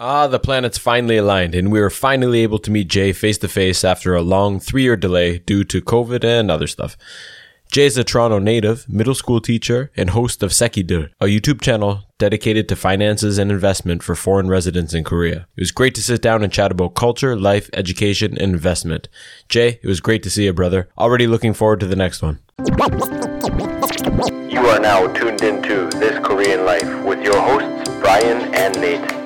Ah, the planets finally aligned, and we were finally able to meet Jay face to face after a long three year delay due to COVID and other stuff. Jay is a Toronto native, middle school teacher, and host of Sekki Deul, a YouTube channel dedicated to finances and investment for foreign residents in Korea. It was great to sit down and chat about culture, life, education, and investment. Jay, it was great to see you, brother. Already looking forward to the next one. You are now tuned into This Korean Life with your hosts, Brian and Nate.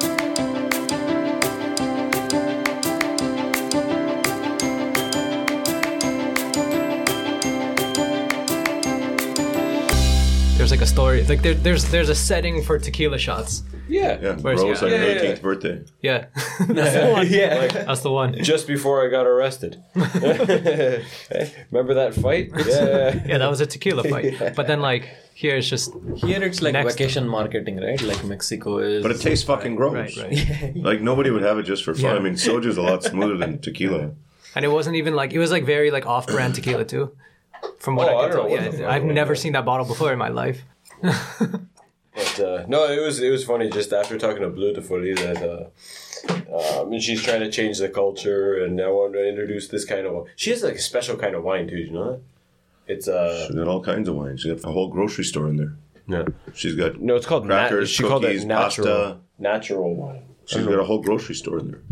Like a story. Like there, there's there's a setting for tequila shots. Yeah. Yeah, Where's bro's he like at? Yeah, yeah, 18th yeah. birthday. Yeah, that's the one. yeah. That's the one. Just before I got arrested. Remember that fight? Yeah. Yeah, that was a tequila fight. But then like here it's just Here it's like Next. vacation marketing, right? Like Mexico is. But it tastes fucking gross. right, right. Like nobody would have it just for fun. Yeah. I mean, soju's a lot smoother than tequila. And it wasn't even like it was like very like off-brand tequila too. From what Oh, I I could don't tell, know what the yeah, fuck I've never seen that bottle before in my life. But uh, no, it was it was funny just after talking to Blue to Footy that uh, um, and she's trying to change the culture and I want to introduce this kind of she has like a special kind of wine too. You know that? It's uh She's got all kinds of wine. She's got a whole grocery store in there. Yeah. She's got no it's called nat- Crackers, she called it cookies, natural pasta. natural wine. she's got a whole grocery store in there.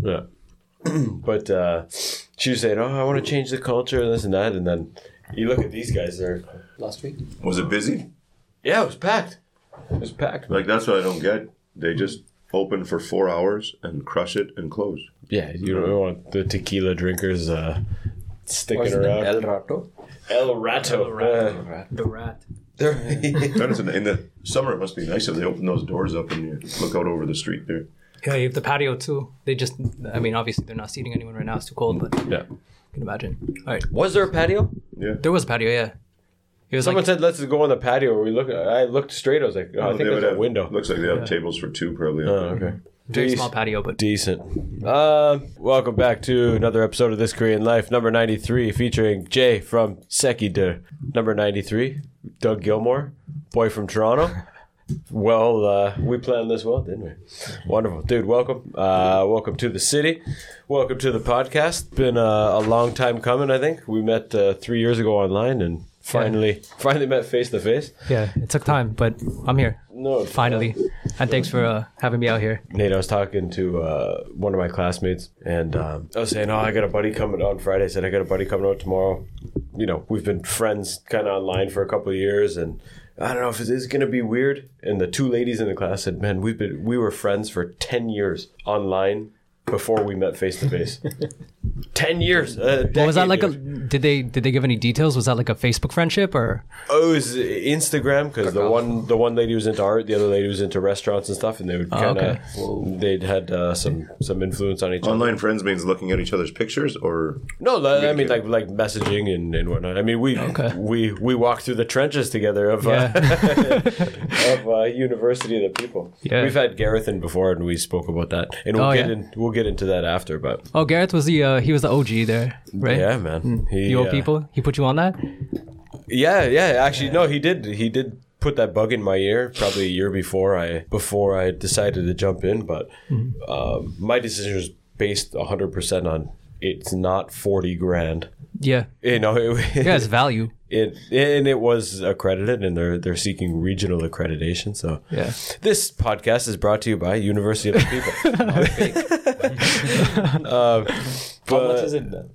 Yeah. but uh, she was saying, "Oh, I want to change the culture and this and that," and then you look at these guys. They're last week. Was it busy? yeah, it was packed. It was packed. Like that's what I don't get. They just open for four hours and crush it and close. Yeah, you don't want the tequila drinkers uh, sticking What's the name? around. El Rato. El Rato. Uh, The rat. That is in, in the summer. It must be nice if they open those doors up and you look out over the street there. Yeah, you have the patio too. They just, I mean, obviously they're not seating anyone right now. It's too cold, but yeah. Can imagine. All right, Was there a patio? Yeah. there was a patio. Yeah, it was Someone like said, "Let's go on the patio." We look. I looked straight. I was like, oh, "I think there's a have- window." Looks like they have tables for two probably. Oh, okay. very Dec- small patio, but Decent. Um, welcome back to another episode of This Korean Life, number 93, featuring Jay from Sekki Deul. Number 93, Doug Gilmour, boy from Toronto. Well, uh, we planned this well, didn't we? Wonderful. Dude, welcome. Uh, welcome to the city. Welcome to the podcast. Been uh, a long time coming, I think. We met uh, three years ago online and finally finally met face to face. yeah, it took time, but I'm here No, finally. And thanks for uh, having me out here. Nate, I was talking to uh, one of my classmates, and um, I was saying, "Oh, I got a buddy coming on Friday." I said, "I got a buddy coming out tomorrow." You know, we've been friends kind of online for a couple of years, and I don't know if this is going to be weird. And the two ladies in the class said, "Man, we've been we were friends for ten years online before we met face to face. Ten years. A What was that like? A, did they did they give any details? Was that like a Facebook friendship or? Oh, it was Instagram because the one the one lady was into art, the other lady was into restaurants and stuff, and they would kind of okay. they'd had uh, some some influence on each other. Online friends means looking at each other's pictures or No, I mean like like messaging and, and whatnot. I mean we we we walked through the trenches together of uh, of uh, University of the People. Yeah. we've had Gareth in before, and we spoke about that, and we'll Oh, get yeah. in we'll get into that after. But Oh, Gareth was the uh, he was the OG there, right? yeah, man, he, The old uh, people. He put you on that. Yeah, yeah. Actually, no, he did. He did put that bug in my ear probably a year before I before I decided to jump in. But um, my decision was based hundred percent on it's not forty grand. Yeah, You know, it, yeah, it's value. It and it was accredited, and they're they're seeking regional accreditation. So Yeah. this podcast is brought to you by University of the People. um, How much is it then?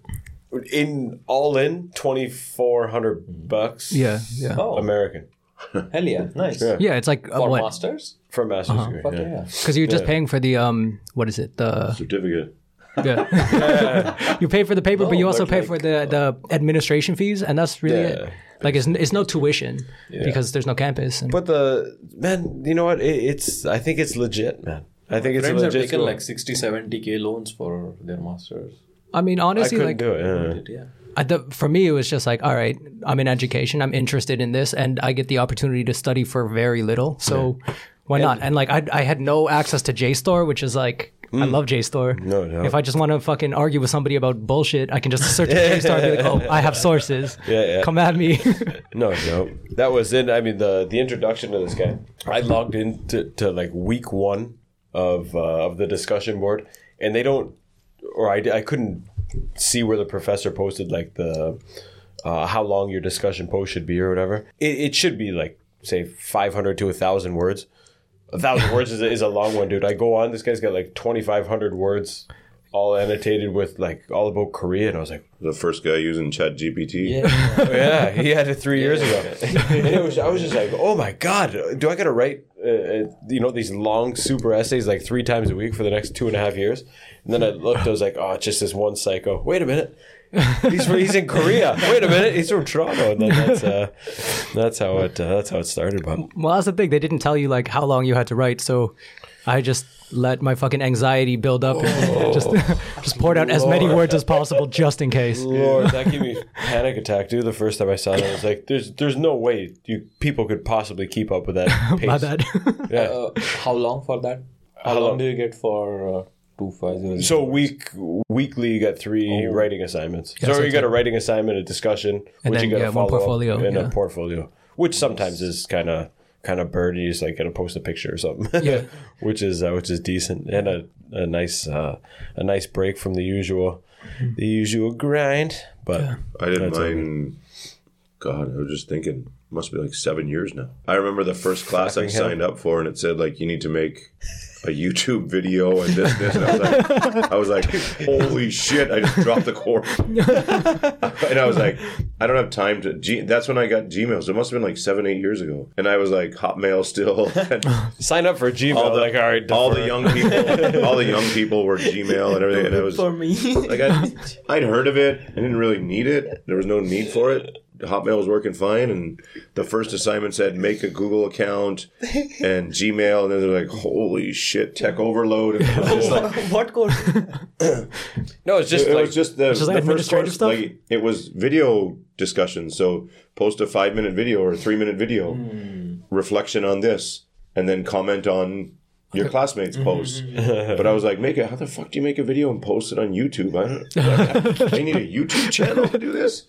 in all in twenty four hundred bucks. Yeah, yeah, Oh, American hell yeah, nice. Yeah. yeah. It's like uh, For what? masters? for a master's degree. Fuck yeah. yeah. Because you're just Yeah. paying for the um, what is it? The certificate. yeah. you pay for the paper, but oh you also but pay like- for the the administration fees, and that's really Yeah. it. Like it's it's no tuition because there's no campus. And, But the man, you know what? It, it's I think it's legit, man. I think it's Friends a have legit. taken school. like 60, 70k loans for their masters. I mean, honestly, couldn't like do it. yeah. Yeah. I, the, for me, it was just like, all right, I'm in education, I'm interested in this, and I get the opportunity to study for very little. So why not? And like, I, I had no access to JSTOR, which is like, I love JSTOR. Mm. No, no. If I just want to fucking argue with somebody about bullshit, I can just search JSTOR and be like, oh, I have sources. Yeah, yeah. Come at me. No, no. That was in. I mean, the the introduction to this guy. I logged into to like week one of uh, of the discussion board, and they don't, or I, I couldn't see where the professor posted like the uh, how long your discussion post should be or whatever. It, it should be like say five hundred to a thousand words. A thousand words is a, is a long one, dude. I go on. This guy's got like twenty five hundred words, all annotated with like all about Korea, and I was like, The first guy using Chat GPT. Yeah. Oh, yeah, he had it three years ago. and it was, I was just like, oh my god, do I got to write, uh, uh, you know, these long super essays like three times a week for the next two and a half years? And then I looked, I was like, oh, it's just this one psycho. Wait a minute. He's he's in Korea. Wait a minute, he's from Toronto, and then that's uh, that's how it uh, that's how it started. But Well, that's the thing. They didn't tell you like how long you had to write, so I just let my fucking anxiety build up and just just poured out as many words as possible just in case. Lord, that gave me panic attack, dude. The first time I saw that, I was like, "There's, there's no way you people could possibly keep up with that pace." My bad. Yeah. Uh, how long for that? How, How long, long? do you get for uh, two five zero? So week weekly, you got three writing assignments. Yeah, so so you got a writing assignment, a discussion, And which then, you got yeah, to follow portfolio, up, and yeah. a portfolio, which sometimes is kind of kind of bird. You just like got to post a picture or something. Yeah. which is uh, which is decent and a a nice uh, a nice break from the usual the usual grind. But I didn't That's mind. God, I was just thinking, must be like seven years now. I remember the first class I Fucking hell. signed up for, and it said like you need to make a YouTube video and this, this, and I was like, I was like, holy shit! I just dropped the course, and I was like, I don't have time to. G- that's when I got Gmail. So it must have been like seven, eight years ago, and I was like Hotmail still. sign up for Gmail. all the like all right, all the young people, all the young people were Gmail and everything, and I was me. like I, I'd heard of it. I didn't really need it. There was no need for it. Hotmail was working fine, and the first assignment said make a Google account and Gmail, and then they're like, "Holy shit, tech overload!" And it was just like, what course? no, it's just it like was just the, just like the first course. stuff? Like it was video discussions. So post a five minute video or a three minute video, Hmm. reflection on this, and then comment on your classmates'. Mm-hmm. but I was like, make it. How the fuck do you make a video and post it on YouTube? I don't. I need a YouTube channel to do this.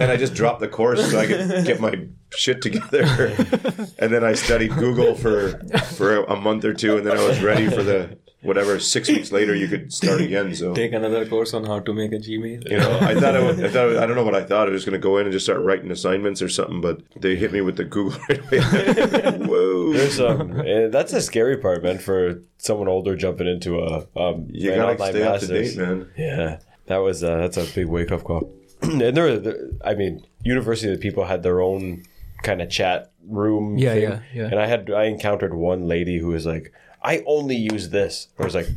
And I just dropped the course so I could get my shit together. and then I studied Google for for a month or two, and then I was ready for the whatever. Six weeks later, you could start again. So Take another course on how to make a Gmail. you know, I thought I would. I thought I don't know what I thought. I was going to go in and just start writing assignments or something, but they hit me with the Google right away. Whoa! There's um, eh, that's the scary part, man, for someone older jumping into a um, you an gotta online stay up to date, man. Yeah, that was uh, that's a big wake up call. and there, were, there, I mean, university people had their own kind of chat room. Yeah, thing. yeah, yeah. And I had I encountered one lady who was like, "I only use this." I was like.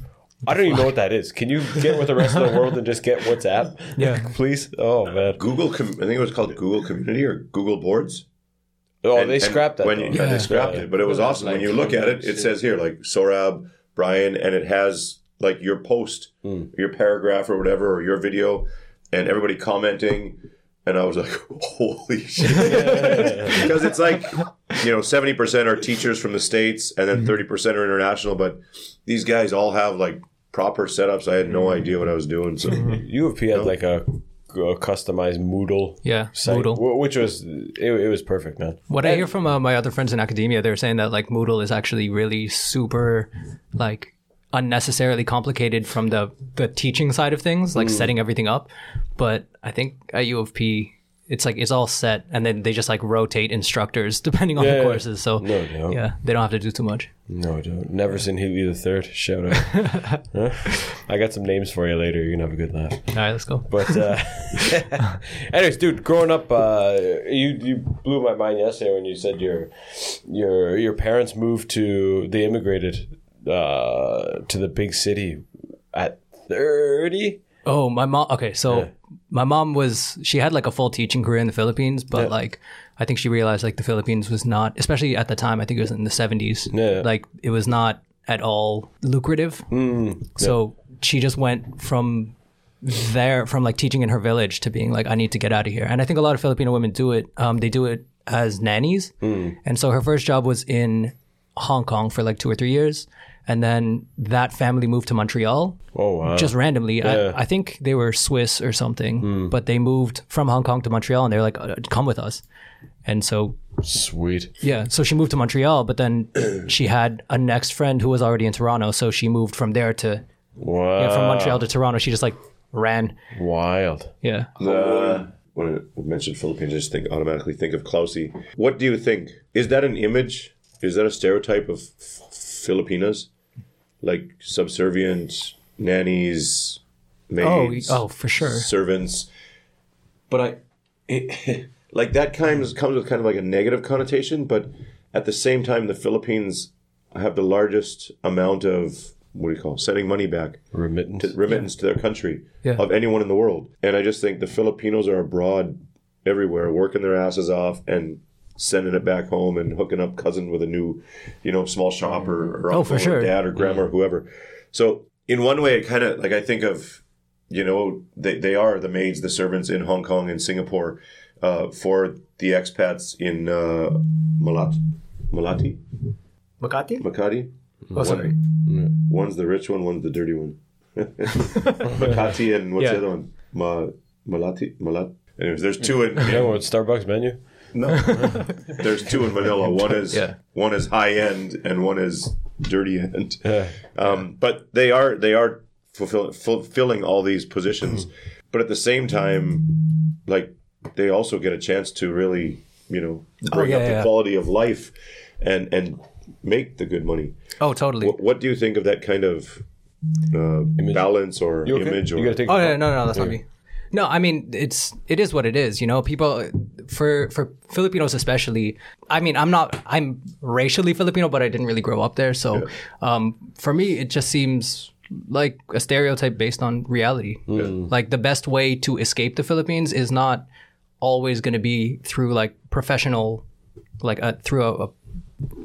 I don't even know what that is. Can you get with the rest of the world and just get WhatsApp? Yeah. please. Oh man. Google, com- I think it was called Google Community or Google Boards. Oh, And- they scrapped that. When you, yeah, they scrapped it, but it was awesome. when you look at it, it says here like Sorab, Brian, and it has like your post, Hmm. your paragraph or whatever, or your video, and everybody commenting. And I was like, holy shit. because it's like, you know, 70% are teachers from the States and Mm-hmm. then 30% are international. But these guys all have like proper setups. I had no Mm-hmm. idea what I was doing. So U of P had like a, a customized Moodle Yeah, site, Moodle. which was it, it was perfect, man. What I hear from uh, my other friends in academia, they're saying that like Moodle is actually really super, like unnecessarily complicated from the the teaching side of things, like setting everything up. But I think at U of P, it's like it's all set, and then they just like rotate instructors depending on Yeah, the yeah. courses. So No doubt. yeah, they don't have to do too much. No, I don't. Neverson Healy the third. Shout out. Huh? I got some names for you later. You're gonna have a good laugh. All right, let's go. But uh, anyways, dude, growing up, uh, you you blew my mind yesterday when you said your your your parents moved to they immigrated uh, to the big city at thirty. Oh, my mom. Okay, so Yeah. My mom was she had like a full teaching career in the Philippines, but Yeah. like I think she realized like the Philippines was not, especially at the time. I think it was in the seventies. Yeah. Like it was not at all lucrative. So she just went from there, from like teaching in her village to being like, I need to get out of here. And I think a lot of Filipino women do it. Um, they do it as nannies. And so her first job was in Hong Kong for like two or three years. And then that family moved to Montreal Oh wow. just randomly. Yeah. I, I think they were Swiss or something, but they moved from Hong Kong to Montreal, and they're like, uh, "Come with us." And so, sweet. yeah, so she moved to Montreal, but then she had a next friend who was already in Toronto, so she moved from there to Wow. yeah, from Montreal to Toronto. She just like ran. Wild. Yeah. Uh, when I mentioned Philippines, I just think automatically think of Klausy. What do you think? Is that an image? Is that a stereotype of F- Filipinas? Like subservient nannies, maids, oh, oh for sure. servants. But I, it, like that kind of comes with kind of like a negative connotation. But at the same time, the Philippines have the largest amount of what do you call it? sending money back Remittance. remittance to their country Yeah. of anyone in the world. And I just think the Filipinos are abroad everywhere, working their asses off and sending it back home and hooking up cousin with a new, you know, small shop or, or Oh, uncle for or dad or grandma or whoever. So in one way, it kind of like I think of, you know, they, they are the maids, the servants in Hong Kong and Singapore uh, for the expats in uh, Malat, Malati, Makati? Makati. Oh, sorry. One's the rich one, one's the dirty one. Makati and what's Yeah. the other one? Ma, Malati? Malat? Anyways, there's two in, You know Starbucks menu? No. there's two in Manila. One is Yeah. one is high end and one is dirty end. Yeah. Um, but they are they are fulfill, fulfilling all these positions, but at the same time, like they also get a chance to really you know bring yeah, up the yeah. quality of life and and make the good money. Oh, totally. What, what do you think of that kind of uh, balance or okay? image? Or You gotta take. Oh no, no, no, that's not me. No, I mean it's it is what it is. You know, people for for Filipinos especially. I mean, I'm not I'm racially Filipino, but I didn't really grow up there. So, um, for me, it just seems like a stereotype based on reality. Like the best way to escape the Philippines is not always going to be through like professional, like a, through a, a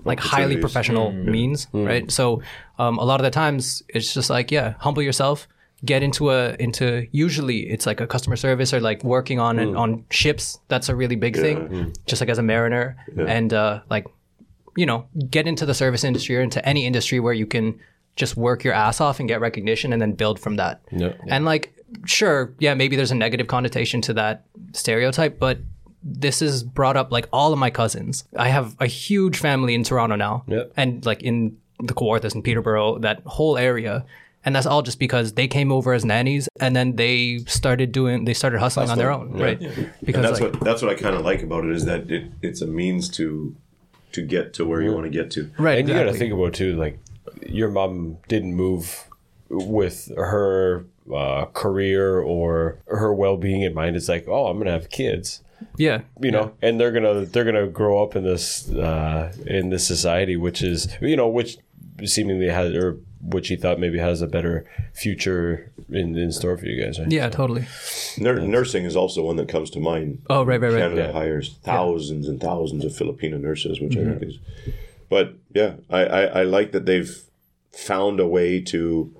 like highly professional means, right? So um, a lot of the times it's just like yeah, humble yourself, get into a into usually it's like a customer service or like working on an, on ships. That's a really big thing, just like as a mariner, and uh, like you know get into the service industry or into any industry where you can just work your ass off and get recognition and then build from that. Yeah. And like sure, yeah, maybe there's a negative connotation to that stereotype, but this is brought up like all of my cousins. I have a huge family in Toronto now. And like in the Kawarthas and Peterborough, that whole area. And that's all just because they came over as nannies and then they started doing they started hustling, on their own. Right. Because and that's like, what that's what I kind of like about it is that it, it's a means to to get to where you want to get to. right. And you got to exactly. think about too, like your mom didn't move with her uh, career or her well-being in mind. It's like, oh, I'm gonna have kids, Yeah. you know, and they're gonna they're gonna grow up in this uh, in this society, which is you know, which seemingly has or which he thought maybe has a better future in, in store for you guys. Right? Yeah, totally. Nur- nursing is also one that comes to mind. Oh, right, right, right. Canada Yeah. hires thousands and thousands of Filipino nurses, which Mm-hmm. I think is. But yeah, I, I, I like that they've found a way to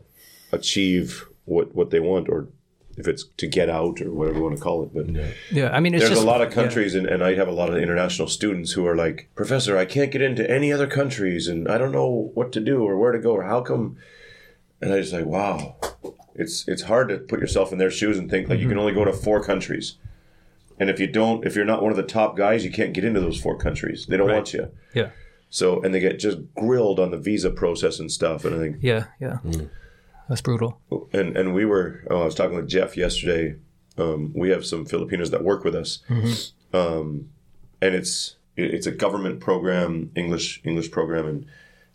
achieve what what they want, or if it's to get out or whatever you want to call it. But Yeah. I mean it's there's just a lot of countries, and, and I have a lot of international students who are like, Professor, I can't get into any other countries, and I don't know what to do or where to go or how come. And I just like, wow, it's it's hard to put yourself in their shoes and think like you can mm-hmm. only go to four countries, and if you don't, if you're not one of the top guys, you can't get into those four countries. They don't want you. Yeah. So and they get just grilled on the visa process and stuff. And I think Yeah, yeah. Mm. That's brutal. and and we were oh, I was talking with Jeff yesterday. Um, we have some Filipinos that work with us, um, and it's it's a government program, English English program, and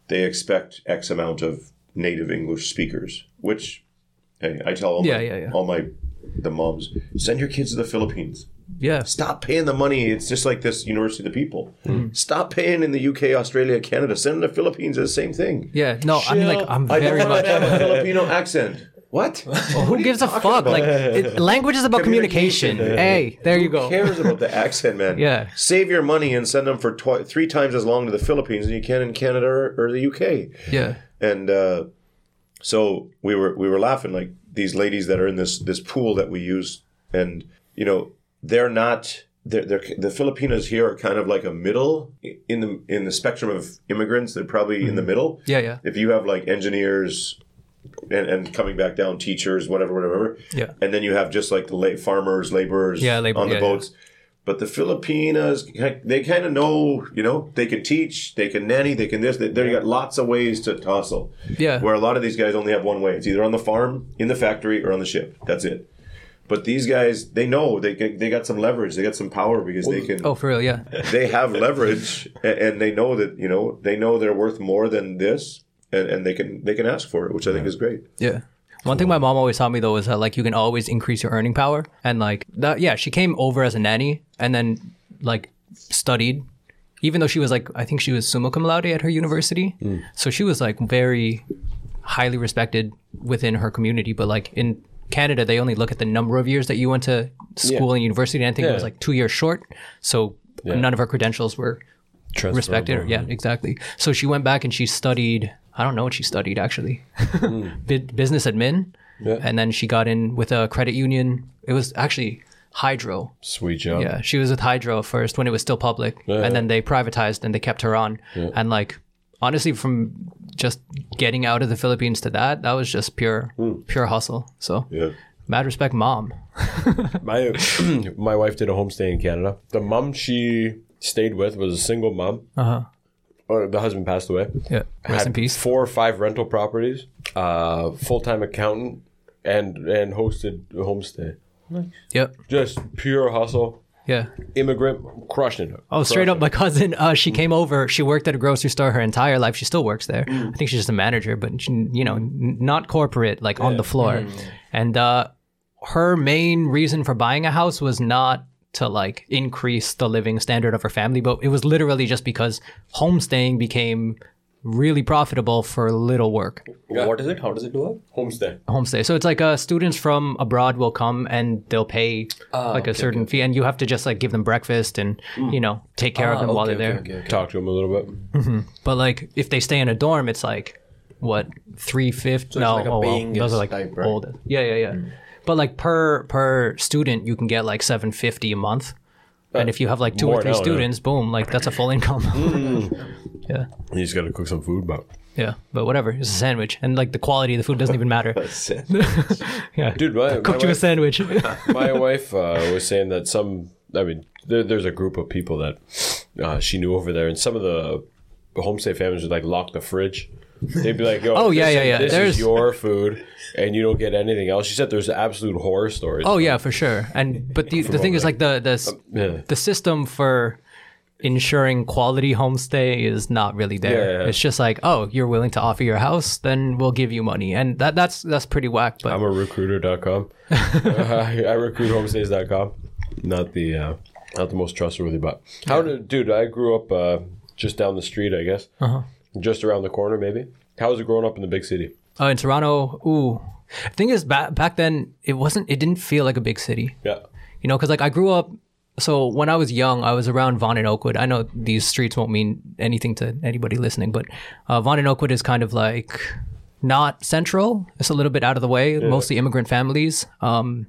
they expect X amount of native English speakers. Which, hey, I tell all Yeah, my, yeah, yeah. all my the moms send your kids to the Philippines. Yeah. Stop paying the money. It's just like this University of the People. Hmm. Stop paying in the UK, Australia, Canada. Send them to the Philippines. It's the same thing. Yeah. No, I mean like I'm very don't much to have a Filipino accent. What? Who gives a fuck? Like it, language is about communication. Hey, there you go. Who cares about the accent, man? Yeah. Save your money and send them for twi- three times as long to the Philippines than you can in Canada or, or the UK. Yeah. And uh, so we were we were laughing like these ladies that are in this this pool that we use, and you know they're not they're, they're, the Filipinos here are kind of like a middle in the in the spectrum of immigrants. They're probably in the mm-hmm. middle. Yeah, yeah. If you have like engineers and, and coming back down, teachers, whatever, whatever. Yeah. And then you have just like the la- farmers, laborers Yeah, labor- on the yeah, yeah. boats. But the Filipinas, they kind of know, you know, they can teach, they can nanny, they can this. They, they got lots of ways to hustle. Yeah. Where a lot of these guys only have one way. It's either on the farm, in the factory, or on the ship. That's it. But these guys, they know they they got some leverage, they got some power because they oh, can Oh, for real, yeah. they have leverage and they know that you know they know they're worth more than this and, and they can they can ask for it which i think is great Yeah. One thing my mom always taught me though is that like you can always increase your earning power and like that yeah, she came over as a nanny and then like studied even though she was like I think she was summa cum laude at her university. Mm. So she was like very highly respected within her community but like in Canada they only look at the number of years that you went to school and university and I think it was like 2 years short. So none of her credentials were respected. Yeah, exactly. So she went back and she studied. I don't know what she studied actually. Hmm. Bu- business admin, Yeah. and then she got in with a credit union. It was actually Hydro. Sweet job. Yeah, she was with Hydro first when it was still public, Yeah. and then they privatized and they kept her on. And like honestly, from just getting out of the Philippines to that, that was just pure pure hustle. So yeah mad respect, mom. My my wife did a homestay in Canada. The mom she stayed with was a single mom. Uh huh. Or the husband passed away. Yeah, rest in peace. Four or five rental properties, uh, full time accountant, and and hosted a homestay. Nice. Yep. Just pure hustle. Yeah. Immigrant crushing it. Oh, straight up, my cousin. Uh, she came over. She worked at a grocery store her entire life. She still works there. Mm. I think she's just a manager, but she, you know, n- not corporate, like on the floor. Mm. And uh, her main reason for buying a house was not to like increase the living standard of her family, but it was literally just because homestaying became really profitable for little work. What is it? How does it work? homestay. Homestay. So it's like uh, students from abroad will come and they'll pay Ah, like a okay, certain fee, and you have to just like give them breakfast and you know take care of them while they're there. Talk to him a little bit. But like if they stay in a dorm, it's like what three fifty? no, like a oh, well, those are like type, right? old. Yeah, yeah, yeah. But like per per student, you can get like seven fifty a month. And if you have like two more or three now, yeah. students, boom, like that's a full income. yeah, You just got to cook some food, but yeah. But whatever, it's a sandwich, and like the quality of the food doesn't even matter. yeah, dude, my, my cooked you a sandwich. my wife uh, was saying that some. I mean, there, there's a group of people that uh, she knew over there, and some of the homestay families would like lock the fridge. They'd be like, "Yo, Oh, yeah, yeah, yeah. This There's- is your food, and you don't get anything else." She said there's absolute horror stories. oh yeah, for sure. And but the the thing is like the the s- yeah. the system for ensuring quality homestay is not really there. Yeah, yeah. It's just like, oh, you're willing to offer your house, then we'll give you money, and that that's that's pretty whack. But I'm a recruiter.com. uh, I recruit homestays.com. Not the uh, not the most trustworthy, but how did dude? I grew up uh, just down the street, I guess, uh-huh. just around the corner, maybe. How was it growing up in the big city? uh, in Toronto, ooh, thing is, back back then it wasn't. It didn't feel like a big city, Yeah, you know, because like I grew up. So when I was young, I was around Vaughan and Oakwood. I know these streets won't mean anything to anybody listening, but uh, Vaughan and Oakwood is kind of like not central. It's a little bit out of the way. Mostly immigrant families. Um,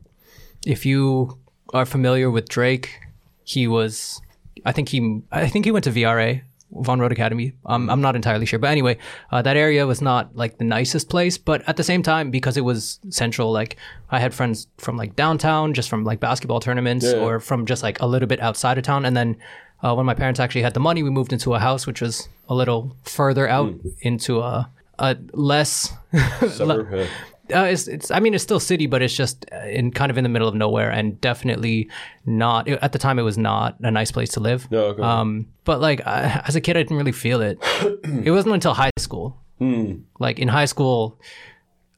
if you are familiar with Drake, he was. I think he. I think he went to VRA, Vaughan Road Academy. Um, I'm not entirely sure, but anyway, uh, that area was not like the nicest place. But at the same time, because it was central, like I had friends from like downtown, just from like basketball tournaments, Yeah. or from just like a little bit outside of town. And then uh, when my parents actually had the money, we moved into a house which was a little further out into a, a less suburb. Uh, it's, it's I mean it's still city, but it's just uh, in kind of in the middle of nowhere, and definitely not at the time. It was not a nice place to live. No, okay. Um, but like I, as a kid, I didn't really feel it. it wasn't until high school. Like in high school,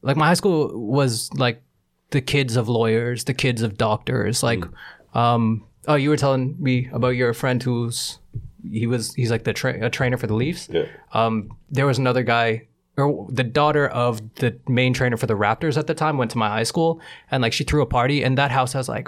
like my high school was like the kids of lawyers, the kids of doctors. Like, um, oh, you were telling me about your friend who's he was he's like the tra- a trainer for the Leafs. Yeah. Um, there was another guy, or the daughter of the main trainer for the Raptors at the time, went to my high school, and like she threw a party, and that house has like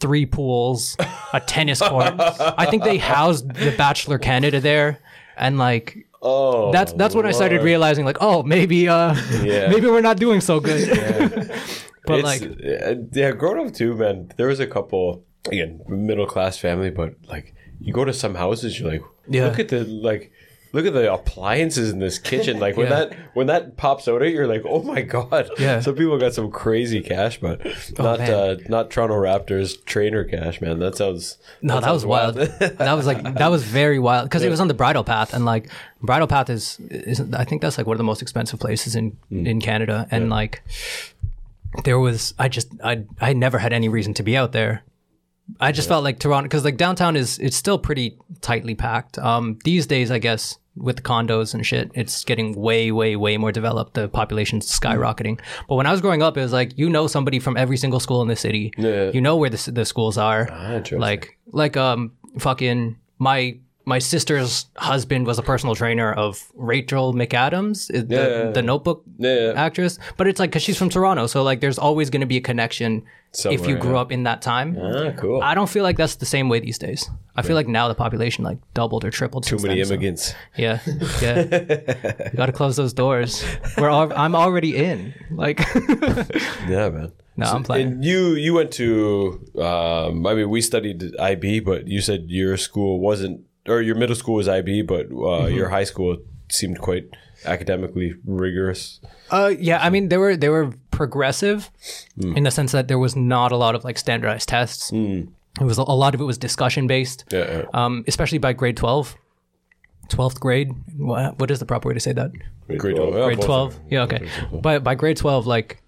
three pools, a tennis court. I think they housed the Bachelor Canada there, and like Oh, that's that's when I started realizing like, oh, maybe uh, Yeah. maybe we're not doing so good. but It's- like, yeah, growing up too, man. There was a couple. again middle class family, but like you go to some houses, you're like, Yeah. look at the like. Look at the appliances in this kitchen. Like when Yeah. that when that pops out at you, you're like, "Oh my god!" Yeah. Some people got some crazy cash, but not man. uh, not Toronto Raptors trainer cash, man. That sounds No, that, was wild. that was like that was very wild because it was on the Bridle Path, and like Bridle Path is is I think that's like one of the most expensive places in in Canada, and like there was I just I I never had any reason to be out there. I just felt like Toronto because like downtown is it's still pretty tightly packed. Um, these days, I guess with condos and shit, it's getting way, way, way more developed. The population's skyrocketing. But when I was growing up, it was like you know somebody from every single school in the city. Yeah. You know where the the schools are. interesting. like like um fucking my my sister's husband was a personal trainer of Rachel McAdams, the, Yeah. the Notebook Yeah. actress. But it's like because she's from Toronto, so like there's always going to be a connection if you grew yeah. up in that time. Ah, cool. I don't feel like that's the same way these days. I feel like now the population like doubled or tripled. Too many immigrants. Yeah, yeah. you got to close those doors. We're all, I'm already in. Like, Yeah, man. No, I'm playing. And you you went to um, I mean we studied IB, but you said your school wasn't or your middle school was IB, but uh, Mm-hmm. your high school seemed quite academically rigorous. uh, yeah. I mean, they were they were progressive in the sense that there was not a lot of like standardized tests. It was a lot of it was discussion based. Yeah, yeah. Um, especially by grade twelve. 12th grade what, what is the proper way to say that Grade 12. Yeah, grade 12 yeah okay by, by grade 12 like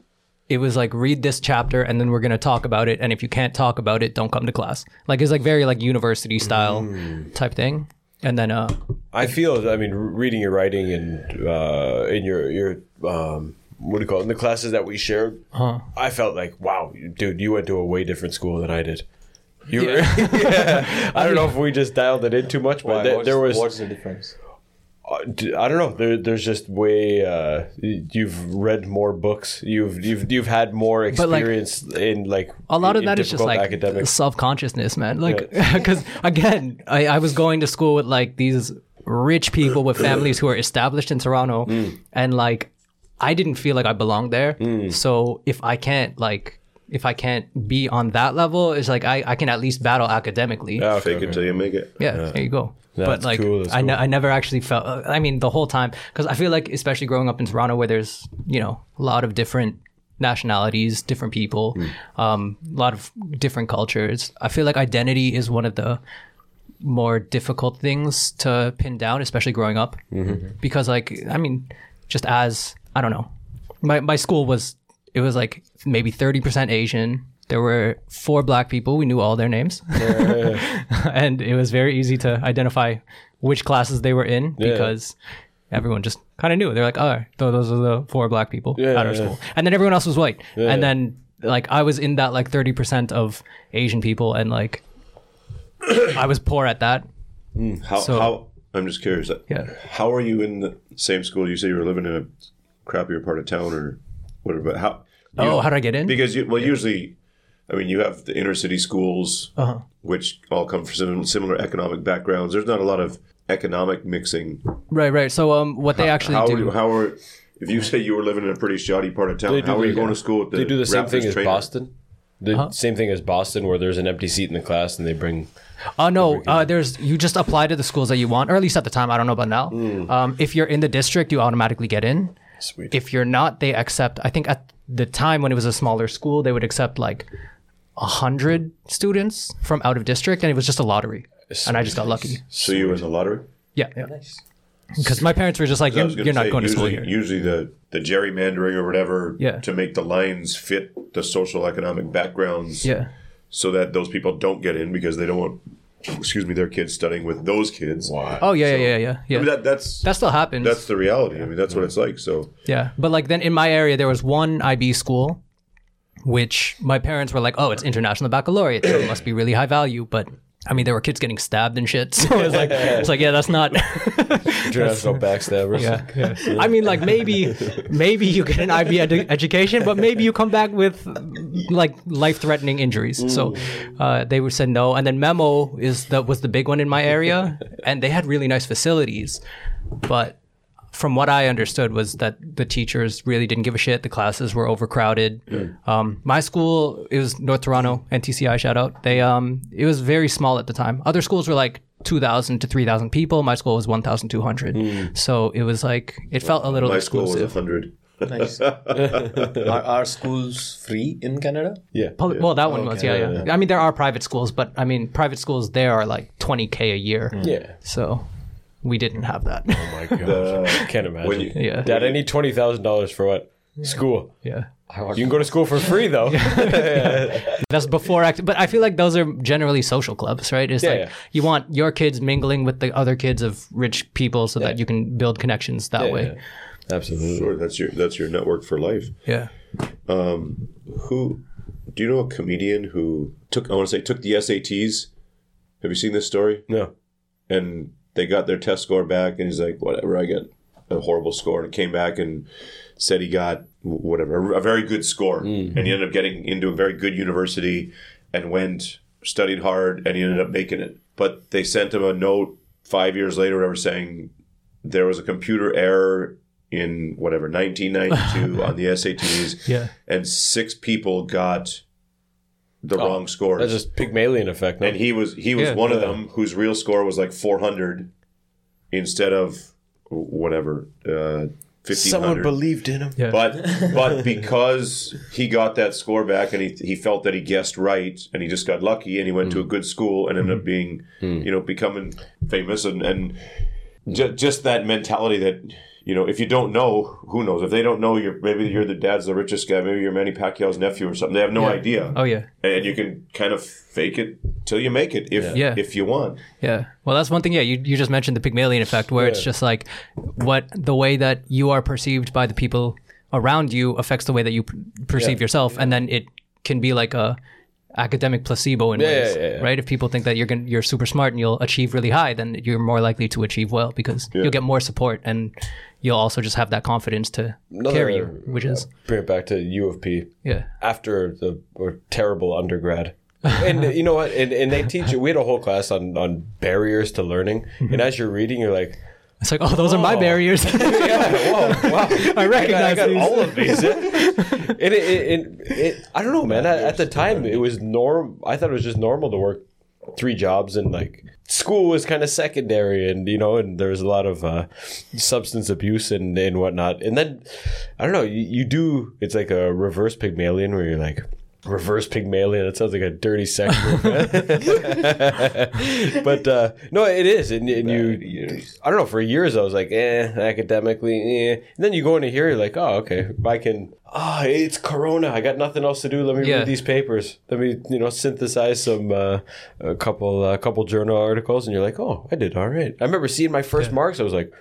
it was like read this chapter and then we're going to talk about it and if you can't talk about it don't come to class like it's like very like university style Mm. type thing and then uh I feel I mean reading your writing and uh, in your your um, what do you call it in the classes that we shared, I felt like wow, dude, you went to a way different school than I did. You were, yeah. I don't know if we just dialed it in too much, but Why? there, what's, there was what's the difference? Uh, I don't know. There, there's just way. Uh, you've read more books. You've you've you've had more But, like, experience in like a lot of that is just like academics. self-consciousness man like because again I, I was going to school with like these rich people with families who are established in toronto Mm. and like i didn't feel like i belonged there so if i can't like if i can't be on that level it's like i, I can at least battle academically Yeah, okay, Fake okay. it till you make it. yeah, there you go. but like, cool, that's I, ne- cool. I never actually felt. uh, I mean, the whole time because I feel like, especially growing up in Toronto, where there's you know a lot of different nationalities, different people, Hmm. um, a lot of different cultures. I feel like identity is one of the more difficult things to pin down, especially growing up, Mm-hmm. because like I mean, just as I don't know, my my school was it was like maybe thirty percent Asian. There were four black people. We knew all their names, and it was very easy to identify which classes they were in Yeah. because everyone just kind of knew. They're like, "Oh, those are the four black people Yeah, at our yeah. school," and then everyone else was white. Yeah. And then like I was in that like thirty percent of Asian people, and like I was poor at that. Mm, how, So- how I'm just curious. Uh, yeah. How are you in the same school? You say you were living in a crappier part of town or whatever. But how? You- Oh, how did I get in? Because you, well, usually, I mean, you have the inner city schools, Uh-huh. which all come from sim- similar economic backgrounds. There's not a lot of economic mixing. Right, right. So um, what they actually how, do. How are if you say you were living in a pretty shoddy part of town? They do How are you going to school with the? They do the same Raptors thing as trainer? Boston. The Uh-huh. same thing as Boston, where there's an empty seat in the class, and they bring. Oh no, uh, there's you just apply to the schools that you want, or at least at the time. I don't know about now. Hmm. Um, if you're in the district, you automatically get in. Sweet. If you're not, they accept. I think at the time when it was a smaller school, they would accept like a hundred students from out of district, and it was just a lottery. And I just got lucky. So you were in the lottery. Yeah, yeah. Because my parents were just like, you're, you're not say, going to school usually, here. Usually the, the gerrymandering or whatever Yeah. to make the lines fit the social economic backgrounds Yeah, so that those people don't get in because they don't want excuse me their kids studying with those kids. Oh yeah, yeah, yeah, yeah, yeah. I mean, that, that's that still happens. that's the reality. I mean that's what it's like. So Yeah, but like then in my area there was one IB school, which my parents were like, "Oh, it's international baccalaureate, so it must be really high value." But I mean, there were kids getting stabbed and shit. So it's like, it's like, yeah, that's not. International backstabbers. yeah, yeah. I mean, like maybe, maybe you get an IB edu- education, but maybe you come back with like life-threatening injuries. So uh, they would said no, and then Memo is that was the big one in my area, and they had really nice facilities, but from what I understood was that the teachers really didn't give a shit. The classes were overcrowded. Um, my school, it was North Toronto, NTCI shout out. They um, it was very small at the time. Other schools were like. 2,000 to 3,000 people. My school was 1,200. So it was like, it felt a little My school was hundred. Nice. are, are schools free in Canada? Yeah. Public, well, that one was, yeah, yeah, I mean, there are private schools, but I mean, private schools there are like 20K a year. Yeah. So we didn't have that. Oh my gosh. Can't imagine. you- yeah. Dad, I need twenty thousand dollars for what? School. Yeah. You can go to school for free though. That's before act, but I feel like those are generally social clubs, right? It's Yeah, like yeah. you want your kids mingling with the other kids of rich people so that you can build connections that way. Yeah. Absolutely. Sure, that's your that's your network for life. Yeah. Um, who do you know a comedian who took I want to say took the SATs? Have you seen this story? No. And they got their test score back, and he's like, "Whatever, I get a horrible score." And came back and said he got whatever a very good score, mm-hmm. and he ended up getting into a very good university, and went studied hard, and he ended up making it. But they sent him a note five years later, whatever, saying there was a computer error in whatever 1992 on the SATs, Yeah. and six people got the oh, wrong scores. That's just Pygmalion effect. No? and he was he was Yeah. one of them whose real score was like 400 instead of whatever uh, 1500. believed in him. Yeah. but but because he got that score back and he, he felt that he guessed right and he just got lucky and he went to a mm. good school and ended up mm-hmm. being mm. you know becoming famous and and ju- just that mentality that you know if you don't know who knows if they don't know you're maybe you're the dad's the richest guy maybe you're Manny Pacquiao's nephew or something they have no idea Oh yeah. and you can kind of fake it till you make it if Yeah. if you want Yeah. Well, that's one thing. Yeah, you, you just mentioned the Pygmalion effect, where it's just like what the way that you are perceived by the people around you affects the way that you p- perceive yourself, and then it can be like a academic placebo in Yeah, ways, yeah, yeah, yeah. right? If people think that you're gonna, you're super smart and you'll achieve really high, then you're more likely to achieve well because you'll get more support and you'll also just have that confidence to carry you, which is Bring it back to U of P. yeah. after the or terrible undergrad. and you know what? And, and they teach you. We had a whole class on on barriers to learning. And mm-hmm. as you're reading, you're like, It's like, oh, those are my barriers. yeah, whoa, wow. I recognize I got, these. all of these. and it, it, it, it, I don't know, man. At, at the time, it was norm. I thought it was just normal to work three jobs and like school was kind of secondary and you know and there was a lot of uh, substance abuse and, and whatnot. And then i don't know you, you do it's like a reverse pygmalion where you're like reverse pygmalion. That sounds like a dirty sex move but uh no it is. And, and you i don't know for years i was like eh academically eh. and then you go into here you're like oh okay i can ah it's corona. I got nothing else to do. Let me Yeah. read these papers. Let me you know synthesize some uh, a couple a couple journal articles. And you're like oh i did all right. I remember seeing my first marks. I was like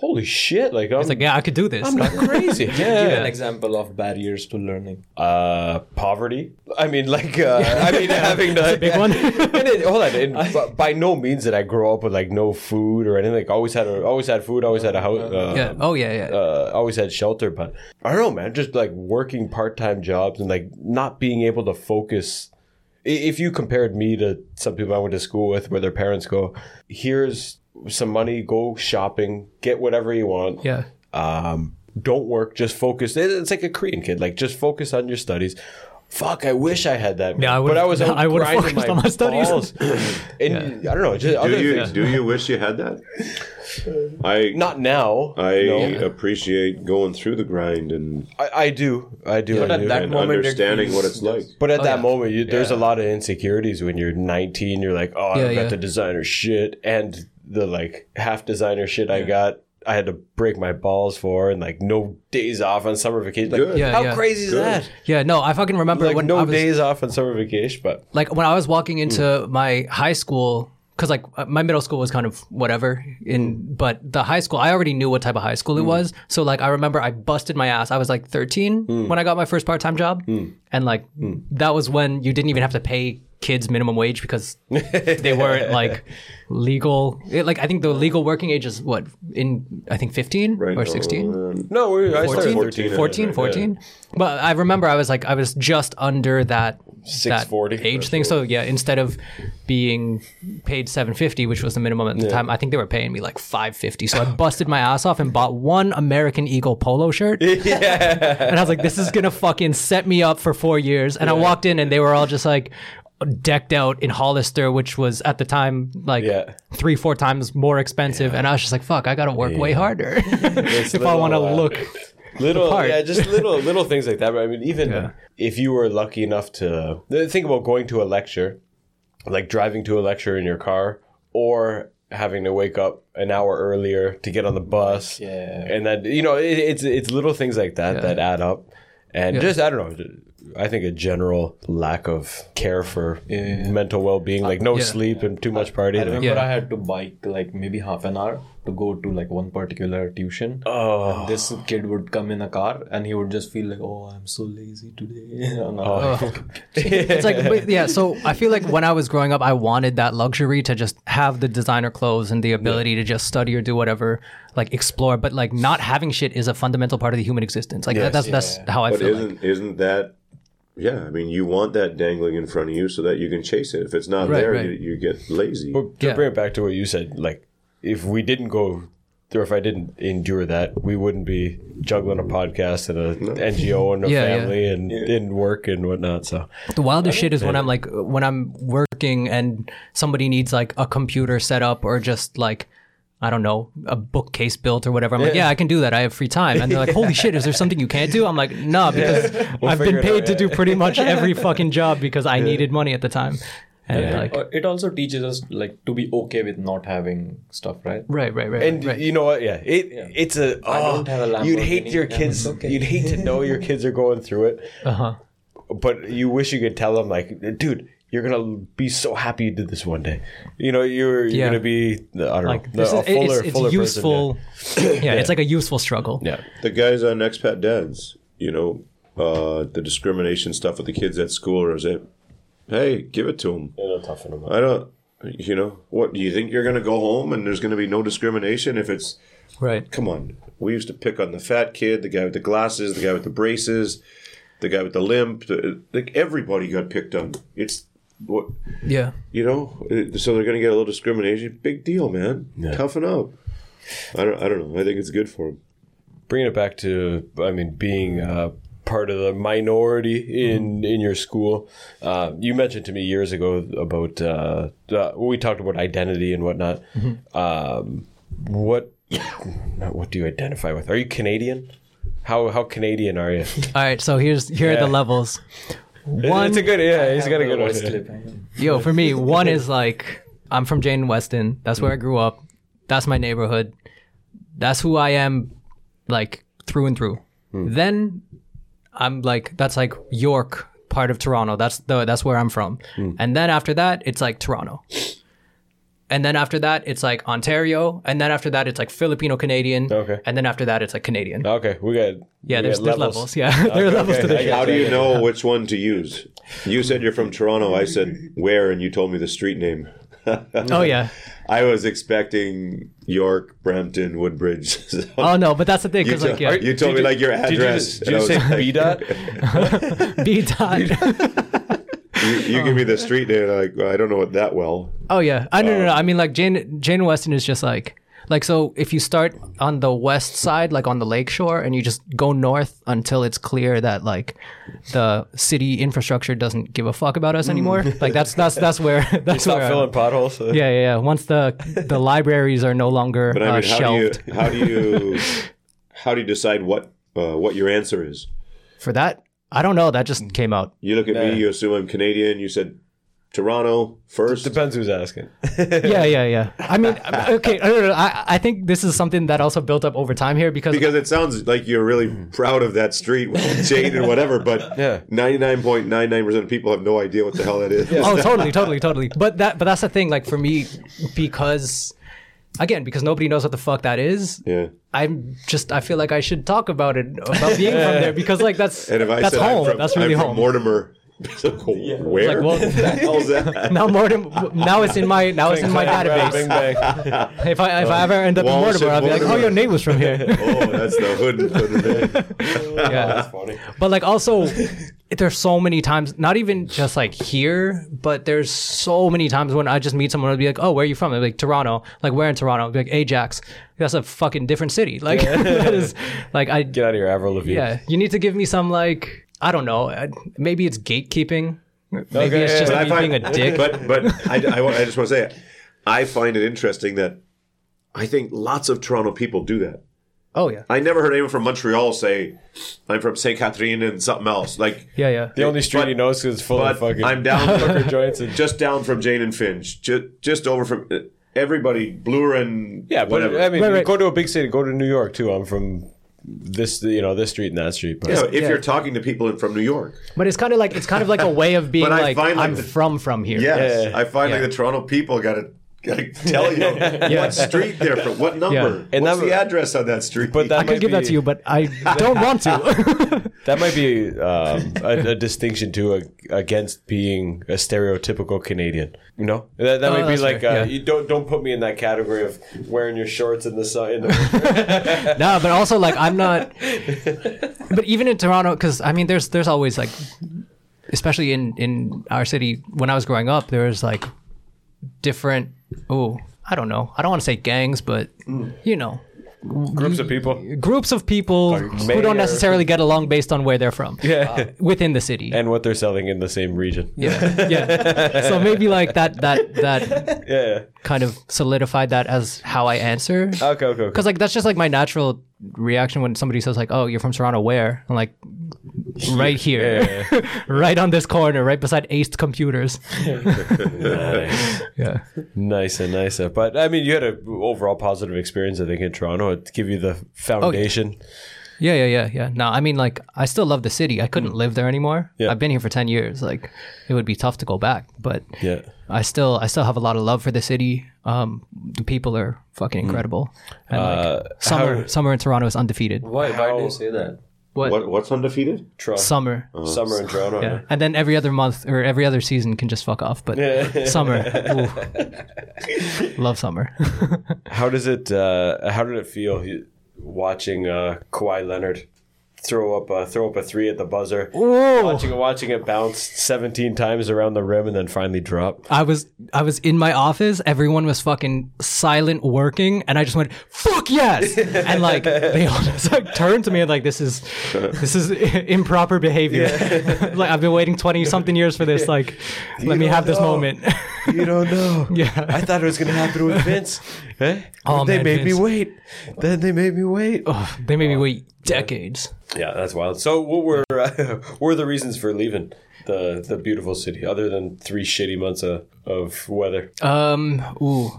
holy shit like i'm, It's like, yeah, I could do this. I'm not crazy yeah Give yeah an example of barriers to learning. uh, poverty. I mean, like, uh, I mean, having the big one. and it, hold on, and b- by no means did I grow up with like no food or anything. Like, always had a, always had food, always had a house, uh, yeah. Oh yeah, yeah. uh, always had shelter. But I don't know, man. Just like working part time jobs and like not being able to focus. If you compared me to some people I went to school with, where their parents go, here's some money, go shopping, get whatever you want yeah. um, don't work, just focus. It's like a Korean kid, like just focus on your studies. Fuck, I wish I had that. Yeah, I but would've- I was out I would've grinding focused on my studies. balls. and I don't know, just do other you things. do you wish you had that I Not now. I no. appreciate going through the grind and, I, I do, I do, But I at do. that and moment understanding what feels it's like. but at that yeah. moment, you, there's a lot of insecurities when you're 19. You're like, oh, I Yeah, got yeah. the designer shit and the like half designer shit I got. I had to break my balls for and like no days off on summer vacation. Like, Yeah, how yeah. crazy is Good. that? Yeah, no, I fucking remember Like when no I was days off on summer vacation, but like when I was walking into mm. my high school because like uh, my middle school was kind of whatever in mm. but the high school I already knew what type of high school it mm. was so like I remember I busted my ass I was like 13 when I got my first part-time job and like that was when you didn't even have to pay kids minimum wage because they weren't like legal it, like I think the legal working age is what in I think 15 Right or 16 um, no, we, I started 14? 13. 14, 14. But I remember I was like, I was just under that that age thing. So yeah, instead of being paid 750, which was the minimum at the time, I think they were paying me like 550. So I busted my ass off and bought one American Eagle polo shirt. yeah. And I was like, this is gonna fucking set me up for four years. And I walked in and they were all just like decked out in Hollister, which was at the time like Yeah. three, four times more expensive. And I was just like, fuck, I gotta work way harder if I want to uh, look. little part. yeah just little little things like that but i mean even Yeah. if you were lucky enough to think about going to a lecture like driving to a lecture in your car or having to wake up an hour earlier to get on the bus Yeah. and then you know it, it's it's little things like that that add up and just i don't know I think a general lack of care for mental well-being, like no Yeah. sleep and too much party. I remember Yeah. I had to bike like maybe half an hour to go to like one particular tuition. Oh. And this kid would come in a car and he would just feel like, oh, I'm so lazy today. Oh. oh. like, It's like, but yeah. So I feel like when I was growing up, I wanted that luxury to just have the designer clothes and the ability to just study or do whatever, like explore. But like not having shit is a fundamental part of the human existence. Like that, that's that's how I But feel. isn't Like. isn't that? Yeah, I mean, you want that dangling in front of you so that you can chase it. If it's not Right, there, right. You, you get lazy. But to Yeah. bring it back to what you said, like if we didn't go or if I didn't endure that, we wouldn't be juggling a podcast and a NGO and a Yeah, yeah. family and in work and whatnot. So The wildest shit is when I'm like when I'm working and somebody needs like a computer set up or just like I don't know a bookcase built or whatever. I'm like, yeah, I can do that. I have free time, and they're like, holy shit, is there something you can't do? I'm like, no, because I've been it out, paid to yeah. do pretty much every fucking job because I needed money at the time. And like, Uh, it also teaches us like to be okay with not having stuff, right? right, right, right, and right. you know what? Yeah, it it's a. Oh, don't have a you'd hate your kids. okay. You'd hate to know your kids are going through it, Uh huh. but you wish you could tell them like, dude. You're gonna be so happy you did this one day. You know, you're you're Yeah. gonna be I don't Like know this a is, fuller, it's, it's fuller useful. yeah. it's like a useful struggle. Yeah. the guys on expat dads, you know, uh, the discrimination stuff with the kids at school, or is it? Hey, give it to them. Yeah, they'll toughen them up. I don't. You know what? Do you think you're going to go home and there's going to be no discrimination if it's? Right. Come on, we used to pick on the fat kid, the guy with the glasses, the guy with the braces, the guy with the limp. The, like everybody got picked on. It's what Yeah. you know. So they're going to get a little discrimination. Big deal, man. Toughen up. I don't. I don't know. I think it's good for them. bringing it back to i mean being uh, part of the minority in in your school uh, you mentioned to me years ago about uh, uh, we talked about identity and whatnot um, what what do you identify with are you canadian how how canadian are you All right. So here's here are the levels. One, it's a good yeah he's got a good one voice clip. Yo, for me, one is like I'm from Jane and Weston. That's where I grew up. That's my neighborhood. That's who I am, like through and through. Hmm. Then I'm like that's like York, part of Toronto. That's the that's where I'm from. Hmm. And then after that, it's like Toronto. And then after that, it's like Ontario. And then after that, it's like Filipino Canadian. Okay. And then after that, it's like Canadian. okay we got yeah, we there's, got there's levels. Yeah, there are levels to this. I shit. got How do you got know which one to use? You said you're from Toronto. I said where, and you told me the street name. Oh yeah. I was expecting York, Brampton, Woodbridge. So Oh no, but that's the thing you, like told- yeah, you told me like your did you, address. just, did you and I was say like, b dot B dot. you, you give me the street name. and I'm like, well, I don't know it that well. Oh yeah, I no, no no. I mean like Jane Jane Weston is just like like so if you start on the west side like on the lake shore and you just go north until it's clear that like the city infrastructure doesn't give a fuck about us anymore. like that's that's that's where that's stop where filling potholes yeah, yeah, yeah. Once the the libraries are no longer But I uh, mean, how do you shelved how do you how do you decide what uh, what your answer is? for that, I don't know. That just came out. You look at Yeah. me. You assume I'm Canadian. You said Toronto first. depends who's asking Yeah, yeah, yeah. I mean, okay. I, don't I I think this is something that also built up over time here because because it sounds like you're really proud of that street with Jane and whatever, but Yeah. 99.99% of people have no idea what the hell that is. oh totally totally totally but that but that's the thing like for me because again because nobody knows what the fuck that is Yeah. i'm just i feel like i should talk about it about being from there because like that's And if I that's said home I'm from, that's really I'm from home Mortimer, it's like, where? Like, well- the hell's that? now Mortimer now it's in my now it's in my Bang, database bang. if i if i ever end up in Walsh mortimer i'll be like oh your name was from here oh, that's the hood. hood yeah that's funny but like also there's so many times, not even just like here, but there's so many times when I just meet someone and be like, "Oh, where are you from?" I'm like Toronto. Like where in Toronto? I'd be like Ajax. That's a fucking different city. Like that is like I Get out of here, Avril Lavigne. yeah. You need to give me some like I don't know. uh, Maybe it's gatekeeping. Maybe Okay, it's just yeah. me But I being a dick. But but I, I, I just want to say, I find it interesting that I think lots of Toronto people do that. oh yeah, I never heard anyone from Montreal say, "I'm from Saint Catherine and something else." Like, yeah, yeah. The only street But- he knows is full but of fucking I'm down hooker from, joints and just down from Jane and Finch, just just over from uh, everybody, Bloor and yeah. But whatever. I mean, Right, right. go to a big city, go to New York too. I'm from this, you know, this street and that street. But You know, if Yeah. you're talking to people from New York, But it's kind of like it's kind of like a way of being I like find, like, I'm the- from from here. yes, Yeah. I find like Yeah. the Toronto people got to got to tell you what street they're from, what number, Yeah. And what's that- the address on that street. But that I could might give that to you, but I don't want to. That might be um, a, a distinction too a, against being a stereotypical Canadian. You know, that, that Oh, might be like uh, yeah. you don't don't put me in that category of wearing your shorts in the sun. In the, no, but also like I'm not. But even in Toronto, because I mean, there's there's always like, especially in in our city when I was growing up, there was like different. Oh, I don't know. I don't want to say gangs, but you know, groups of people. groups of people who mayor. don't necessarily get along based on where they're from. Yeah. uh, within the city. And what they're selling in the same region. yeah, yeah. So maybe like that that that Yeah. kind of solidified that as how I answer. Okay. Okay. okay. Because like that's just like my natural reaction when somebody says like, "Oh, you're from Toronto, where?" I'm like, right here, right on this corner, right beside Ace Computers. Nice. Yeah, Nice and nice. But I mean, you had an overall positive experience, I think, in Toronto. It give you the foundation. yeah, yeah, yeah, yeah. No, I mean like I still love the city. I couldn't live there anymore. Yeah. I've been here for ten years. Like it would be tough to go back, but Yeah. I still I still have a lot of love for the city. Um, the people are fucking incredible, and like Uh, summer how- summer in Toronto is undefeated. Why? Why do you say that? What, what, what's undefeated? Toronto. summer? Summer in Toronto. Yeah, and then every other month or every other season can just fuck off. But summer, ooh. love summer. How does it? Uh, how did it feel watching uh, Kawhi Leonard throw up a throw up a three at the buzzer? Watching watching it bounce seventeen times around the rim and then finally drop. I was I was in my office. Everyone was fucking silent working, and I just went "fuck yes!" and like they all just like turned to me and like this is this is improper behavior. like I've been waiting twenty something years for this. Like let me have this moment. You don't know. Yeah. I thought it was gonna happen with Vince. Eh? Oh, they man, made me wait. Then they made me wait. Oh, they made me wait decades. Yeah, that's wild. So, what were uh, what were the reasons for leaving the the beautiful city, other than three shitty months of, of weather? Um. Ooh.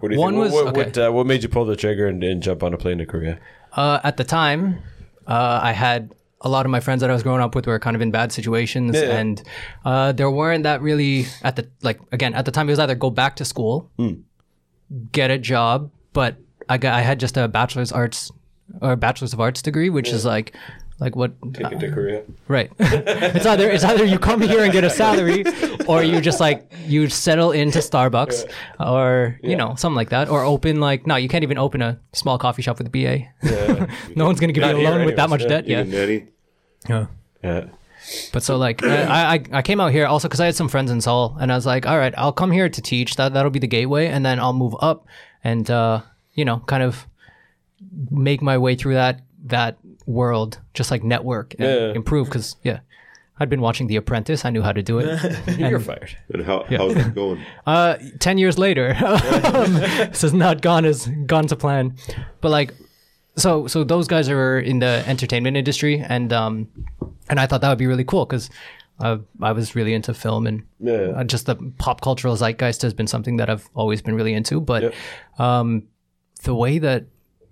What do you One think? was- what, what, okay. what, uh, what made you pull the trigger and, and jump on a plane to Korea? Uh, at the time, uh, I had a lot of my friends that I was growing up with were kind of in bad situations, Yeah. and uh, there weren't that really at the like again at the time it was either go back to school, Hmm. Get a job, but I got I had just a bachelor's arts or bachelor's of arts degree, which is like like what Ticket to Korea. right. it's either it's either you come here and get a salary, or you just like you settle into Starbucks, or you know something like that, or open like no, you can't even open a small coffee shop with a BA. no one's gonna give Not you a loan with that much yeah. debt. Yeah. Yeah. Yeah. But so like I, I I came out here also because I had some friends in Seoul, and I was like, all right, I'll come here to teach. That that'll be the gateway, and then I'll move up and uh, you know kind of make my way through that that world, just like network and Yeah. improve. Because yeah, I'd been watching The Apprentice. I knew how to do it. You're fired. And how, how's it going? Uh, ten years later, this has not gone as gone to plan. But like, so so those guys are in the entertainment industry, and um, and I thought that would be really cool because. Uh, I was really into film and Yeah. uh, just the pop cultural zeitgeist has been something that I've always been really into. But Yep. um, the way that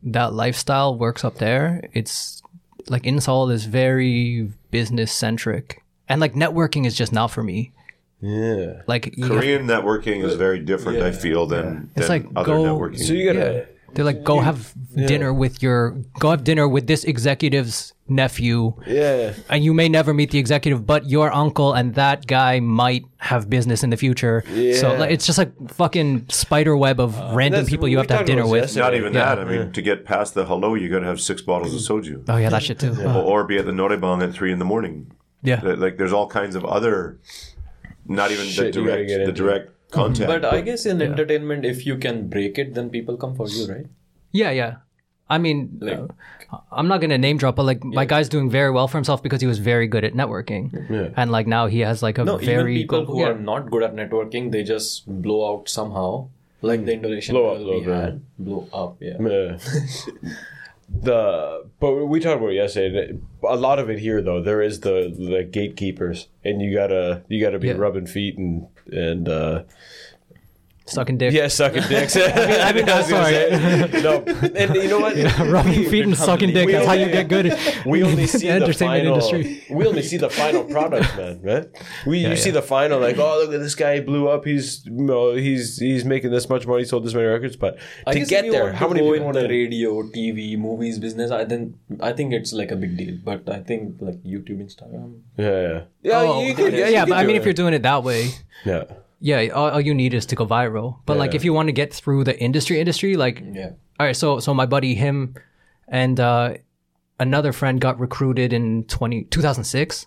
that lifestyle works up there, it's like in Seoul is very business centric, and like networking is just not for me. Yeah. Like you- Korean networking is very different, I feel, than, It's than like other go- networking. So you gotta. Yeah. They're like, go have dinner with your, go have dinner with this executive's nephew, Yeah. and you may never meet the executive, but your uncle and that guy might have business in the future. So Yeah. like, it's just like fucking spider web of uh, random people you have to have dinner with. this Not even Yeah. that. I mean, to get past the hello, you got to have six bottles of soju. Oh yeah, that shit too. Or, or be at the noraebang at three in the morning. Yeah. Like- Like there's all kinds of other, not even the Shit you gotta direct, the into. direct content. But I guess in entertainment, if you can break it, then people come for you, right? Yeah, yeah. I mean, uh, I'm not gonna name drop, but like my guy's doing very well for himself because he was very good at networking, Yeah. and like now he has like a No, very even people global- who yeah. are not good at networking, they just blow out somehow. Like the Indonesian Blow up, girl blow we up, had. Blow up, yeah. Yeah. the but we talked about it yesterday. A lot of it here, though, there is the the gatekeepers, and you gotta you gotta be Yeah. rubbing feet and and uh, sucking dick. yeah, sucking dicks. I mean, that's no, and you know what? Yeah, rubbing feet and sucking dick. we That's how you get good. We only see the entertainment final. industry. We only see the final product, man. Right? We you see the final, like, oh, look at this guy, he blew up. He's you know, he's he's making this much money, sold this many records. But I to guess get you there, want how to many go people in want the to? radio, TV, movies business? I then I think it's like a big deal. But I think like YouTube, Instagram. Yeah, yeah, oh, yeah. Oh, you could, yeah, you could but I do mean, it. if you're doing it that way, yeah. Yeah, all, all you need is to go viral. But like, if you want to get through the industry, industry, like, Yeah. all right, so so my buddy, him, and uh, another friend got recruited in 20, 2006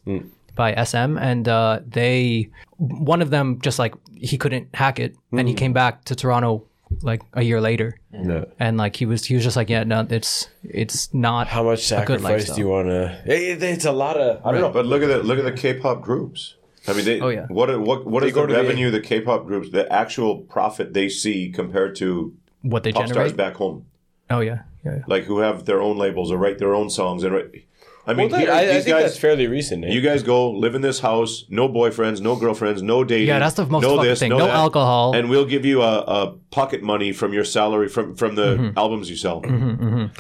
by SM, and uh, they one of them just like he couldn't hack it, and he came back to Toronto like a year later, No. and like he was he was just like, yeah, no, it's it's not How much a good sacrifice do you want to? It, it's a lot of. I don't know. But look at the look at the K-pop groups. I mean, they, Oh, yeah. what what what is go the the- revenue the K-pop groups, the actual profit they see compared to what they pop stars generate. back home, Oh yeah, yeah. yeah. like who have their own labels or write their own songs and write. I mean, Well, here, I, I these think guys, that's fairly recent. eh? you guys go live in this house, no boyfriends, no girlfriends, no dating. Yeah, that's the most no this, thing. No, No that, alcohol. and we'll give you a, a pocket money from your salary from from the Mm-hmm. albums you sell.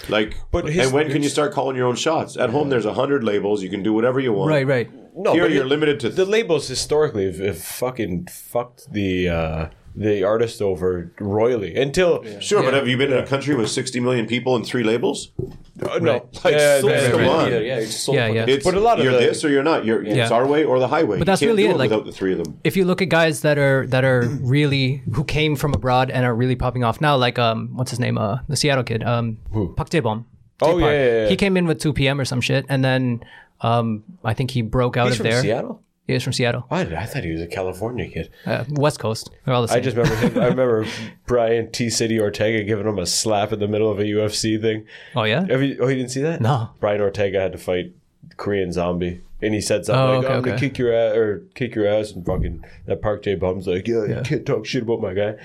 Like, But his- and when can you start calling your own shots? At home, there's a hundred labels. You can do whatever you want. Right, right. No, Here, but you're it- limited to the labels historically have, have fucking fucked the uh, the artist over royally until Sure, but have you been in a country with 60 million people and three labels? Uh, no, Like, Yeah, so- yeah, come yeah. on. Yeah, yeah, it's Yeah, yeah. It's, But a lot of you're the- this or you're not. You're, It's our way or the highway. But that's you can't really do it, like- without the three of them. if you look at guys that are that are really who came from abroad and are really popping off now, like um, what's his name? Uh, the Seattle kid, um, Park Jae-bom. Oh, yeah, yeah, yeah. He came in with 2PM or some shit, and then um, I think he broke out He's of from there. Seattle. He is from Seattle, Why did I thought he was a California kid? uh, West Coast. They're all the same. I just remember him. I remember Brian T City Ortega giving him a slap in the middle of a UFC thing. oh yeah. Have you, oh, you didn't see that? No. Brian Ortega had to fight Korean Zombie, and he said something Oh, like, okay, "Oh, I'm gonna okay. kick your ass or kick your ass," and fucking that Park J Bum's like, "Yeah, you can't talk shit about my guy."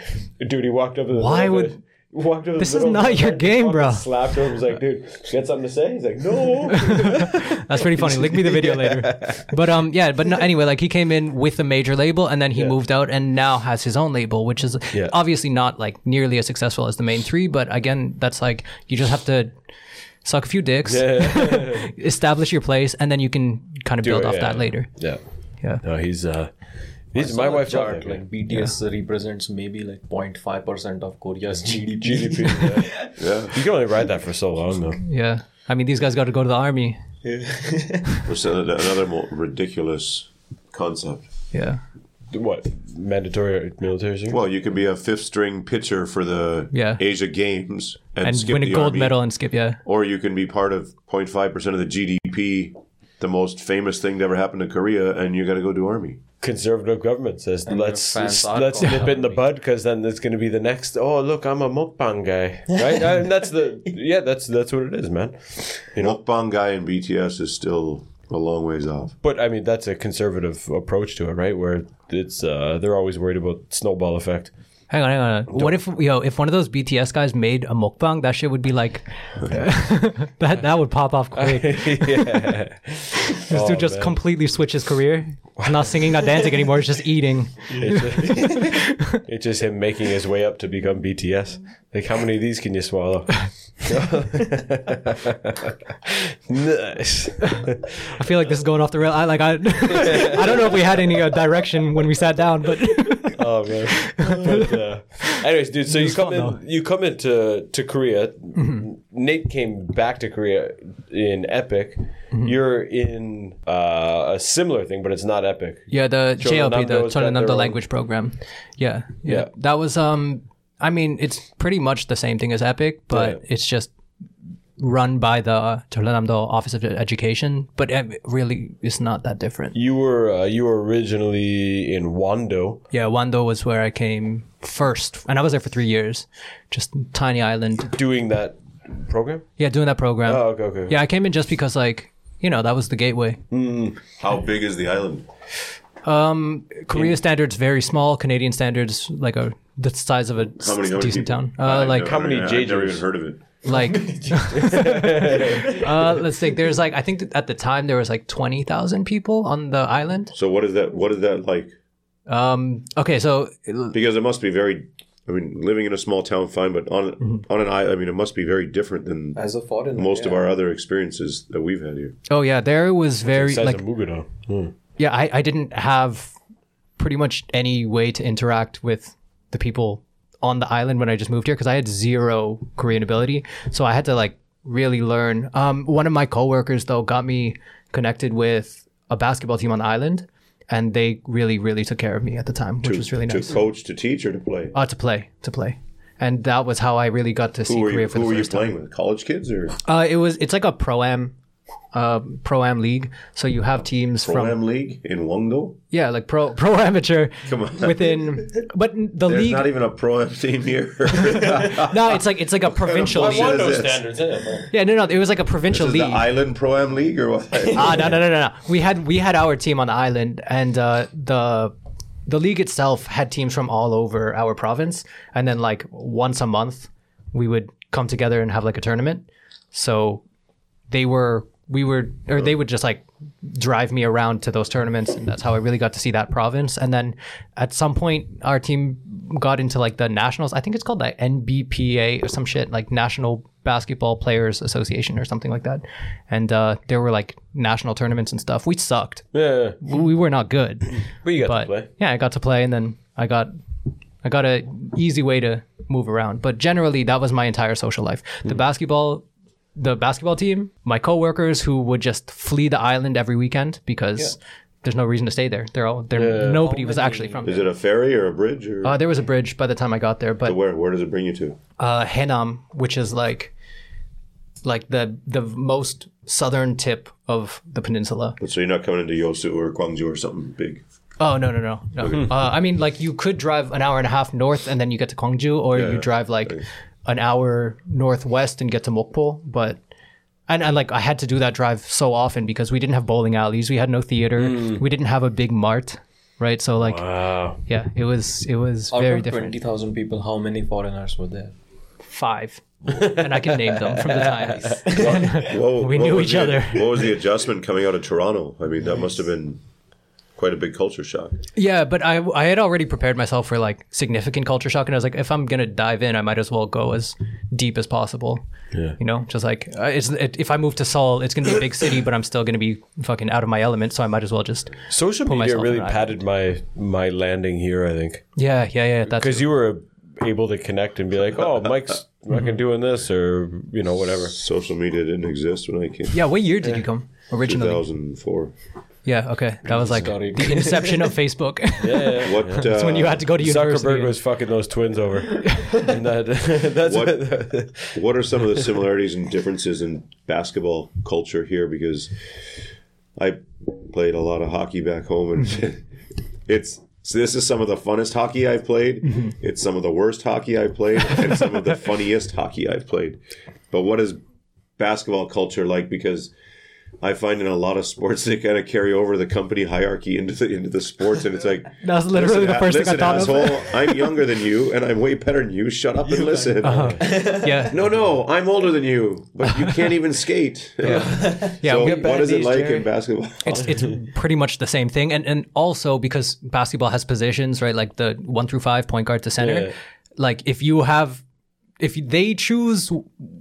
Dude, he walked up to the Why would- Walked to This is not your game, bro. Slapped him. Was like, "Dude, you got something to say?" He's like, "No." That's pretty funny. Link me the video later. But um, yeah. But no, anyway, like he came in with a major label, and then he Yeah. moved out, and now has his own label, which is Yeah. obviously not like nearly as successful as the main three. But again, that's like you just have to suck a few dicks, establish your place, and then you can kind of Do build it, off yeah. that later. yeah. Yeah. No, he's uh, he's my saw a wife. chart like him. BTS represents maybe like 0.5 percent of Korea's GDP. GDP. yeah. Yeah. You can only ride that for so long, though. Yeah. I mean, these guys got to go to the army. It's a- another more ridiculous concept. Yeah. What mandatory military service? Well, you can be a fifth string pitcher for the Yeah. Asia Games and, And skip win a gold Army, medal and skip. Yeah. or you can be part of 0.5% of the GDP, the most famous thing to ever happen to Korea, and you got to go do army. Conservative government says And let's your fans let's called nip it in the bud because then it's going to be the next. Oh, look, I'm a mukbang guy, right? and that's the yeah, that's that's what it is, man. You know, Mukbang guy in BTS is still a long ways off. but I mean that's a conservative approach to it, right? Where it's uh, they're always worried about snowball effect. Hang on, hang on. What if yo, if one of those BTS guys made a mukbang, that shit would be like that. That would pop off quick. yeah, This Oh, dude just man. completely switched his career. He's not singing, not dancing anymore. He's just eating. it's just him making his way up to become BTS. Like, how many of these can you swallow? nice. I feel like this is going off the rail. I like I. I don't know if we had any uh, direction when we sat down, but Oh man. But, uh, anyways, dude. So you come fun, in. though. You come into to Korea. Mm-hmm. Nate came back to Korea in EPIK. Mm-hmm. You're in uh, a similar thing, but it's not EPIK. yeah, the JLP, the Jeollanam-do's got own- language program. Yeah, yeah, Yeah. That was um. I mean, it's pretty much the same thing as EPIK, but it's just run by the Jeollanam-do Office of Education, but it really is not that different. You were uh, you were originally in Wando. Yeah, Wando was where I came first, and I was there for three years, just tiny island. doing that program. Yeah, doing that program. Oh, okay, okay. Yeah, I came in just because like you know that was the gateway. How big is the island? Um, Korea standards very small. Canadian standards like a the size of a How many, how many decent people? town. I Uh, like how many I've never JJs? even heard of it. like uh, let's think. There's like I think that at the time there was like twenty thousand people on the island. So what is that? What is that like? Um. Okay, so Because it must be very. I mean, living in a small town, fine, but on Mm-hmm. on an island, I mean, it must be very different than As a foreigner, most of yeah. our other experiences that we've had here. oh yeah, there was very Size like of Mugano. Hmm. yeah I, I didn't have pretty much any way to interact with the people on the island when i just moved here because i had zero korean ability so i had to like really learn um, one of my coworkers though got me connected with a basketball team on the island and they really really took care of me at the time which was really nice. to coach, to teach, or to play. uh, to play to play and that was how i really got to see who were korea you, for who the were you first time playing with? College kids or uh, it was it's like a pro-am uh, pro-am league so you have teams pro from am league in Wando? Yeah, like pro pro amateur Come on. within, but the There's league. not even a pro am team here. no, it's like it's like a provincial bullshit league. is Wando this? standards. Yeah. Yeah, no, no, it was like a provincial Is the league. Island Pro Am League or what? Ah, no, no, no, no, no. We had we had our team on the island, and uh, the the league itself had teams from all over our province, and then like once a month, we would come together and have like a tournament. So they were we were or they would just like drive me around to those tournaments and that's how I really got to see that province. And then at some point our team got into like the nationals. I think it's called the NBPA or some shit like National Basketball Players Association or something like that. And uh, there were like national tournaments and stuff. We sucked. Yeah. we were not good. But you got but to play. yeah I got to play and then I got I got a easy way to move around. But generally that was my entire social life. The basketball the basketball team my coworkers who would just flee the island every weekend because there's no reason to stay there they're all there nobody was actually from Is there it a ferry or a bridge or uh, there was a bridge by the time I got there but where? Where does it bring you to? uh, Haenam, which is like like the the most southern tip of the peninsula. So you're not coming into Yosu or Gwangju or something big. Oh no no no no! Uh, I mean, like you could drive an hour and a half north and then you get to Gwangju, or Yeah, you drive like an hour northwest and get to Mokpo. But and, and like I had to do that drive so often because we didn't have bowling alleys, we had no theater, mm. we didn't have a big mart, right? So like Wow. yeah, it was it was Out very of different. twenty thousand people, how many foreigners were there? Five, and I can name them from the time. Whoa, We knew each the- other. What was the adjustment coming out of Toronto? I mean, that must have been quite a big culture shock. Yeah, but I I had already prepared myself for like significant culture shock, and I was like, if I'm gonna dive in, I might as well go as deep as possible. Yeah. You know, just like uh, it's it, if I move to Seoul, it's gonna be a big city, but I'm still gonna be fucking out of my element, so I might as well just Social Put media myself really padded my my landing here. I think yeah yeah yeah. That's because you were able to connect and be like, "Oh, Mike's Mm-hmm. fucking doing this," or you know, whatever. Social media didn't exist when I came. yeah. What year did you come originally? 2004. Yeah, okay, that was like Historic. the inception of Facebook. Yeah. What? Uh, That's when you had to go to university. Zuckerberg was fucking those twins over. and that, that's What- what. What are some of the similarities and differences in basketball culture here? Because I played a lot of hockey back home, and it's so this is some of the funnest hockey I've played. It's some of the worst hockey I've played, and some of the funniest hockey I've played. But what is basketball culture like? Because I find in a lot of sports they kind of carry over the company hierarchy into the into the sports, and it's like That's literally the first thing I listen, thought of. asshole, I'm younger than you, and I'm way better than you. Shut up and listen. Uh-huh. yeah, No, no, I'm older than you, but you can't even skate. yeah. so, what is it like Jerry. in basketball? it's it's pretty much the same thing and and also because basketball has positions right like the one through five point guard to center Yeah. like if you have if they choose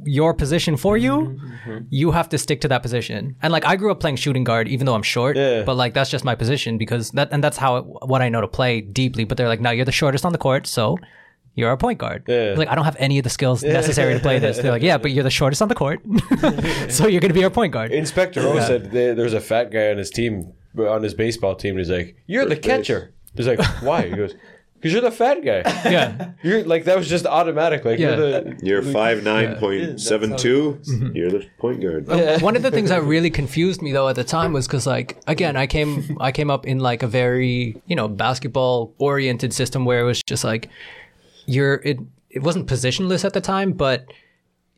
your position for you Mm-hmm, you have to stick to that position and like i grew up playing shooting guard even though i'm short Yeah. but like that's just my position because that and that's how what i know to play deeply but they're like no you're the shortest on the court so you're a point guard. Yeah. Like I don't have any of the skills necessary to play this. They're like, yeah, but you're the shortest on the court, so you're gonna be our point guard. Inspector O said there's a fat guy on his team, on his baseball team, and he's like, "You're the First base. catcher." He's like, "Why?" He goes, Because you're the fat guy. Yeah. You're like that was just automatic. Like Yeah. you're the You're five nine point seven two. Mm-hmm. You're the point guard. One of the things that really confused me though at the time was because like again I came I came up in like a very you know basketball oriented system where it was just like you're it it wasn't positionless at the time but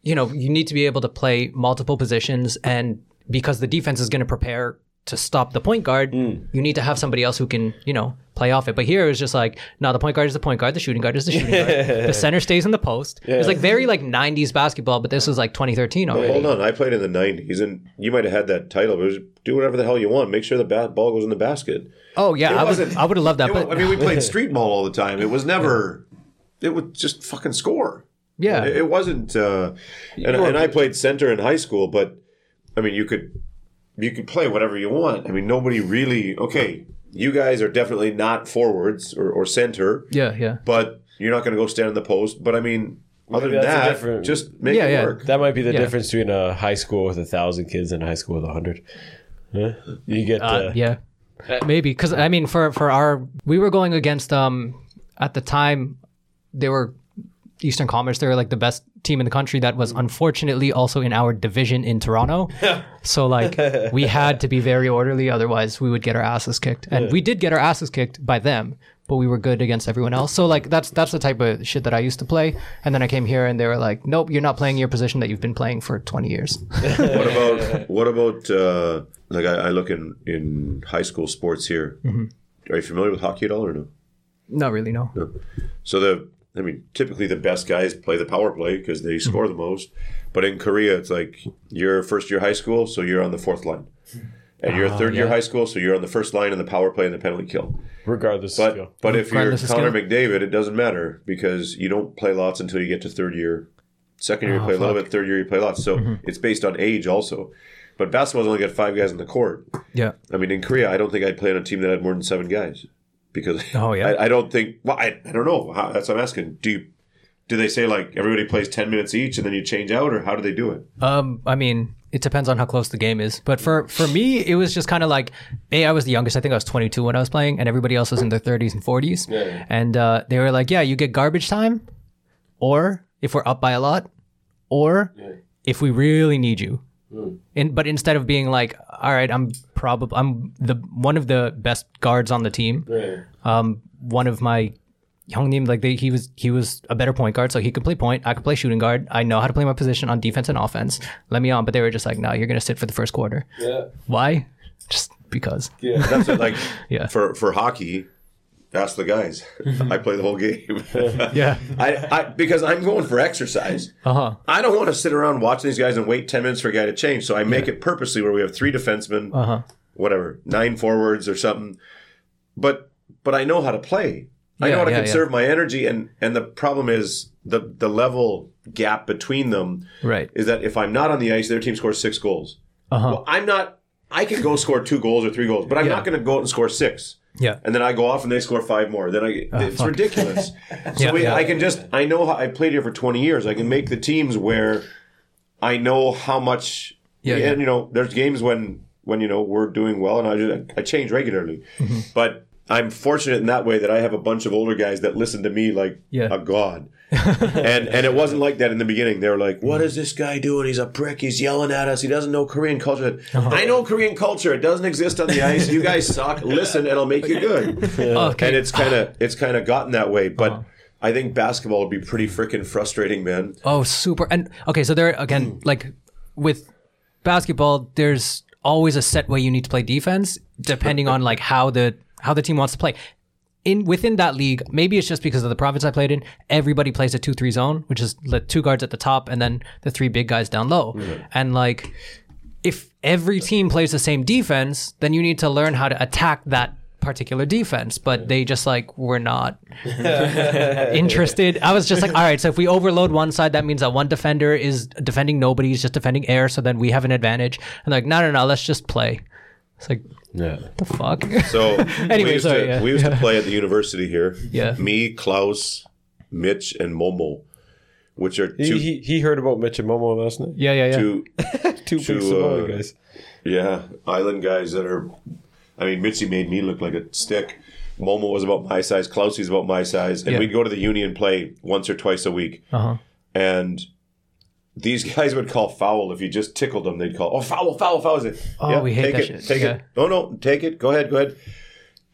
you know you need to be able to play multiple positions and because the defense is going to prepare to stop the point guard you need to have somebody else who can you know play off it but here it was just like no the point guard is the point guard the shooting guard is the shooting guard the center stays in the post it's like very like 90s basketball but this was like 2013 already Hold on, I played in the '90s, and you might have had that title. But it was do whatever the hell you want. Make sure the ba- ball goes in the basket. Oh yeah, It I would wasn't- I would have loved that. But wa- I mean, we played street ball all the time. It was never. It would just fucking score. yeah, It, it wasn't. Uh, and, and I played center in high school, but I mean, you could you can play whatever you want. I mean, nobody really. Okay, you guys are definitely not forwards or, or center, yeah, yeah. but you're not going to go stand in the post. But I mean, other Maybe than that, just make Yeah, it yeah. work. that might be the Yeah. difference between a high school with a thousand kids and a high school with a hundred. Huh? You get Uh, uh, yeah, maybe because I mean, for for our we were going against um at the time they were Eastern Commerce. They were like the best team in the country. That was unfortunately also in our division in Toronto. so like we had to be very orderly, otherwise we would get our asses kicked. And we did get our asses kicked by them, but we were good against everyone else. So like that's that's the type of shit that I used to play. And then I came here and they were like, nope, you're not playing your position that you've been playing for 20 years. what about what about uh, like I, I look in in high school sports here. Mm-hmm. Are you familiar with hockey at all or no? not really, no. So the I mean, typically the best guys play the power play because they Mm-hmm. score the most. But in Korea, it's like you're first year high school, so you're on the fourth line, and you're third year Ah, yeah. high school, so you're on the first line in the power play and the penalty kill. regardless. But skill. but if you're Regardless of Connor skill. McDavid, it doesn't matter because you don't play lots until you get to third year. Second year you Oh, play a little bit, third year you play lots. So Mm-hmm. it's based on age also. But basketball's only got five guys on the court. Yeah. I mean, in Korea, I don't think I'd play on a team that had more than seven guys because Oh, yeah? I, I don't think. Well, I, I don't know. How, that's what I'm asking. Do you, do they say like everybody plays ten minutes each and then you change out, or how do they do it? Um, I mean, it depends on how close the game is. But for for me, it was just kind of like, a, I was the youngest. I think I was 22 when I was playing, and everybody else was in their 30s and 40s. Yeah. And uh, they were like, "Yeah, you get garbage time, or if we're up by a lot, or if we really need you." In, but instead of being like, "All right, I'm probably I'm the one of the best guards on the team," um, one of my young name like they, he was he was a better point guard so he could play point. I could play shooting guard. I know how to play my position on defense and offense. Let me on. But they were just like no you're gonna sit for the first quarter. Yeah, why? Just because. That's it, like Yeah. for for hockey. Ask the guys. I play the whole game. yeah I, I because I'm going for exercise. uh-huh I don't want to sit around watching these guys and wait ten minutes for a guy to change. So I make it purposely where we have three defensemen, uh-huh whatever, nine forwards or something. But but I know how to play. I Yeah, know how to yeah, conserve my energy, and and the problem is the the level gap between them right is that if I'm not on the ice, their team scores six goals. uh-huh Well, I'm not. I can go score two goals or three goals, but I'm Yeah. not going to go out and score six. Yeah And then I go off and they score five more. Then I it's fuck. ridiculous. so Yeah, we, yeah. I can just I know how I played here for 20 years. I can make the teams where I know how much. Yeah, and you know, there's games when when you know we're doing well, and I just I change regularly. Mm-hmm. But I'm fortunate in that way that I have a bunch of older guys that listen to me like a god. and and it wasn't like that in the beginning. They were like, "What is this guy doing? He's a prick. He's yelling at us. He doesn't know Korean culture." Uh-huh. I know Korean culture. It doesn't exist on the ice. You guys suck. Listen, and it'll make you good. okay Uh-huh. And it's kind of it's kind of gotten that way. But I think basketball would be pretty freaking frustrating, man. Oh, super. And okay, so there again, like with basketball, there's always a set way you need to play defense, depending on like how the how the team wants to play. In within that league, maybe it's just because of the province I played in. Everybody plays a two-three zone, which is the two guards at the top and then the three big guys down low. And like, if every team plays the same defense, then you need to learn how to attack that particular defense. But they just like were not interested. I was just like, all right, so if we overload one side, that means that one defender is defending nobody, he's just defending air, so then we have an advantage. And like, no, no, no, let's just play. It's like, yeah. the fuck? So Anyway, we used, sorry, to, yeah. we used to play at the university here. Yeah. Me, Klaus, Mitch, and Momo, which are He, two he, he heard about Mitch and Momo last night. yeah, yeah, yeah. two Two big Samoa uh, guys. yeah island guys that are. I mean, Mitzi made me look like a stick, Momo was about my size, Klausie's about my size, and Yeah. we'd go to the union play once or twice a week. Uh-huh. And these guys would call foul if you just tickled them. They'd call, "Oh, foul, foul, foul!" Say, Oh, we hate take that it, shit. take Yeah. it. No, no, take it. Go ahead, go ahead.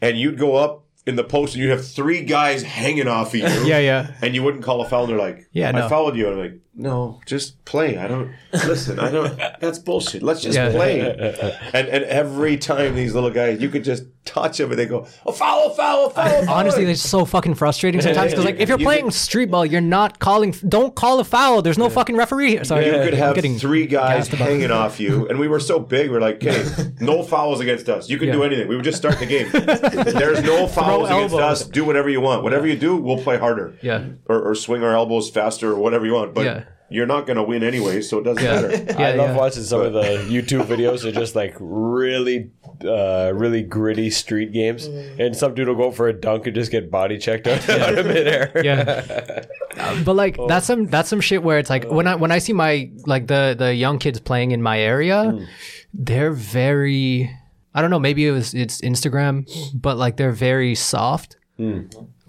And you'd go up in the post, and you'd have three guys hanging off of you. Yeah, yeah. And you wouldn't call a foul, and they're like, Yeah, I no. fouled you." And I'm like, "No, just play. I don't listen. I don't. That's bullshit. Let's just Yeah. play." And and every time these little guys, you could just touch them, and they go, "Oh, foul, foul, foul!" foul." Honestly, it's so fucking frustrating sometimes because, like, if you're You playing could- street ball, you're not calling. Don't call a foul. There's no fucking referee. here. Sorry, you could I'm have getting three guys hanging off you, and we were so big. We're like, okay, no fouls against us. You can Yeah. do anything. We would just start the game. There's no fouls against elbows. us. Do whatever you want. Whatever you do, we'll play harder. Yeah. Or, or swing our elbows faster, or whatever you want. But Yeah. You're not going to win anyway, so it doesn't Yeah. matter. Yeah, I love yeah. watching some of the YouTube videos of just like really, uh, really gritty street games, and some dude will go for a dunk and just get body checked out, out of midair. yeah. Uh, but like that's some that's some shit where it's like when I when I see my like the the young kids playing in my area, they're very I don't know, maybe it was it's Instagram, but like they're very soft.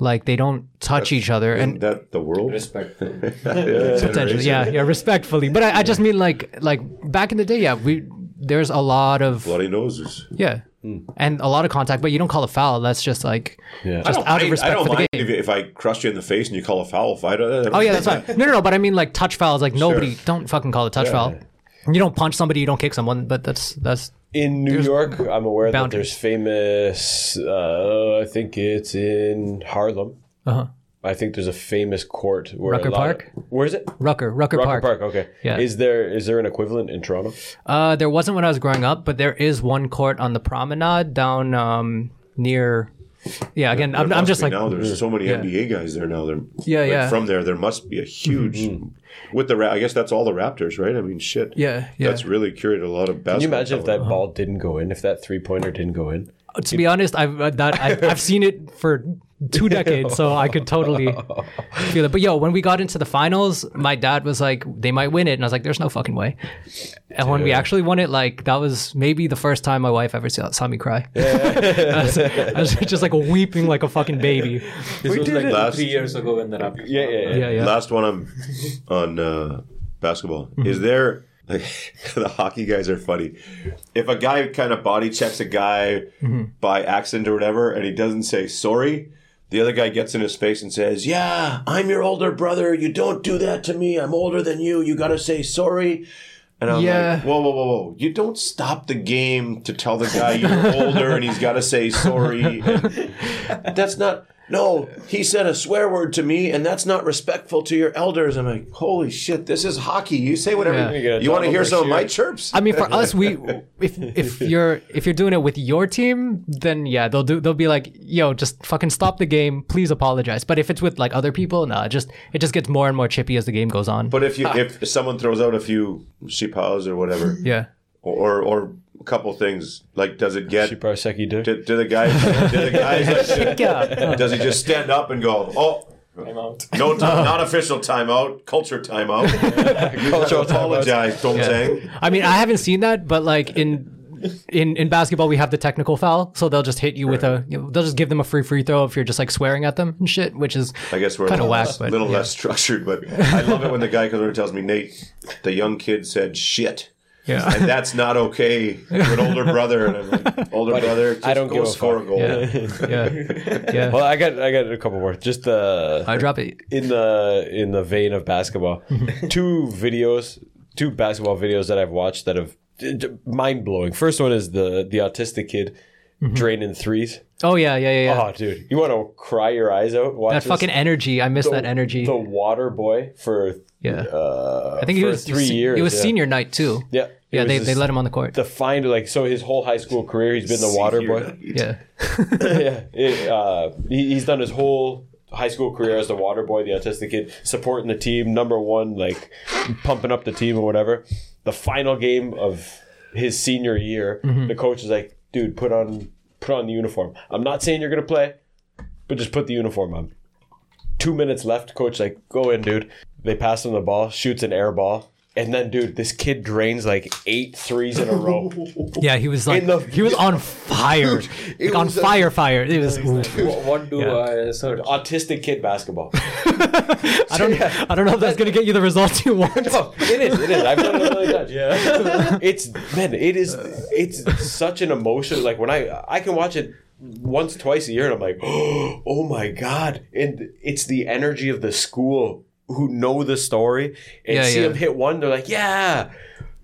Like they don't touch each other and that the world? Respectful. potentially yeah, yeah, respectfully. But I, I just mean like like back in the day, yeah, we there's a lot of Bloody noses. yeah. Hmm. And a lot of contact, but you don't call a foul. That's just like Yeah. just I don't out of respect I don't for the game. if, if I crush you in the face and you call a foul. If I don't, Oh yeah, that's fine. No, no, no. But I mean, like touch fouls. Like nobody, don't fucking call it touch foul. You don't punch somebody, you don't kick someone. But that's that's In New York, I'm aware that there's famous. Uh, I think it's in Harlem. uh huh. I think there's a famous court where Rucker Park? Of, where is it? Rucker, Rucker, Rucker Park. Park. Okay. Yeah. Is there is there an equivalent in Toronto? Uh, there wasn't when I was growing up, but there is one court on the promenade down um near. Yeah, again, I'm, I'm just like now. There's so many Yeah. NBA guys there now. They're Yeah, like, yeah. From there, there must be a huge mm-hmm. with the. Ra- I guess that's all the Raptors, right? I mean, shit. Yeah, yeah. That's really curated a lot of basketball. Can you imagine if that ball didn't go in? If that three pointer didn't go in? To be honest, I've uh, that I've, I've seen it for two decades, so I could totally feel it. But yo, when we got into the finals, my dad was like, "They might win it," and I was like, "There's no fucking way." And when we actually won it, like that was maybe the first time my wife ever saw, saw me cry. I, was, I was just like weeping like a fucking baby. This was like Last- three years ago when the Raptors. Yeah, yeah, yeah. Yeah, yeah. Last one on on uh, basketball. Mm-hmm. Is there like, the hockey guys are funny. If a guy kind of body checks a guy Mm-hmm. by accident or whatever, and he doesn't say sorry. The other guy gets in his face and says, "Yeah, I'm your older brother. You don't do that to me. I'm older than you. You got to say sorry." And I'm Yeah. like, "Whoa, whoa, whoa, whoa! You don't stop the game to tell the guy you're older and he's got to say sorry." And that's not. No, he said a swear word to me, and that's not respectful to your elders. I'm like, holy shit, this is hockey. You say whatever Yeah. You you, want to hear for some of my chirps. I mean, for us, we if if you're if you're doing it with your team, then yeah, they'll do they'll be like, "Yo, just fucking stop the game. Please apologize." But if it's with like other people, nah, it just it just gets more and more chippy as the game goes on. But if you if someone throws out a few sheepaws or whatever, yeah, or or a couple things, like does it get Shipar Seki do. do, do the guys do the guys like, yeah. does he just stand up and go, oh? I'm. No, t- not official timeout. Culture timeout. You have to apologize, Dongzang. I mean, I haven't seen that, but like in in in basketball, we have the technical foul, so they'll just hit you with a you know, they'll just give them a free free throw if you're just like swearing at them and shit, which is I guess we're Kinda whack, less, but little yeah. less structured, but I love it when the guy comes over and tells me, Nate, the young kid said shit. Yeah. And that's not okay. You're an older brother, and I'm like, older brother. Just I don't go give a score fuck. a goal. Yeah, yeah, yeah. Well, I got I got a couple more. Just uh, I drop it. in the in the vein of basketball, two videos, two basketball videos that I've watched that have mind blowing. First one is the the autistic kid draining threes. Oh yeah, yeah, yeah. yeah. Oh, dude, you want to cry your eyes out? Watch that this. fucking energy. I miss The- that energy. The water boy for yeah. uh, I think he was three se- years. It was yeah. senior night too. Yeah, Yeah, they, his- they let him on the court. the find like so his whole high school career he's been the water boy. yeah. yeah, it, uh, he, he's done his whole high school career as the water boy, the autistic kid, supporting the team, number one, like pumping up the team or whatever. The final game of his senior year, the coach is like, "Dude, put on put on the uniform. I'm not saying you're gonna play, but just put the uniform on." Two minutes left. Coach like, "Go in, dude." They pass him the ball, shoots an air ball, And then, dude, this kid drains like eight threes in a row. Yeah, he was like In the- he was on fire, it like on was a- fire, fire. It was. oof. What, what do Yeah. I search? Autistic kid basketball. I don't. I don't know if that's gonna get you the results you want. No, it is. It is. I've done it a million times. Yeah. It's man. It is. It's such an emotion. Like when I I can watch it once, twice a year, and I'm like, oh my god! And it's the energy of the school who know the story and Yeah, see yeah. him hit one. They're like, yeah.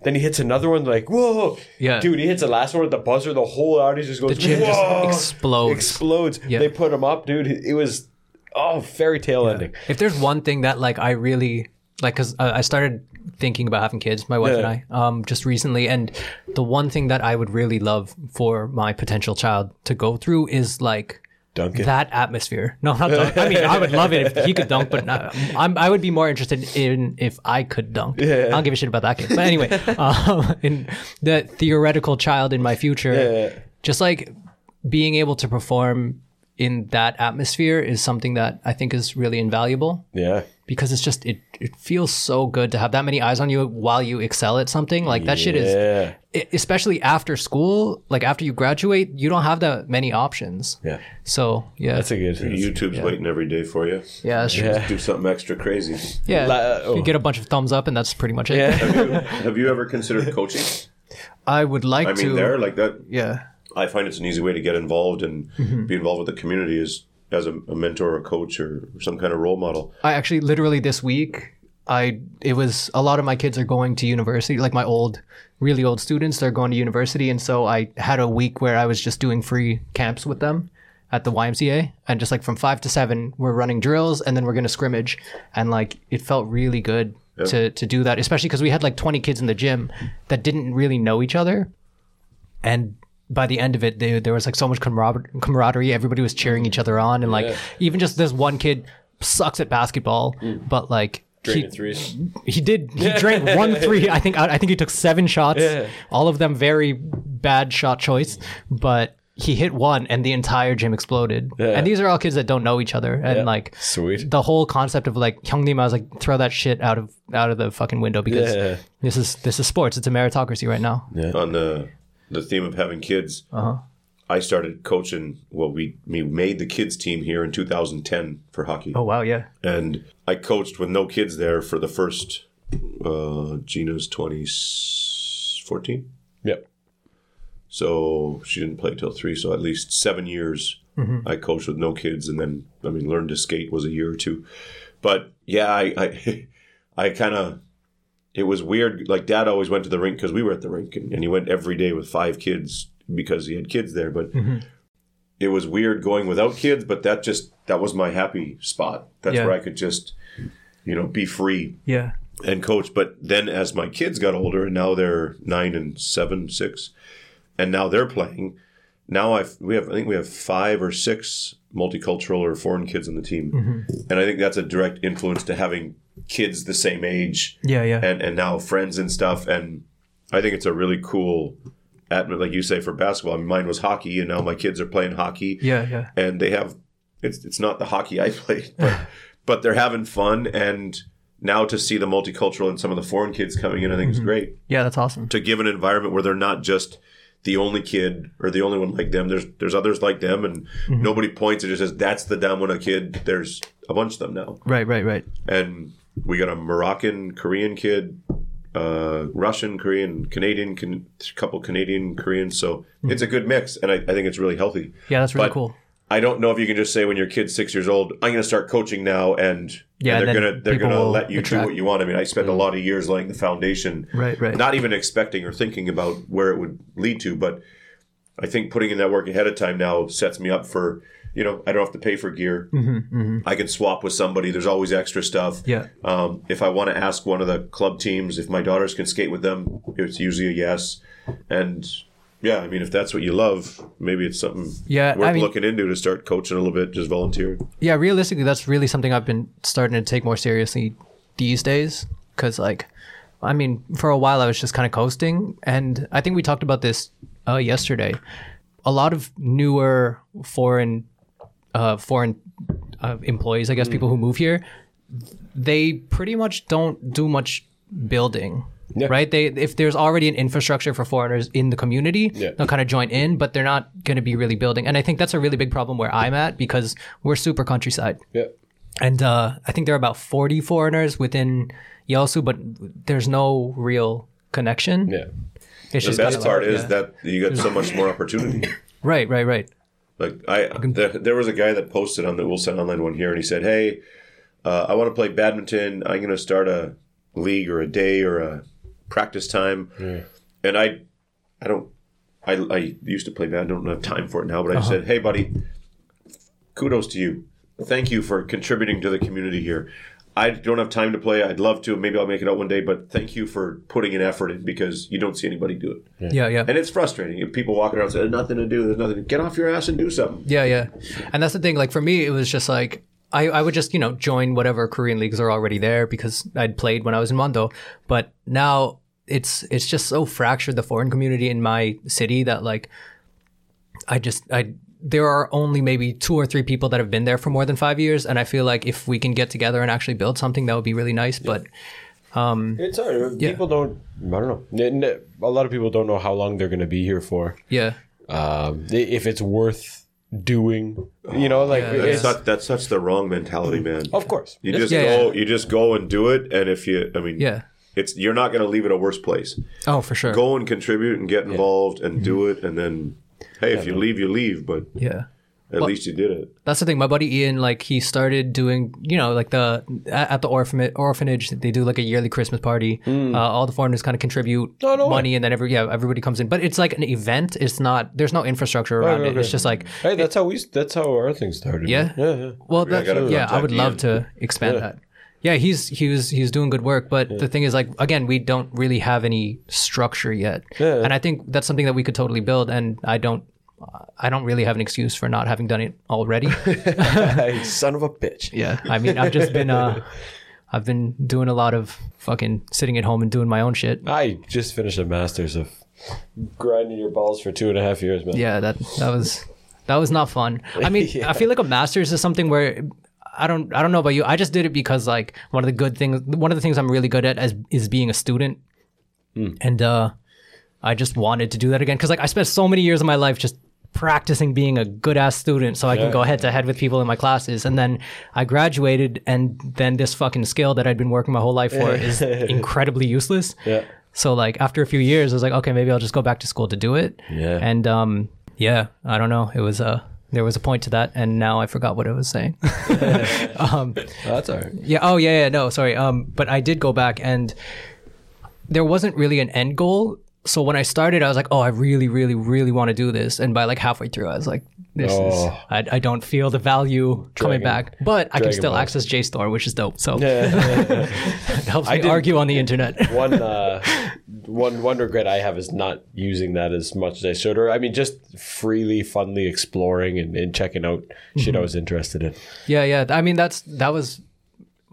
Then he hits another one. They're like, whoa, Yeah. dude. He hits the last one at the buzzer. The whole audience just goes, The gym just explodes. explodes. Yeah. They put him up, dude. It was oh fairy tale ending. If there's one thing that like I really like, because I I started thinking about having kids, my wife and I, um, just recently, and the one thing that I would really love for my potential child to go through is like. That atmosphere. No, not dunk. I mean, I would love it if he could dunk, but not, I'm, I would be more interested in if I could dunk. I don't give a shit about that kid. But anyway, um, in the theoretical child in my future, Yeah. just like being able to perform in that atmosphere is something that I think is really invaluable Yeah. Because it's just it it feels so good to have that many eyes on you while you excel at something like that shit is Yeah. especially after school like after you graduate you don't have that many options Yeah. so yeah That's a good. YouTube's waiting every day for you. yeah that's true. Yeah. Do something extra crazy. yeah La- oh. you get a bunch of thumbs up and that's pretty much it Yeah. Have you, have you ever considered coaching? I would like I to mean, there like that. yeah I find it's an easy way to get involved and Mm-hmm. be involved with the community is as a, a mentor or a coach or some kind of role model. I actually literally this week I it was a lot of my kids are going to university like my old really old students they're going to university and so I had a week where I was just doing free camps with them at the YMCA and just like from 5 to 7 we're running drills and then we're going to scrimmage and like it felt really good to to do that especially cuz we had like 20 kids in the gym that didn't really know each other and by the end of it they, there was like so much camarader- camaraderie everybody was cheering each other on and like even just this one kid sucks at basketball mm. but like he, threes. he did he drank one three i think I, I think he took seven shots Yeah. all of them very bad shot choice but he hit one and the entire gym exploded Yeah. and these are all kids that don't know each other and like Sweet. the whole concept of like Hyungnim, I was like throw that shit out of out of the fucking window because Yeah. this is this is sports it's a meritocracy right now Yeah. On the the theme of having kids, Uh-huh. I started coaching. Well, we we made the kids team here in 2010 for hockey. oh wow yeah and I coached with no kids there for the first uh, Gina's 2014. Yep. So she didn't play till three. So at least seven years I coached with no kids, and then I mean learned to skate was a year or two. But yeah, I I, I kind of it was weird. Like Dad always went to the rink because we were at the rink, and, and he went every day with five kids because he had kids there. But mm-hmm. it was weird going without kids. But that just that was my happy spot. That's Yeah. where I could just you know be free yeah and coach. But then as my kids got older, and now they're nine and seven, six, and now they're playing. Now I've we have I think we have five or six multicultural or foreign kids on the team, mm-hmm. and I think that's a direct influence to having kids the same age yeah yeah and and now friends and stuff. And I think it's a really cool atmosphere, like you say, for basketball. I mean, mine was hockey, and now my kids are playing hockey yeah yeah and they have it's it's not the hockey I played, but but they're having fun and now to see the multicultural and some of the foreign kids coming in, I think is mm-hmm. great. yeah that's awesome To give an environment where they're not just the only kid or the only one like them. There's there's others like them, and mm-hmm. nobody points. It just says that's the dumb one. A kid. There's a bunch of them now, right right right and we got a Moroccan Korean kid, uh, Russian Korean, Canadian, can, couple Canadian Koreans. So it's a good mix, and I, I think it's really healthy. yeah that's really But cool I don't know if you can just say when your kid's six years old, I'm going to start coaching now, and Yeah, and they're gonna they're gonna let you attract- do what you want. I mean, I spent a lot of years laying the foundation, Right, right. Not even expecting or thinking about where it would lead to, but I think putting in that work ahead of time now sets me up for you know I don't have to pay for gear. I can swap with somebody. There's always extra stuff. Mm-hmm, Yeah. Um, if I want to ask one of the club teams if my daughters can skate with them, it's usually a yes. And yeah, I mean, if that's what you love, maybe it's something Yeah, worth I mean- looking into to start coaching a little bit, just volunteering. yeah realistically that's really something i've been starting to take more seriously these days because like i mean for a while i was just kind of coasting and i think we talked about this uh, yesterday a lot of newer foreign uh, foreign uh, employees i guess people who move here they pretty much don't do much building. Yeah. Right? They if there's already an infrastructure for foreigners in the community, Yeah. they'll kind of join in, but they're not going to be really building. And I think that's a really big problem where I'm at because we're super countryside. Yeah. And uh, I think there are about 40 foreigners within Yeosu, but there's no real connection. Yeah. It's The just best part like- is yeah. that you get so much more opportunity. Right, right, right. Like I, there, there was a guy that posted on the Ulsan Online one here, and he said, "Hey, uh, I want to play badminton. I'm going to start a league or a day or a practice time." And I, I don't, I, I used to play bad. I don't have time for it now. But I said, "Hey, buddy, kudos to you. Thank you for contributing to the community here." I don't have time to play. I'd love to. Maybe I'll make it out one day. But thank you for putting an effort in because you don't see anybody do it. Yeah, yeah. And it's frustrating if people walking around saying, "There's nothing to do. There's nothing." To get off your ass and do something. Yeah, yeah. And that's the thing. Like for me, it was just like I, I would just you know join whatever Korean leagues are already there because I'd played when I was in Wando. But now it's it's just so fractured the foreign community in my city that like I just I there are only maybe two or three people that have been there for more than five years, and I feel like if we can get together and actually build something, that would be really nice. But It's hard. People don't. I don't know. N- n- A lot of people don't know how long they're going to be here for. yeah, Um, if it's worth doing, you know, like Yeah, it's, That's such, that's such the wrong mentality, man. of course. You just Yeah, go, yeah. you just go and do it, and if you, I mean, yeah. it's you're not going to leave it a worse place. Oh, for sure. Go and contribute and get involved and do it, and then, hey, if you leave, you leave, but Yeah. at least you did it. That's the thing. My buddy Ian, like, he started doing, you know, like the at the orphanage, orphanage, they do like a yearly Christmas party. Uh, all the foreigners kind of contribute. Oh, no way. money, and then every yeah, everybody comes in. But it's like an event. It's not. There's no infrastructure around it. okay. It's just like, Hey, that's how we. That's how our thing started. Yeah? yeah, yeah. well, that, gotta yeah, I would love to expand that. Yeah, he's he was he's doing good work, but the thing is, like, again, we don't really have any structure yet, Yeah. and I think that's something that we could totally build. And I don't. I don't really have an excuse for not having done it already. Son of a bitch. Yeah, I mean, I've just been uh, I've been doing a lot of fucking sitting at home and doing my own shit. I just finished a master's of grinding your balls for two and a half years, man. Yeah, that that was that was not fun. I mean, I feel like a master's is something where I don't I don't know about you. I just did it because like one of the good things, one of the things I'm really good at is is being a student, and uh, I just wanted to do that again because like I spent so many years of my life just practicing being a good ass student so I can go head to head with people in my classes and then I graduated and then this fucking skill that I'd been working my whole life for is incredibly useless. Yeah. So like after a few years I was like okay maybe I'll just go back to school to do it. Yeah. And um yeah, I don't know. It was uh there was a point to that and now I forgot what I was saying. That's all right. Yeah. Oh, yeah, yeah. No, sorry. Um, but I did go back, and there wasn't really an end goal. So when I started, I was like, "Oh, I really, really, really want to do this." And by like halfway through, I was like, "This is Oh. I, I don't feel the value coming back." But I can still Balls. access JSTOR, which is dope. So it helps me didn't- argue on the internet. one uh, one one regret I have is not using that as much as I should, or I mean, just freely, funly exploring and, and checking out shit I was interested in. yeah, yeah. I mean, that's that was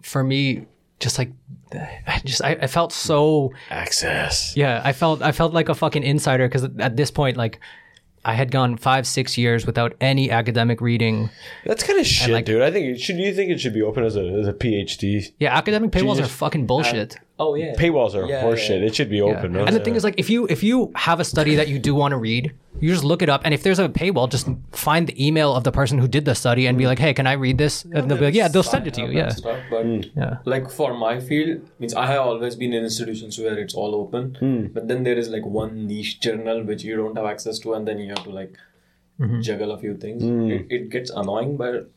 for me. Just like, I just I, I felt so Access. Yeah, I felt I felt like a fucking insider because at this point, like, I had gone five six years without any academic reading. That's kind of shit, like- dude. I think it should. You think it should be open as a as a PhD? Yeah, academic paywalls are fucking uh, bullshit. Oh yeah. Paywalls are Yeah, horseshit. yeah. It should be Yeah. open. no? And the thing is, like, if you if you have a study that you do want to read, you just look it up, and if there's a paywall, just find the email of the person who did the study and be like, "Hey, can I read this?" And they'll be like, "Yeah, they'll send it to you." Yeah, stuff, but Yeah. like for my field, means I have always been in institutions where it's all open, mm. but then there is like one niche journal which you don't have access to, and then you have to like mm-hmm. juggle a few things. Mm. It, it gets annoying, but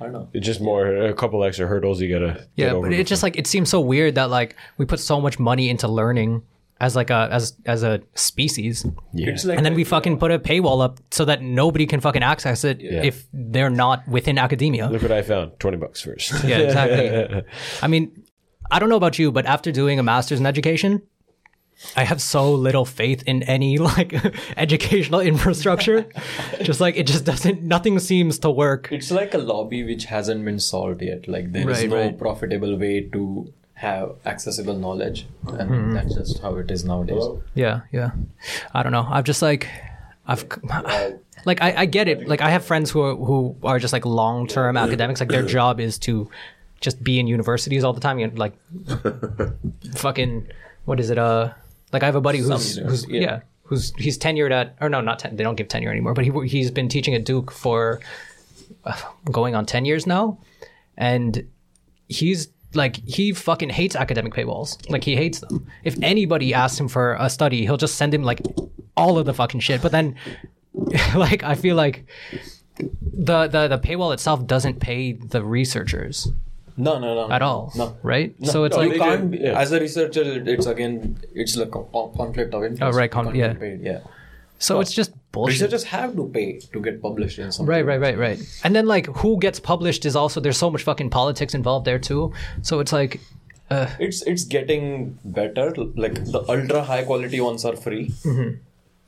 I don't know. it's just more a couple extra hurdles you gotta. get yeah, over but it just like it seems so weird that like we put so much money into learning as like a as as a species. Yeah. Like and then we fucking uh, put a paywall up so that nobody can fucking access it Yeah. if they're not within academia. Look what I found. Twenty bucks first. Yeah, exactly. I mean, I don't know about you, but after doing a master's in education, I have so little faith in any like educational infrastructure. just like it just doesn't nothing seems to work. It's like a lobby which hasn't been solved yet. Like there is Right, no right. profitable way to have accessible knowledge, and Mm-hmm. that's just how it is nowadays. Yeah, yeah. I don't know. I've just like I've like I, I get it. Like I have friends who are who are just like long term academics. Like their job is to just be in universities all the time. You know, like fucking what is it? Uh, like I have a buddy who's, who's yeah. yeah. who's he's tenured at or no, not ten. They don't give tenure anymore, but he he's been teaching at Duke for uh, going on ten years now, and he's like he fucking hates academic paywalls. Like he hates them. If anybody asks him for a study, he'll just send him like all of the fucking shit. But then, like I feel like the the the paywall itself doesn't pay the researchers No, no, no. at all, No. right? so it's No, like you can't be, yeah. as a researcher. It's again, it's like a conflict of interest. Oh, right, con- can't yeah. paid, yeah. so it's just bullshit. Researchers have to pay to get published in some. Right, right, right, right. And then like who gets published is also there's so much fucking politics involved there too. So it's like uh, It's it's getting better. Like the ultra high quality ones are free. Mm-hmm.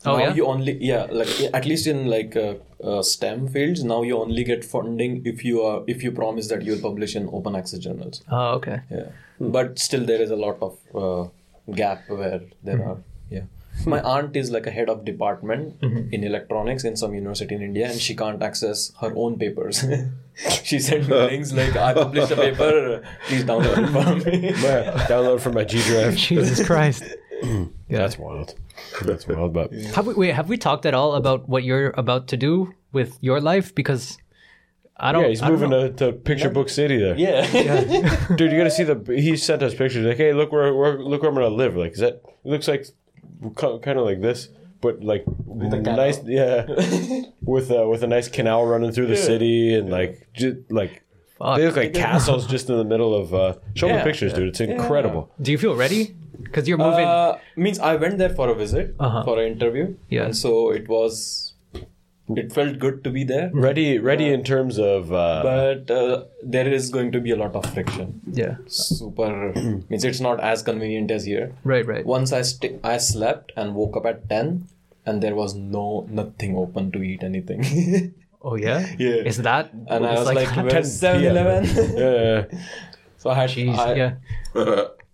Oh, now yeah? you only yeah like at least in like uh, uh, STEM fields now you only get funding if you are if you promise that you'll publish in open access journals. oh okay. Yeah, but still there is a lot of uh, gap where there are yeah. My aunt is like a head of department in electronics in some university in India, and she can't access her own papers. she sent me links like, "I published a paper. Please download it for me." Download from my G drive. Jesus Christ. That's wild. That's wild, but Have we wait, have we talked at all about what you're about to do with your life? Because I don't yeah, he's I moving to, to Picture Book City there. yeah. Dude, you gotta see the. He sent us pictures. Like, hey, look where, where look where I'm gonna live. Like, is that? It looks like kind of like this, but like nice. Yeah, with uh, with a nice canal running through the city and like just like Fuck. they look like castles just in the middle of. Uh, show me Yeah. pictures, dude. It's incredible. Do you feel ready? Because you're moving Uh, means I went there for a visit Uh-huh. for an interview. Yeah. And so it was. It felt good to be there, Ready, ready in terms of. Uh, but uh, there is going to be a lot of friction. Yeah. Super means it's not as convenient as here. Right, right. Once I st- I slept and woke up at ten, and there was no nothing open to eat anything. Oh yeah? Yeah. Is that and I it's was like, that? where's 7-Eleven? yeah, so I had Jeez, I, yeah.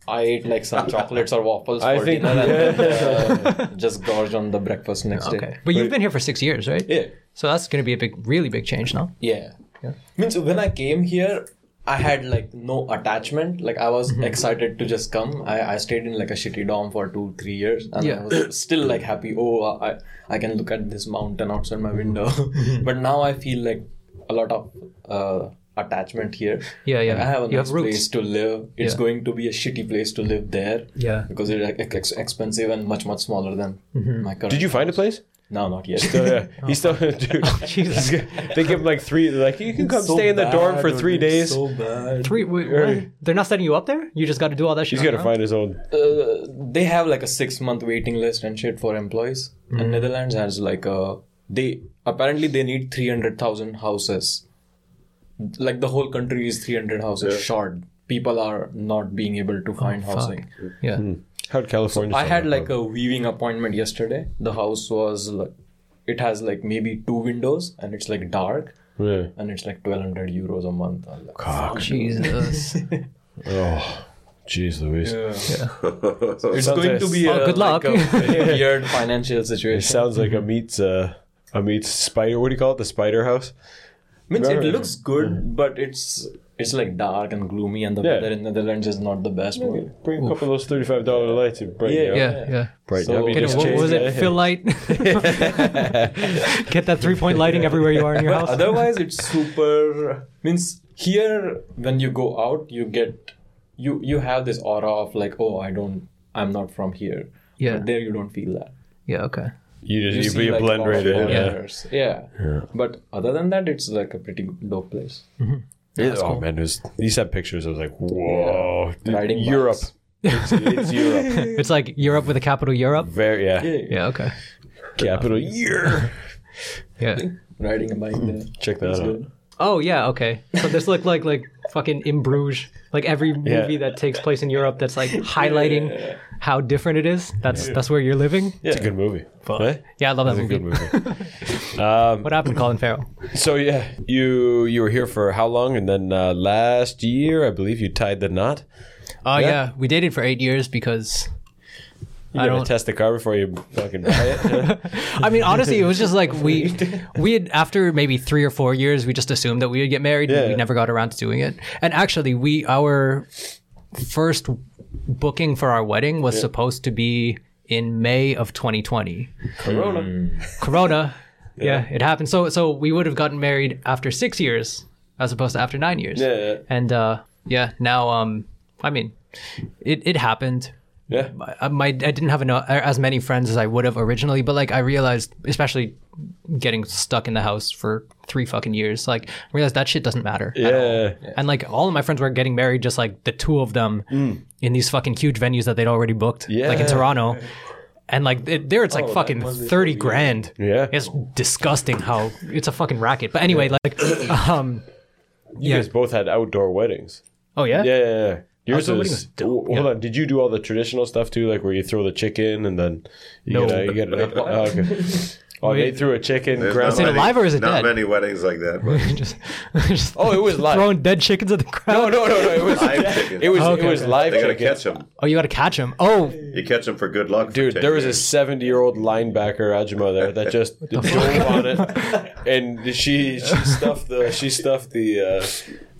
I ate like some chocolates or waffles I for think- dinner and then, uh, just gorged on the breakfast next Okay. day. But you've been here for six years, right? Yeah. So that's gonna be a big really big change now. Yeah. Yeah. Means when I came here, I had like no attachment. Like I was excited to just come. I, I stayed in like a shitty dorm for two, three years and Yeah. I was still like happy. Oh, I, I can look at this mountain outside my window. but now I feel like a lot of uh, attachment here. Yeah, yeah. Like, I have a You nice roots. place to live. It's Yeah. going to be a shitty place to live there. Yeah. Because it's like, ex- expensive and much, much smaller than Mm-hmm. my current Did you find a place? No, not yet. So, yeah, he's still, dude. Jesus. They give him like three. Like you can come So stay in the dorm for three days. So bad. Three wait, what? They're not setting you up there? You just gotta do all that shit. He's got to find his own. uh, they have like a six month waiting list and shit for employees. And Netherlands has like a they apparently they need three hundred thousand houses. Like the whole country is three hundred houses short. People are not being able to find housing. Yeah. How'd California? I had like a weaving appointment yesterday. The house was like it has like maybe two windows and it's like dark Yeah. and it's like twelve hundred euros a month. I'm like, Cock. Jesus. Oh, jeez, Louise. It's going like- to be Oh, a, good luck. like a weird financial situation. It sounds like a meets uh, a meets spider. What do you call it? The spider house. Means it looks good, mm-hmm. but it's it's like dark and gloomy, and the Yeah. weather in the Netherlands is not the best. one. Bring a couple of those thirty-five dollar lights and brighten Yeah, you up. Yeah, yeah. Brighten So- up. You Get it, what was it? Fill light. Get that three point lighting everywhere you are in your But house. otherwise, it's super. Means here, when you go out, you get you you have this aura of like, oh, I don't, I'm not from here. Yeah. But there, you don't feel that. Yeah, okay. You You just you see, be a like, blend lot right in. Yeah. foreigners. Yeah. But other than that, it's like a pretty dope place. Mm-hmm. Yeah, oh man, it was, you sent pictures. I was like, whoa, Dude, Europe. It's, it's Europe. It's like Europe with a capital Europe. Very yeah. Yeah, okay. Capital year. Yeah. Riding a bike there. Check that It's out. good. Oh yeah, okay. So this look like like fucking in Bruges, like every Yeah. movie that takes place in Europe that's like highlighting how different it is. That's that's where you're living. It's a good movie. Right? Yeah, I love that It's a movie. good movie. um, What happened to Colin Farrell? so yeah, you you were here for how long? And then uh, last year, I believe you tied the knot. Oh Yeah. yeah. we dated for eight years because You I gotta don't. test the car before you fucking buy it. I mean, honestly, it was just like we we had after maybe three or four years, we just assumed that we would get married. and Yeah. We never got around to doing it. And actually, we our first booking for our wedding was supposed to be in May of 2020. Corona. Corona. Yeah. it happened. So so we would have gotten married after six years as opposed to after nine years. Yeah, yeah. And uh, yeah, now um, I mean, it it happened. Yeah. I, uh, my I didn't have enough, as many friends as I would have originally, but like I realized, especially getting stuck in the house for three fucking years, like I realized that shit doesn't matter. at all. Yeah. And like all of my friends were getting married, just like the two of them mm. in these fucking huge venues that they'd already booked, yeah. like in Toronto. And like it, there, it's like fucking thirty grand. Yeah. it's disgusting how it's a fucking racket. But anyway, like, um, You Yeah. guys both had outdoor weddings. oh yeah, Yeah, yeah, yeah. Yours Outdoor was, wedding dope, Hold on. Did you do all the traditional stuff too, like where you throw the chicken and then you No. get a, you get a, oh, okay. Oh, they threw a chicken. There's ground- Is it many- alive or is it not dead? many weddings like that. But just, just Oh, it was live. throwing dead chickens at the No, crowd. no, no, no. no. It was live chicken. it was okay, it was okay. live they gotta chicken. catch them. Oh, you got to catch them. Oh, You catch them for good luck. for Dude, 10 there was a years. 70 year old linebacker Ajima there that just dove on it, and she she stuffed the she stuffed the uh,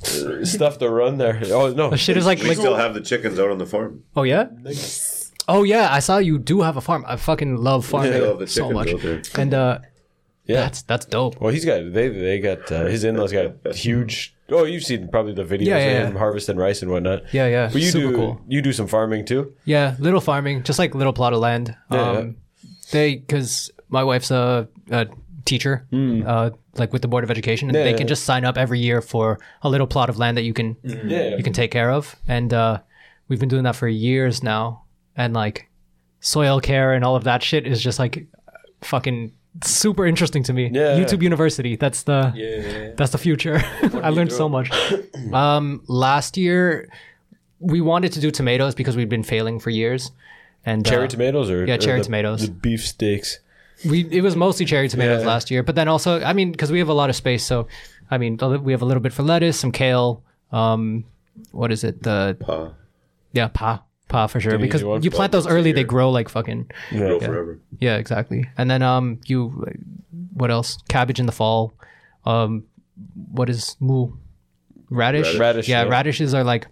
uh, stuffed the run there. Oh no, the shit is like, we like still have the chickens out on the farm. oh yeah. Oh yeah, I saw you do have a farm. I fucking love farming I love so much. And uh, yeah. that's that's dope. Well, he's got they they got uh, his in laws got huge. Oh, you've seen probably the videos Yeah, yeah, of yeah. him harvesting rice and whatnot. Yeah, yeah, But you super do cool. you do some farming too. Yeah, little farming, just like little plot of land. Yeah, um, They because my wife's a, a teacher, uh, like with the board of education, and. Yeah, they yeah. can just sign up every year for a little plot of land that you can Yeah, you can take care of. And uh, we've been doing that for years now. And like soil care and all of that shit is just like fucking super interesting to me. Yeah. YouTube University. That's the Yeah. that's the future. I learned so much. um, last year we wanted to do tomatoes because we'd been failing for years. And cherry uh, tomatoes or yeah, or cherry the- tomatoes. the beef steaks. we it was mostly cherry tomatoes Yeah. last year, but then also I mean because we have a lot of space, so I mean we have a little bit for lettuce, some kale. Um, what is it? The Pa. yeah, pa pa for sure. Because you plant those early, they grow like fucking. Grow forever. Yeah, exactly. And then um, you what else? Cabbage in the fall. Um, what is moo? Radish. Radish, Yeah, yeah. radishes are like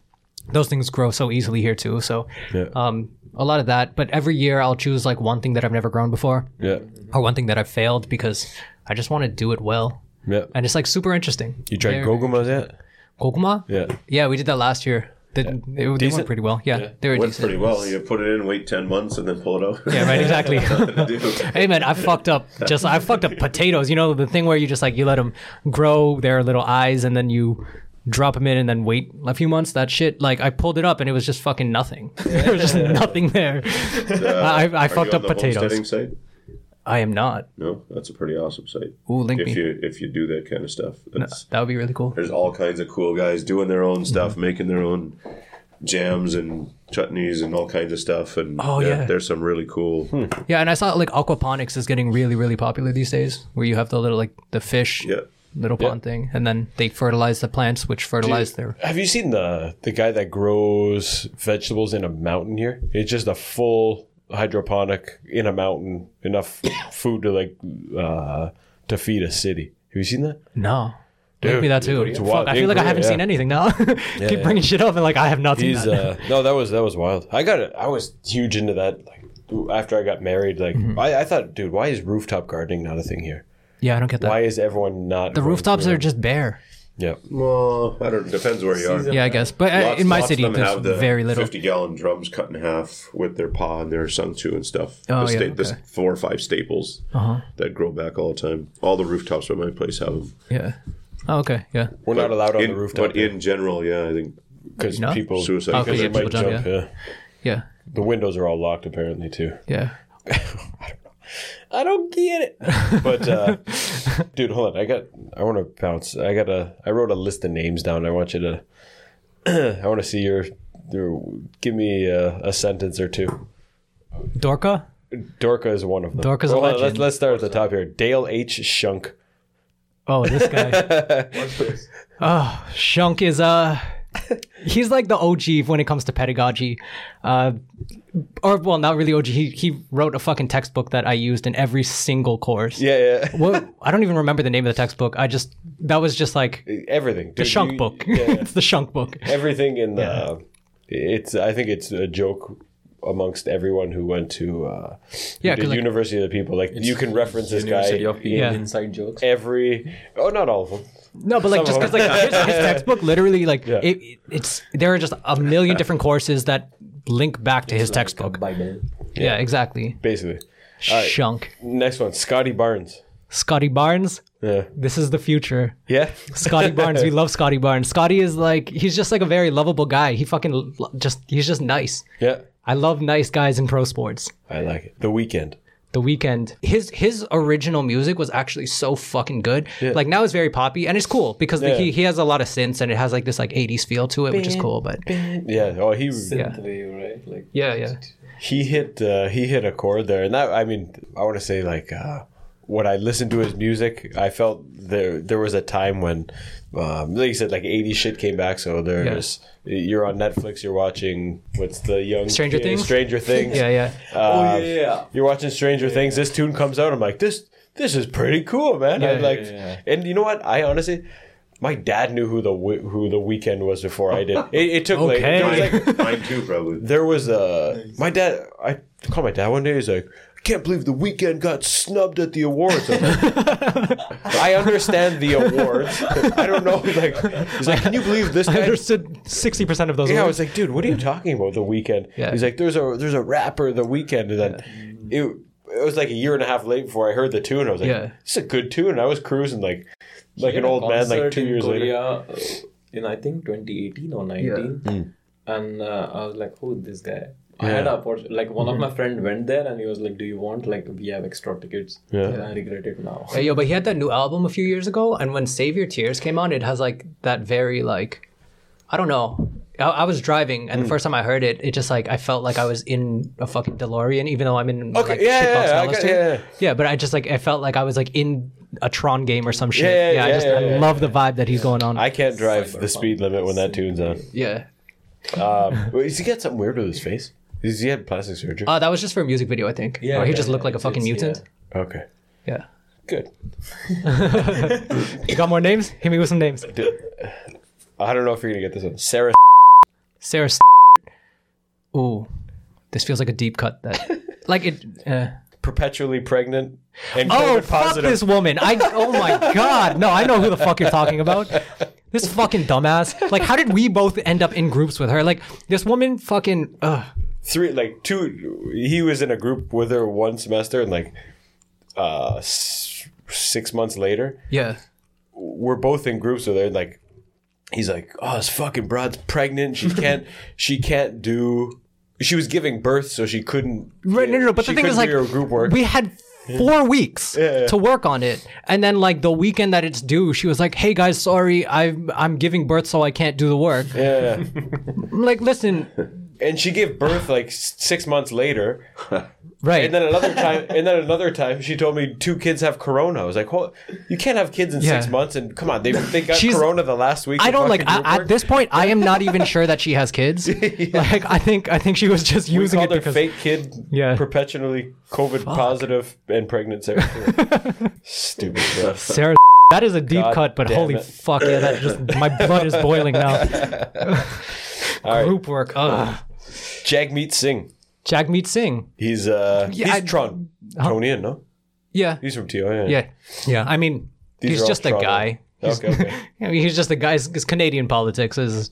those things grow so easily here too. So Yeah. um, a lot of that. But every year I'll choose like one thing that I've never grown before, Yeah, or one thing that I've failed because I just want to do it well. yeah. And it's like super interesting. You tried They're- gogumas yet? Goguma? Yeah. Yeah, we did that last year. They, they, they went pretty well. Yeah, they were Went decent. pretty well. You put it in, wait 10 months, and then pull it out. Yeah, right. Exactly. Hey man, I fucked up. Just I fucked up potatoes. You know the thing where you just like you let them grow their little eyes and then you drop them in and then wait a few months. That shit. Like I pulled it up and it was just fucking nothing. there was just nothing there. I, I fucked up potatoes. Homesteading site? I am not. No, that's a pretty awesome site. Ooh, link If me. you if you do that kind of stuff, that's, That would be really cool. there's all kinds of cool guys doing their own stuff, Mm-hmm. making their own jams and chutneys and all kinds of stuff. And Oh, yeah. there's some really cool. Yeah, and I saw like aquaponics is getting really really popular these days, where you have the little like the fish Yeah, little pond thing, and then they fertilize the plants, which fertilize their. Have you seen the the guy that grows vegetables in a mountain here? It's just a full hydroponic in a mountain, enough food to like uh to feed a city. Have you seen that? No. Link me that too. it's Fuck, wild. I feel like I haven't yeah. seen anything now. Keep yeah. bringing shit up and like I have not seen that. uh no, that was that was wild. I got it. I was huge into that. Like after I got married, like Mm-hmm. I, I thought, dude, why is rooftop gardening not a thing here? yeah, I don't get that. Why is everyone not? the rooftops are just bare. Yeah. well, I don't. Depends where you are. Yeah, I guess. But uh, Lots- in my lots of city, them there's have the very little. 50 gallon drums cut in half with their paw and their sungchu and stuff. Oh, the yeah, sta- the okay. four or five staples Uh-huh. that grow back all the time. All the rooftops at my place have them. Yeah. Oh, okay. Yeah. We're not allowed on in, the rooftop But in general, yeah, I think because No? people Suicide. Oh, because yeah, they might people jump. jump, Yeah. Yeah. The windows are all locked apparently too. Yeah. I don't get it. But uh, dude, hold on. I got. I want to bounce. I got a. I wrote a list of names down. I want you to. I want to see your. your give me a, a sentence or two. Dorka? Dorka is one of them. Dorka's a Hold on, legend. Let's, let's start at the top here. Dale H. Schunk. Oh, this guy. oh, Schunk is uh he's like the OG when it comes to pedagogy. Uh, or well, not really OG. He he wrote a fucking textbook that I used in every single course. Yeah, yeah. Well, I don't even remember the name of the textbook. I just that was just like Everything. the Schunk book. Yeah, it's the Schunk book. Everything in the. It's. I think it's a joke amongst everyone who went to uh, Yeah, the 'cause, like- University of the People. Like you can reference this University guy of being Yeah. inside jokes. every. Oh, not all of them. No, but like Some just of because like his, his textbook literally like Yeah. it, it's there are just a million different courses that link back to his textbook. Bible. Yeah, exactly. Basically. Schunk. Next one, Scotty Barnes. Scotty Barnes. Yeah. This is the future. Yeah. Scotty Barnes. We love Scotty Barnes. Scotty is like he's just like a very lovable guy. He fucking l- just he's just nice. Yeah. I love nice guys in pro sports. I like it. The Weeknd. The Weeknd. His his original music was actually so fucking good. Like now it's very poppy and it's cool because like, Yeah. he he has a lot of synths and it has like this like 80s feel to it, which is cool. But Yeah. Oh, he Yeah. Wave, right? Like yeah, yeah. he hit uh, he hit a chord there, and that I mean I want to say like uh, when I listened to his music, I felt there there was a time when, um, like you said, like 80 shit came back. So there's you're on Netflix, you're watching what's the young Stranger kid- Things? Stranger Things. Yeah, yeah. Uh, yeah. You're watching Stranger Things. This tune comes out. I'm like this. This is pretty cool, man. I Yeah, like, yeah, yeah. and you know what? I honestly, my dad knew who the who the Weeknd was before I did. It, it took like, Okay. it was like Mine too, probably. there was a my dad. I called my dad one day. He's like, "I can't believe the Weeknd got snubbed at the awards." I'm like, I understand the awards. I don't know. Like, he's like, "Can you believe this?" I Guy? understood 60% of those Yeah, I was like, "Dude, what are you talking about? The Weeknd?" Yeah. He's like, "There's a there's a rapper, the Weeknd," and then it it was like a year and a half late before I heard the tune. I was like, Yeah. "This is a good tune." I was cruising like like an old man, like two years later. Korea, uh, in I think 2018 or 19, and uh, I was like, "Who is this guy?" I had a opport- like one of my friend went there and he was like, "Do you want like we have extra tickets?" Yeah. And I regret it now. Hey, yo, but he had that new album a few years ago, and when Save Your Tears came on, it has like that very like, I don't know. I, I was driving, and the first time I heard it, it just like I felt like I was in a fucking DeLorean, even though I'm in Okay, like yeah, shitbox yeah, yeah, I Dallas got- too. yeah, yeah. Yeah, but I just like I felt like I was like in a Tron game or some shit. Yeah, yeah, I yeah, just yeah, I yeah, love the vibe that he's going on. I can't drive the speed limit when that tune's on. yeah. Um, wait, does he get something weird with his face? Does he had plastic surgery? Uh, that was just for a music video, I think. Yeah, or he yeah, just looked yeah, like a fucking it's- mutant. okay, Yeah. good. You got more names? Hit me with some names. I don't know if you're gonna get this one. Sarah. Sarah. S- Ooh, this feels like a deep cut. That like it. Uh, perpetually pregnant and oh COVID fuck positive. this woman! I oh my god! No, I know who the fuck you're talking about. This fucking dumbass. Like, how did we both end up in groups with her? Like, this woman fucking. Ugh. Three, like two. He was in a group with her one semester, and like uh, s- six months later, Yeah. we're both in groups with her. And like, he's like, "Oh, this fucking broad's pregnant. She can't. she can't do." She was giving birth, so she couldn't. Right, no, no, no. But she the thing is, couldn't like, do her group work. we had four weeks yeah. to work on it, and then like the weekend that it's due, she was like, "Hey guys, sorry, I'm I'm giving birth, so I can't do the work." yeah. I'm like, listen, and she gave birth like six months later. right? And then another time, and then another time, she told me two kids have corona. I was like, "Well, you can't have kids in six months." And come on, they they got She's- corona the last week. I don't like I, at this point. I am not even sure that she has kids. Like I think I think she was just We using it her because fake kid, Yeah. perpetually COVID positive and pregnant. Sarah. Stupid stuff. Sarah. That is a deep God cut, but holy it. fuck yeah! That just my blood is boiling now. All right, Group work. Ugh. Jagmeet Singh. Jagmeet Singh. He's uh, Yeah, he's I- Tron, Tonian, no? Yeah, He's from TO. Yeah, yeah, yeah. I mean, These he's just a Toronto. guy. He's, Okay, okay. I mean, he's just a guy. Because Canadian politics is,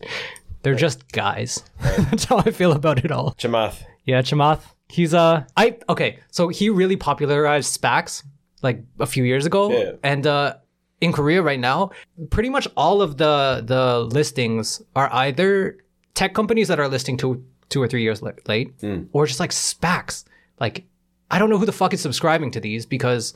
they're just guys. That's how I feel about it all. Chamath. Yeah, Chamath. He's uh I okay, so he really popularized SPACs like a few years ago. Yeah. And uh in Korea right now, pretty much all of the the listings are either tech companies that are listing two two or three years late, Hmm. or just like SPACs. Like I don't know who the fuck is subscribing to these because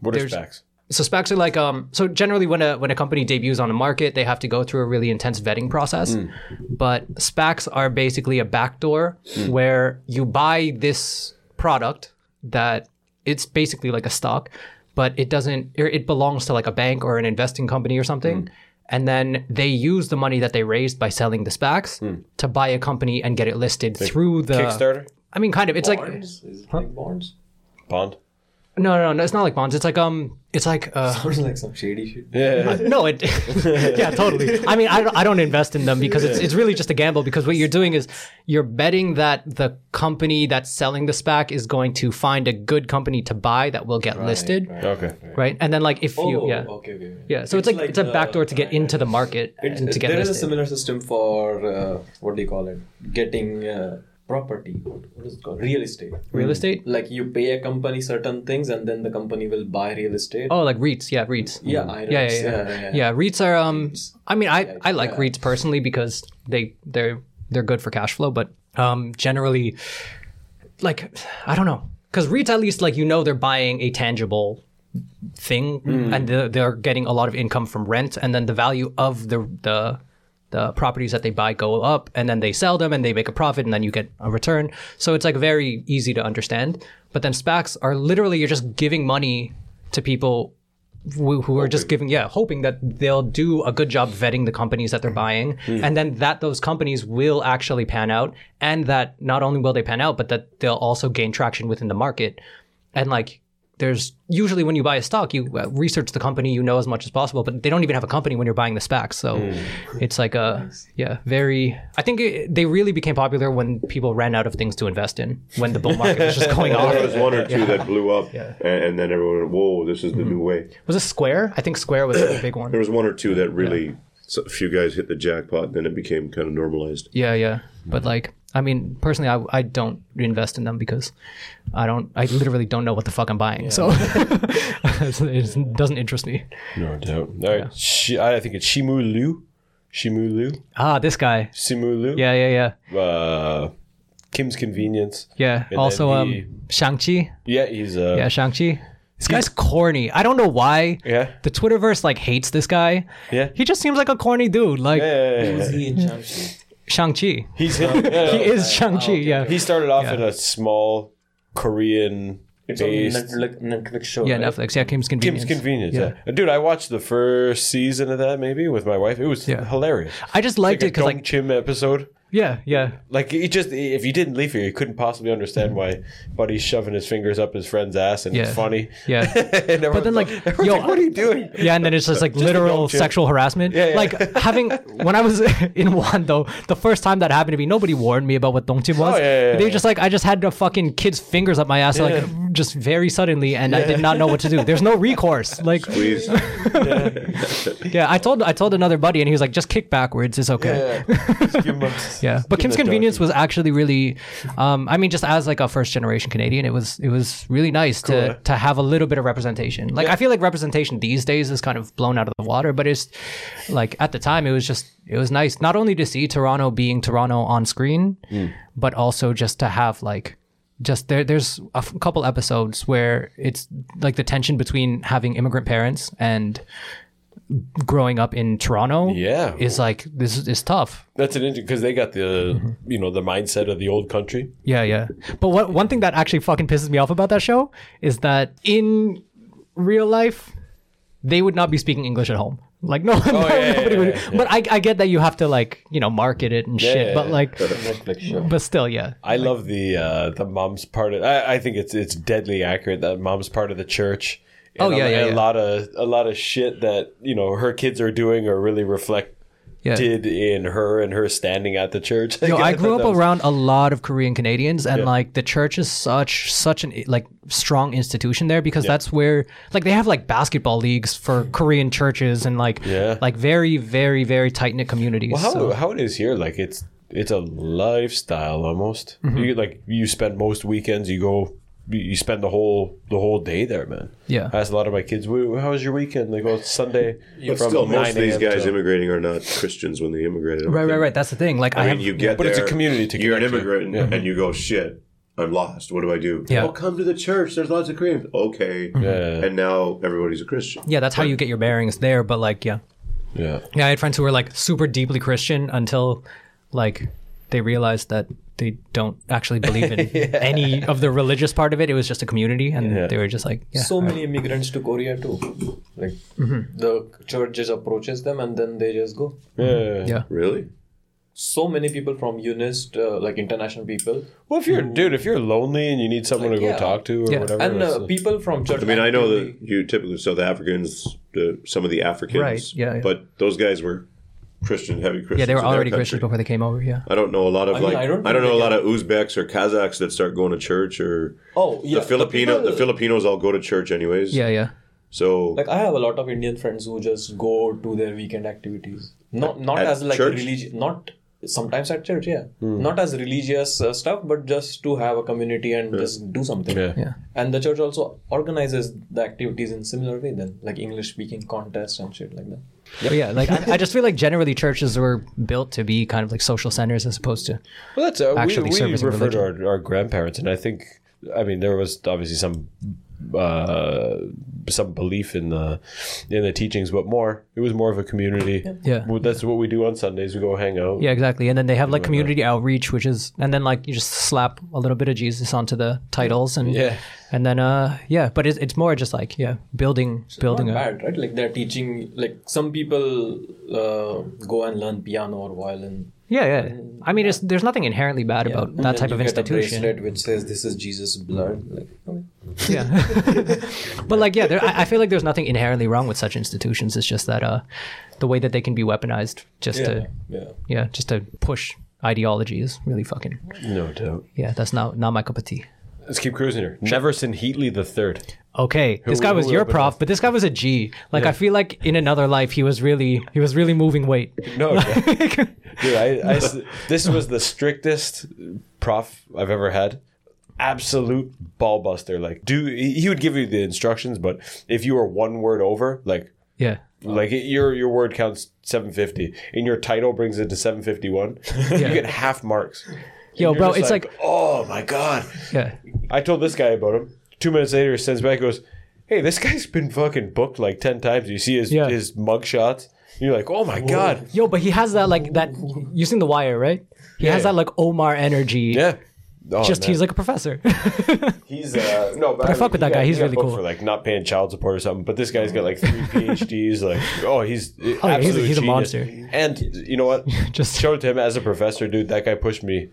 What are specs? so SPACs are like um so generally when a when a company debuts on the market, they have to go through a really intense vetting process. Hmm. But SPACs are basically a backdoor Hmm. where you buy this product that it's basically like a stock, but it doesn't it belongs to like a bank or an investing company or something. Hmm. And then they use the money that they raised by selling the SPACs hmm. to buy a company and get it listed through the Kickstarter, I mean, kind of. It's like bonds? Is it like bonds? Bond. No, no, no. It's not like bonds. It's like um, it's like uh, Sounds like some shady shit. Yeah. no, it. yeah, totally. I mean, I don't, I don't invest in them because it's it's really just a gamble. Because what you're doing is you're betting that the company that's selling the SPAC is going to find a good company to buy that will get listed, Okay. right. Okay. And then like if you Oh, yeah. okay, okay. okay. Yeah, so it's, like, it's a backdoor to get into the market and to get there is a similar system for uh, what do you call it? Getting uh, property. What what is it called? Real estate. Real estate? Like you pay a company certain things, and then the company will buy real estate. Oh, like REITs, yeah, REITs. yeah, I know. Yeah, yeah, yeah. Yeah, REITs are um I mean I I like REITs personally because they they're they're good for cash flow, but um generally like I don't know. Cuz REITs at least like you know they're buying a tangible thing and they're, they're getting a lot of income from rent and then the value of the the the properties that they buy go up and then they sell them and they make a profit and then you get a return. So it's like very easy to understand. But then SPACs are literally you're just giving money to people who, who are just giving yeah hoping that they'll do a good job vetting the companies that they're mm-hmm. buying mm-hmm. and then that those companies will actually pan out and that not only will they pan out but that they'll also gain traction within the market and like there's usually when you buy a stock you uh, research the company you know as much as possible but they don't even have a company when you're buying the SPACs so it's like a yeah very I think it, they really became popular when people ran out of things to invest in when the bull market was just going off. There was one or two that blew up, and, and then everyone went, "Whoa, this is the new way." was it Square? I think Square was a big one. There was one or two that really, so a few guys hit the jackpot, then it became kind of normalized. Yeah, yeah. But like, I mean, personally, I, I don't invest in them because I don't, I literally don't know what the fuck I'm buying. So it doesn't interest me. No doubt. All right. Shi- I think it's Shimu Liu. Shimu Liu. Ah, this guy. Simu Liu. Yeah, yeah, yeah. Uh, Kim's Convenience. Yeah. And also, then um, he- Shang-Chi. Yeah, he's uh, Yeah, Shang-Chi. This guy's corny. I don't know why. Yeah. The Twitterverse like hates this guy. Yeah. He just seems like a corny dude. Like Yeah, yeah, yeah, Who's yeah. He in Shang-Chi? Shang-Chi. He's him. Yeah, He is Shang-Chi, yeah. He started off Yeah. in a small Korean It's on based Netflix, Netflix show. Yeah, right? Netflix. Yeah, Kim's Kim's Convenience. Convenience. Yeah. Yeah. dude, I watched the first season of that maybe with my wife. It was Yeah. hilarious. I just liked like it because a like, Dong Chim episode. Yeah, yeah. Like he just if you didn't leave here, you couldn't possibly understand why Buddy's shoving his fingers up his friend's ass and Yeah. it's funny. Yeah. And everyone's then, like, everyone's yo, like, what are you doing? Yeah, and then it's just like Just a literal dog chip. sexual harassment. Yeah, yeah. Like having when I was in Wando, the first time that happened to me, nobody warned me about what dongchim oh, was. Oh, yeah, yeah, they yeah. just like I just had the fucking kid's fingers up my ass like just very suddenly, and I did not know what to do. There's no recourse. Like Please, yeah, I told I told another buddy, and he was like, just kick backwards, it's okay. Yeah. Just give him a- Yeah, but Kim's Convenience was actually really, um, I mean, just as like a first generation Canadian, it was it was really nice to Cool, eh? to have a little bit of representation. Like I feel like representation these days is kind of blown out of the water, but it's like at the time it was just it was nice not only to see Toronto being Toronto on screen, Hmm. but also just to have like just there there's a f- couple episodes where it's like the tension between having immigrant parents and growing up in Toronto Yeah. is like this is, is tough. That's an interesting because they got the Mm-hmm. you know the mindset of the old country. Yeah, yeah. But what one thing that actually fucking pisses me off about that show is that in real life, they would not be speaking English at home. Like no, no Oh, yeah, yeah, nobody would. yeah, yeah. But I, I get that you have to like you know market it and shit. yeah, but like, but still, yeah. I love the uh, the mom's part of. I, I think it's it's deadly accurate that mom's part of the church. Oh, yeah, a, yeah, a lot of a lot of shit that you know her kids are doing or really reflect Yeah. did in her and her standing at the church. Yo, I grew up was- around a lot of Korean Canadians, and Yeah. like the church is such such an like strong institution there because that's where like they have like basketball leagues for Korean churches and like Yeah. like very very very tight knit communities. Well, how so- how it is here? Like it's it's a lifestyle almost. Mm-hmm. You like you spend most weekends. You go. You you spend the whole the whole day there, man. Yeah. I ask a lot of my kids, "How was your weekend?" They go, "Sunday." but from still, most of these guys till-" immigrating are not Christians when they immigrated. I don't Right, right, right. That's the thing. Like I, I mean, have, you get But it's a community to You're an connect to. immigrant, and you go, "Shit, I'm lost. What do I do?" Yeah. Well, come to the church. There's lots of Koreans. Okay. Mm-hmm. Yeah. And now everybody's a Christian. yeah, that's how you get your bearings there. But like, yeah, Yeah. yeah, I had friends who were like super deeply Christian until like they realized that they don't actually believe in any of the religious part of it. It was just a community, and Yeah. they were just like, yeah, So many immigrants to Korea too. Like the church just approaches them and then they just go. Yeah. yeah. Really? So many people from UNIST, uh, like international people, Well, if you're, dude, if you're lonely and you need someone Like, to go yeah. talk to or Yeah. whatever, and uh, people from church. I mean, I know that you typically South Africans, the, some of the Africans, Right, yeah, yeah. But those guys were Christian, heavy Christians. Yeah, they were in already country. Christians before they came over. Yeah. I don't know a lot of I mean, like I I don't don't, know a lot of Uzbeks or Kazakhs that start going to church or Oh, yeah. the Filipino people- the Filipinos all go to church anyways. Yeah, yeah. So Like I have a lot of Indian friends who just go to their weekend activities. Not not as like church? religious. Not sometimes at church. Yeah. Not as religious uh, stuff, but just to have a community and just do something. Yeah. Yeah. And the church also organizes the activities in similar way. Then like English speaking contests and shit like that. But yeah, like I, I just feel like generally churches were built to be kind of like social centers as opposed to. Well, that's uh, actually we, we refer to our, our grandparents, and I think, I mean, there was obviously some uh, some belief in the in the teachings, but more it was more of a community. Yeah. Well, that's what we do on Sundays. We go hang out. Yeah, exactly. And then they have like community outreach, which is, and then like you just slap a little bit of Jesus onto the titles, and Yeah. and then uh yeah, but it's, it's more just like yeah, building building Not a bad, right? Like they're teaching. Like some people uh, go and learn piano or violin. yeah yeah. I mean, it's there's nothing inherently bad about that then type you of get a institution. bracelet which says this is Jesus' blood. Like, okay. Yeah, but like yeah, there, I, I feel like there's nothing inherently wrong with such institutions. It's just that uh the way that they can be weaponized just yeah, to yeah. yeah just to push ideology is really fucking No doubt. yeah. That's not not my cup of tea. Let's keep cruising here. Neverson Heatley the third. Okay, this guy was your prof, but this guy was a G. Like I feel like in another life he was really he was really moving weight. No, dude, I, I this was the strictest prof I've ever had. Absolute ball buster. Like, do he would give you the instructions, but if you were one word over, like, Yeah. like it, your your word counts seven fifty, and your title brings it to seven fifty one. You get half marks. Yo, bro, it's like, oh my god. yeah. I told this guy about him. Two minutes later, he sends back, goes, "Hey, this guy's been fucking booked like ten times. You see his Yeah. his mug shots. You're like, oh my god, Yo, but he has that like that you seen the wire, right? He has that like Omar energy. yeah." Oh, Just man. he's like a professor. He's uh no, but, I fuck with that guy. He's really cool. for like not paying child support or something. But this guy's got like three PhDs. Like, oh, he's yeah, he's a- he's a monster. And you know what? Just- show it to him as a professor, dude. That guy pushed me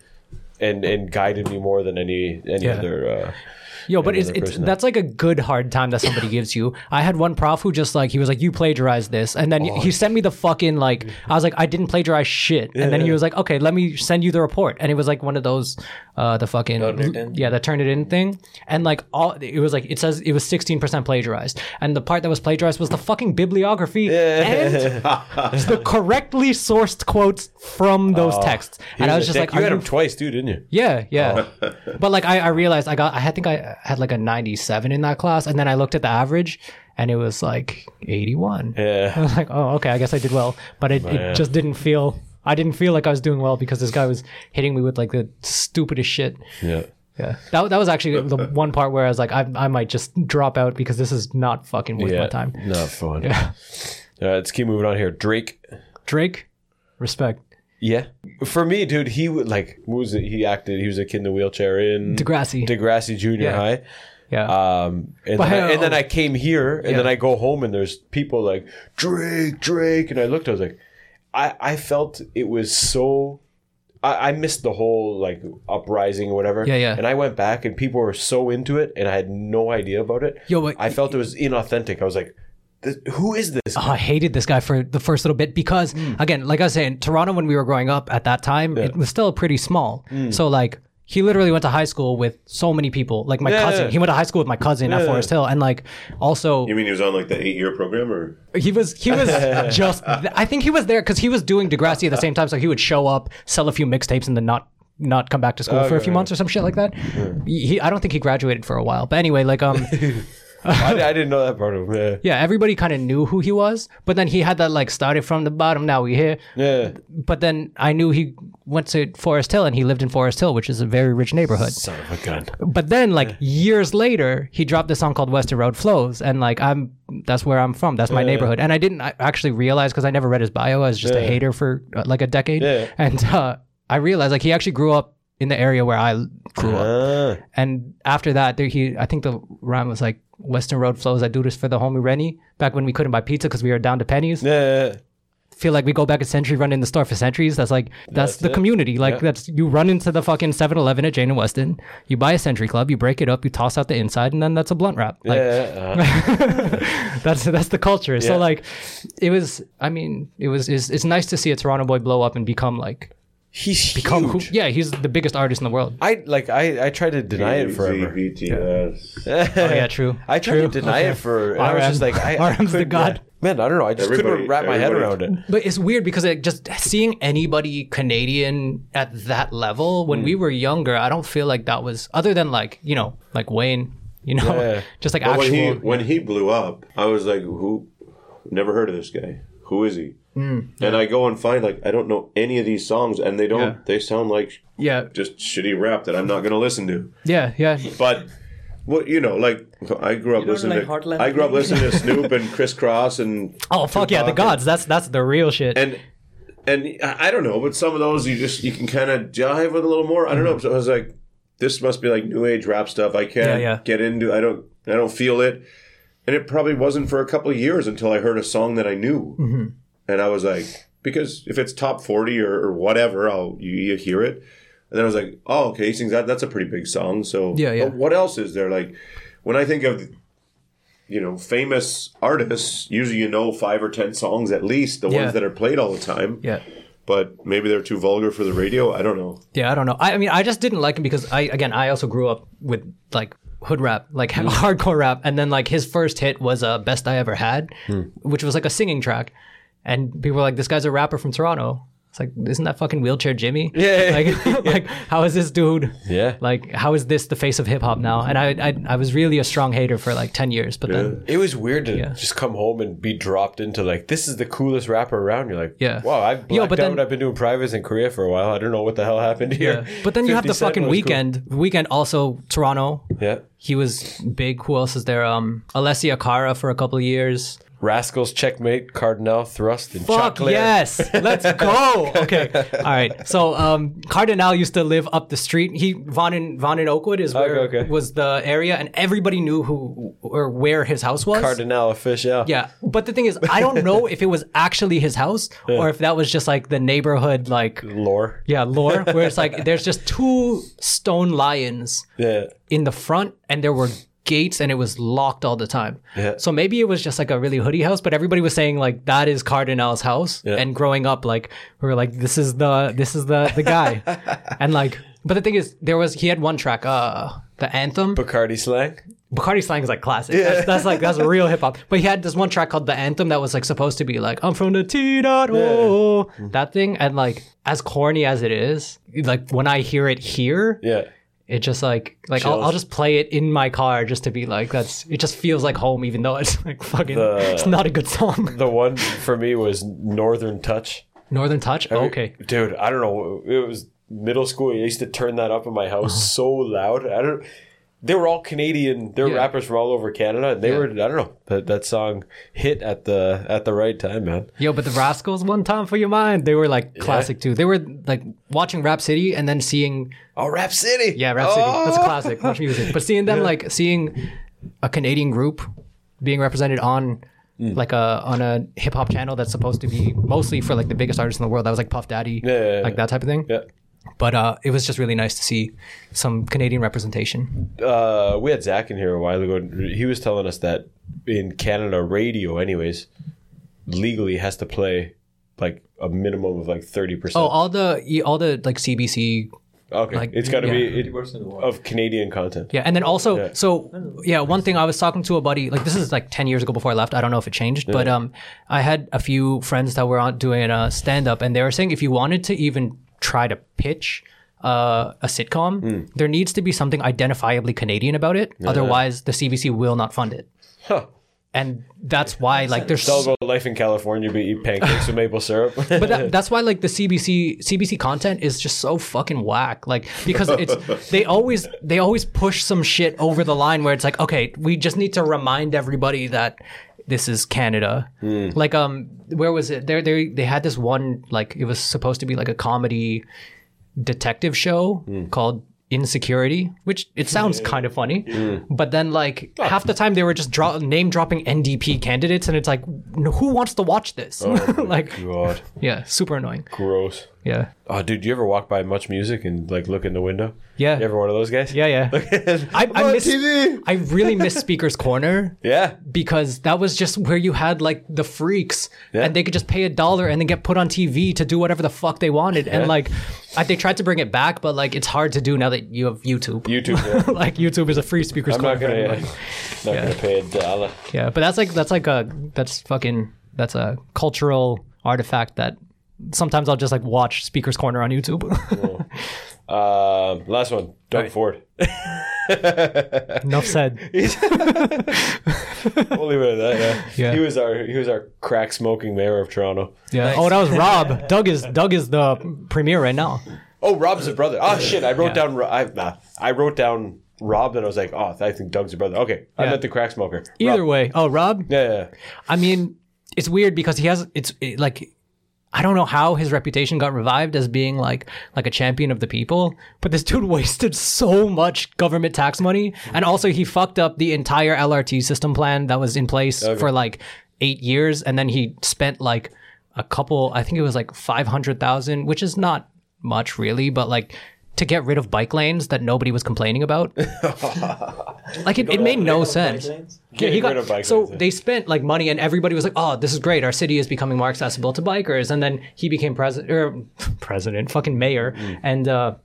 and and guided me more than any any Yeah. other. Uh, Yo, but it's, it's that's like a good hard time that somebody gives you. I had one prof who just like he was like, "You plagiarized this," and then Oh. he sent me the fucking like. I was like, "I didn't plagiarize shit," and then he was like, "Okay, let me send you the report," and it was like one of those, uh, the fucking yeah, the turn it in thing, and like all it was like it says it was sixteen percent plagiarized, and the part that was plagiarized was the fucking bibliography and the correctly sourced quotes from those texts, and I was just dick. like, you "Are had him twice too, didn't you? yeah, yeah. but like I, I realized I got I think I had like a 97 in that class and then I looked at the average and it was like 81. Yeah. I was like, "Oh, okay, I guess I did well." But it, it just didn't feel I didn't feel like I was doing well because this guy was hitting me with like the stupidest shit. Yeah. Yeah. That, that was actually the one part where I was like I, I might just drop out because this is not fucking worth Yeah. my time. Not fun. Yeah. All right, let's keep moving on here. Drake. Drake, respect. Yeah. For me, dude, he would like was it? He acted. He was a kid in the wheelchair in Degrassi. Degrassi Junior Yeah. High. Yeah. Um, and, But then I, hey, and then. I came here, and Yeah. then I go home, and there's people like Drake, Drake, and I looked, I was like, I, I felt it was so. I, I missed the whole like uprising or whatever. Yeah, yeah. And I went back, and people were so into it, and I had no idea about it. Yo, but- I felt it was inauthentic. I was like, "This- who is this? Oh, I hated this guy for the first little bit because, again, like I was saying, Toronto when we were growing up at that time, it was still pretty small. So like he literally went to high school with so many people. Like my Yeah. cousin, he went to high school with my cousin at Forest Hill, and like also you mean he was on like the eight year program or? he was he was just. I think he was there because he was doing Degrassi at the same time, so he would show up, sell a few mixtapes, and then not. Not come back to school for a few months or some shit like that. He, he- I don't think he graduated for a while, but anyway, like um, I, I didn't know that part of him. Yeah. yeah, everybody kind of knew who he was, but then he had that like started from the bottom, now we here. Yeah. but then I knew he went to Forest Hill and he lived in Forest Hill, which is a very rich neighborhood. Son of a gun. But then, like years later, he dropped this song called "Weston Road Flows," and like I'm, that's where I'm from. That's my neighborhood, and I didn't actually realize because I never read his bio. I was just a hater for uh, like a decade, Yeah. and uh, I realized like he actually grew up in the area where I grew up. Ah. And after that, there he I think the rhyme was like Weston Road flows. I do this for the homie Rennie. Back when we couldn't buy pizza because we were down to pennies. Yeah. Feel like we go back a century, run in the store for centuries. That's like that's, That's the it. community. Like Yeah. that's you run into the fucking 7-Eleven at Jane and Weston. You buy a Century Club. You break it up. You toss out the inside, and then that's a blunt wrap. Like, yeah. uh, that's that's the culture. So like, it was. I mean, it was. It's, it's nice to see a Toronto boy blow up and become like he's become who, huge. yeah. He's the biggest artist in the world. I like I I tried to deny it forever. BTS. Oh yeah, true. I tried true. to deny Okay. it for. and I was just like, I, I RM's the couldn't- god. yeah. Man, I don't know. I just couldn't wrap my head around it. But it's weird because it just seeing anybody Canadian at that level when Hmm. we were younger, I don't feel like that was other than like you know like Wayne, you know, Yeah. just like But when actual. he when he blew up, I was like, "Who? Never heard of this guy. Who is he?" And I go and find like I don't know any of these songs, and they don't. Yeah. They sound like yeah, just shitty rap that I'm not going to listen to. yeah, yeah. But well, you know, like I grew up listening like to I grew up listening to Snoop and Kris Kross and Oh fuck yeah, the Tupac and- gods. That's that's the real shit. and and I I don't know, but some of those you just you can kind of jive with a little more. I don't know. So I was like, this must be like new age rap stuff. I can't Yeah, yeah. get into. I don't. I don't feel it. And it probably wasn't for a couple of years until I heard a song that I knew, Mm-hmm. And I was like, because if it's top forty or, or whatever, I'll you, you hear it. And then I was like, oh, okay, he sings that. That's a pretty big song. So Yeah, yeah. But what else is there? Like when I think of you know famous artists, usually you know five or ten songs at least, the Yeah. ones that are played all the time yeah. but maybe they're too vulgar for the radio. I don't know. Yeah, I don't know. I, I mean, I just didn't like him because I again I also grew up with like hood rap, like hardcore rap, and then like his first hit was uh, "Best I Ever Had," which was like a singing track, and people were like, "This guy's a rapper from Toronto." It's like, isn't that fucking wheelchair Jimmy? Yeah. Like, like how is this dude? Yeah. Like, how is this the face of hip hop now? And I, I, I was really a strong hater for like ten years, but then It was weird to Yeah. just come home and be dropped into like this is the coolest rapper around. You're like, Yeah. wow, I've Yo, but out. then- I've been doing privates in Korea for a while. I don't know what the hell happened here. But then you have the fucking was cool. Weeknd. Weeknd also Toronto. Yeah, He was big. Who else is there? Um, Alessia Cara for a couple of years. Rascalz, checkmate, Kardinal, thrust, and Fuck Choclair. yes, let's go. Okay, all right. So um, Kardinal used to live up the street. He Vaughan in Vaughan in Oakwood is where Okay, okay. was the area, and everybody knew who or where his house was. Kardinal Offishall. Yeah, but the thing is, I don't know if it was actually his house or if that was just like the neighborhood, like lore. yeah, lore, where it's like there's just two stone lions Yeah, in the front and there were gates and it was locked all the time. Yeah. So maybe it was just like a really hoodie house, but everybody was saying like that is Kardinal's house. Yeah. And growing up, like we were like, this is the this is the the guy. and like but the thing is there was he had one track, uh the anthem. BaKardi Slang. BaKardi Slang is like classic. That's, that's like that's real hip hop. But he had this one track called the anthem that was like supposed to be like I'm from the T dot O that thing. And like as corny as it is, like when I hear it here, Yeah, it just like like I'll, I'll just play it in my car just to be like that's it just feels like home even though it's like fucking The- it's not a good song the one for me was Northern Touch. northern touch okay dude. I don't know. It was middle school. I used to turn that up in my house uh-huh. so loud. I don't. They were all Canadian. They were Yeah. rappers from all over Canada. And they Yeah. were. I don't know. That that song hit at the at the right time, man. yo but the Rascalz one time for your mind they were like classic too they were like watching rap city and then seeing Oh, Rap City. yeah rap city that's Oh! classic much music but seeing them like seeing a canadian group being represented on Mm. like a on a hip hop channel that's supposed to be mostly for like the biggest artists in the world that was like puff daddy Yeah, yeah, yeah. like that type of thing Yeah. But uh it was just really nice to see some canadian representation uh, we had Zach in here a while ago. He was telling us that in Canada, radio, anyways, legally has to play like a minimum of like thirty percent. Oh, all the all the like CBC. okay. like, it's got to yeah. be it, of Canadian content. Yeah, and then also, Yeah. so yeah, one thing I was talking to a buddy, like this is like ten years ago before I left. I don't know if it changed, but um, I had a few friends that were on doing a stand up, and they were saying if you wanted to even try to pitch. Uh, a sitcom, Hmm. there needs to be something identifiably Canadian about it. Otherwise, the CBC will not fund it. Huh. And that's why, like, there's all about life in California, but eat pancakes with maple syrup. but that, that's why like the CBC CBC content is just so fucking whack. Like because it's they always they always push some shit over the line where it's like, okay, we just need to remind everybody that this is Canada. Hmm. Like um, where was it? There they they had this one like it was supposed to be like a comedy. detective show hmm. called Insecurity, which it sounds kind of funny, hmm. but then like half the time they were just dro- name dropping NDP candidates, and it's like, who wants to watch this? Oh like, God, yeah, super annoying. gross. Yeah, Oh, dude, do you ever walk by Much Music and like look in the window? Yeah. You ever one of those guys? yeah, yeah. I, I miss. TV. I really miss Speaker's Corner Yeah. because that was just where you had like the freaks Yeah. and they could just pay a dollar and then get put on TV to do whatever the fuck they wanted. Yeah. And like, I, they tried to bring it back, but like it's hard to do now that you have YouTube. YouTube. Yeah. like YouTube is a free Speaker's I'm Corner. Uh, not gonna. everybody. not gonna pay a dollar. Yeah, but that's like that's like a that's fucking that's a cultural artifact that sometimes I'll just like watch Speaker's Corner on YouTube. Um, last one, Doug Ford. Enough said. We'll leave it at that. Yeah. Yeah. He was our he was our crack smoking mayor of Toronto. Yeah. Oh, that was Rob. Doug is Doug is the premier right now. Oh, Rob's a brother. Oh shit! I wrote Yeah. down. I nah, I wrote down Rob, and I was like, oh, I think Doug's a brother. Okay, I Yeah. meant the crack smoker. Either Rob. way. Oh, Rob. Yeah, yeah, yeah. I mean, it's weird because he has it's it, like I don't know how his reputation got revived as being like like a champion of the people, but this dude wasted so much government tax money, and also he fucked up the entire LRT system plan that was in place for like eight years, and then he spent like a couple, I think it was like five hundred thousand, which is not much really, but like to get rid of bike lanes that nobody was complaining about. like it, it made no sense. Yeah, he got rid of bike so lanes, they spent like money and everybody was like, "Oh, this is great. Our city is becoming more accessible to bikers." And then he became president or president, fucking mayor, Mm. and uh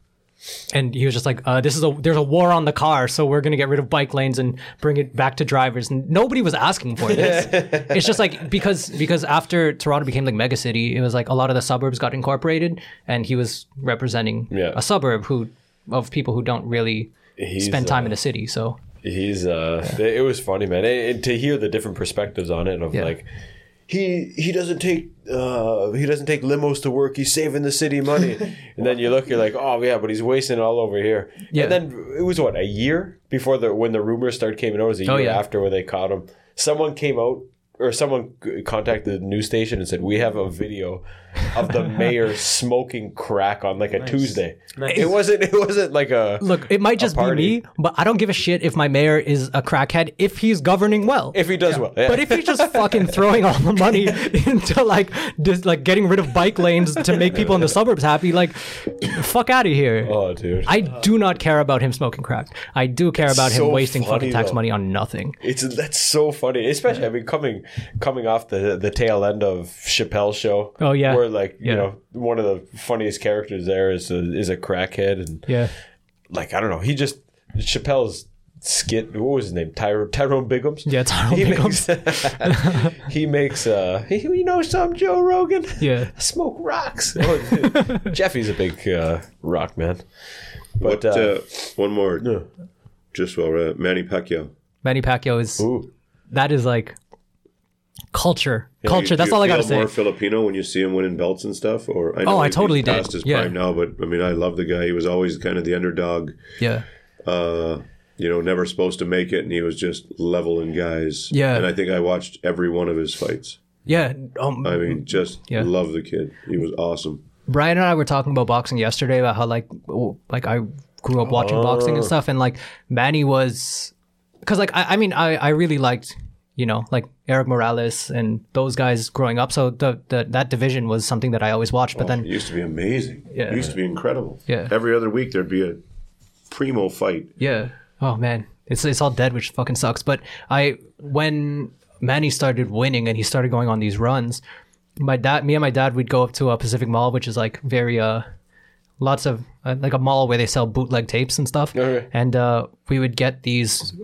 and he was just like, uh, "This is a there's a war on the car, so we're gonna get rid of bike lanes and bring it back to drivers." And nobody was asking for this. it's just like because because after Toronto became like mega city, it was like a lot of the suburbs got incorporated, and he was representing Yeah. a suburb who of people who don't really He's, spend time uh, in the city. So He's uh, it was funny, man, and, and to hear the different perspectives on it of Yeah. like. He he doesn't take uh he doesn't take limos to work. He's saving the city money, and then you look, you're like, oh yeah, but he's wasting it all over here. Yeah. And then it was what a year before the when the rumors started coming out. It was a year Oh, yeah. after when they caught him. Someone came out or someone contacted the news station and said we have a video of the mayor smoking crack on like a Tuesday. Nice. It wasn't it wasn't like a Look, it might just be me, but I don't give a shit if my mayor is a crackhead if he's governing well. if he does well. Yeah. but if he's just fucking throwing all the money into like just like getting rid of bike lanes to make people in the suburbs happy, like fuck out of here. oh dude. I do not care about him smoking crack. I do care about him so wasting funny, fucking tax though. money on nothing. It's that's so funny, especially I mean coming coming off the the tail end of Chappelle's show. Oh, yeah. Where like you Yeah. know one of the funniest characters there is a, is a crackhead and Yeah. like I don't know he just Chappelle's skit what was his name Tyro, Tyrone Biggums Yeah, Tyrone he Biggums. makes he makes uh he, you know some Joe Rogan Yeah. I smoke rocks oh, Jeffy's a big uh, rock man but What? Uh, uh, one more. Just while we're at Manny Pacquiao. Manny Pacquiao is ooh that is like culture. Culture. You- That's you all I gotta say. More Filipino when you see him winning belts and stuff, or I know Oh, I totally did. past his Yeah. prime now, but I mean, I love the guy. He was always kind of the underdog. yeah. Uh, you know, never supposed to make it, and he was just leveling guys. Yeah. and I think I watched every one of his fights. Yeah. Um, I mean, just Yeah. love the kid. He was awesome. Brian and I were talking about boxing yesterday about how like like I grew up watching boxing and stuff, and like Manny was because like I, I mean I I really liked you know like Erik Morales and those guys growing up, so the, the that division was something that I always watched. But It then it used to be amazing. Yeah. It used to be incredible. Yeah. Every other week there'd be a primo fight. yeah, oh man, it's it's all dead, which fucking sucks. But I when Manny started winning and he started going on these runs, my dad, me and my dad, we'd go up to a Pacific Mall, which is like very uh lots of uh, like a mall where they sell bootleg tapes and stuff. Okay. And uh, we would get these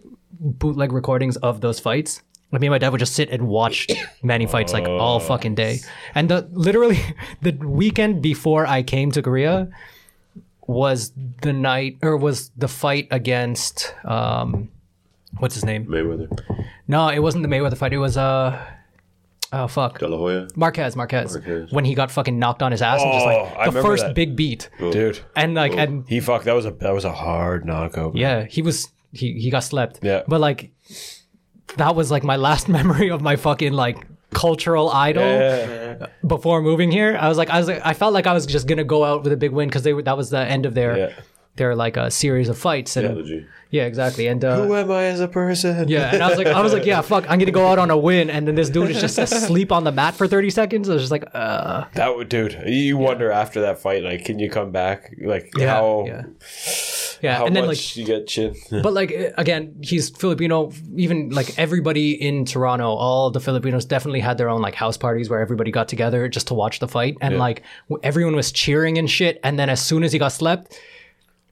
bootleg recordings of those fights. And me and my dad would just sit and watch Manny fights like all fucking day. And the literally the weekend before I came to Korea was the night or was the fight against um what's his name? Mayweather, No, it wasn't the Mayweather fight. It was uh oh fuck. De La Hoya. Marquez, Marquez, Marquez. when he got fucking knocked on his ass and just Oh, I like the remember first that. big beat, dude and like and he fucked that was a that was a hard knockout yeah, he was he he got slept. Yeah. but like that was like my last memory of my fucking like cultural idol Yeah. before moving here. I was like, I was like, I felt like I was just gonna go out with a big win because they were that was the end of their Yeah. their like a series of fights and Trilogy. yeah, exactly. And uh, Who am I as a person? yeah, and I was like, I was like, yeah, fuck, I'm gonna go out on a win, and then this dude is just asleep on the mat for 30 seconds. I was just like, uh, That would, dude. You wonder after that fight, like, can you come back? Like, yeah, how yeah, yeah, how and then like much you get chin? But like uh, again, he's Filipino. Even like everybody in Toronto, all the Filipinos definitely had their own like house parties where everybody got together just to watch the fight, and Yeah. like everyone was cheering and shit. And then as soon as he got slept,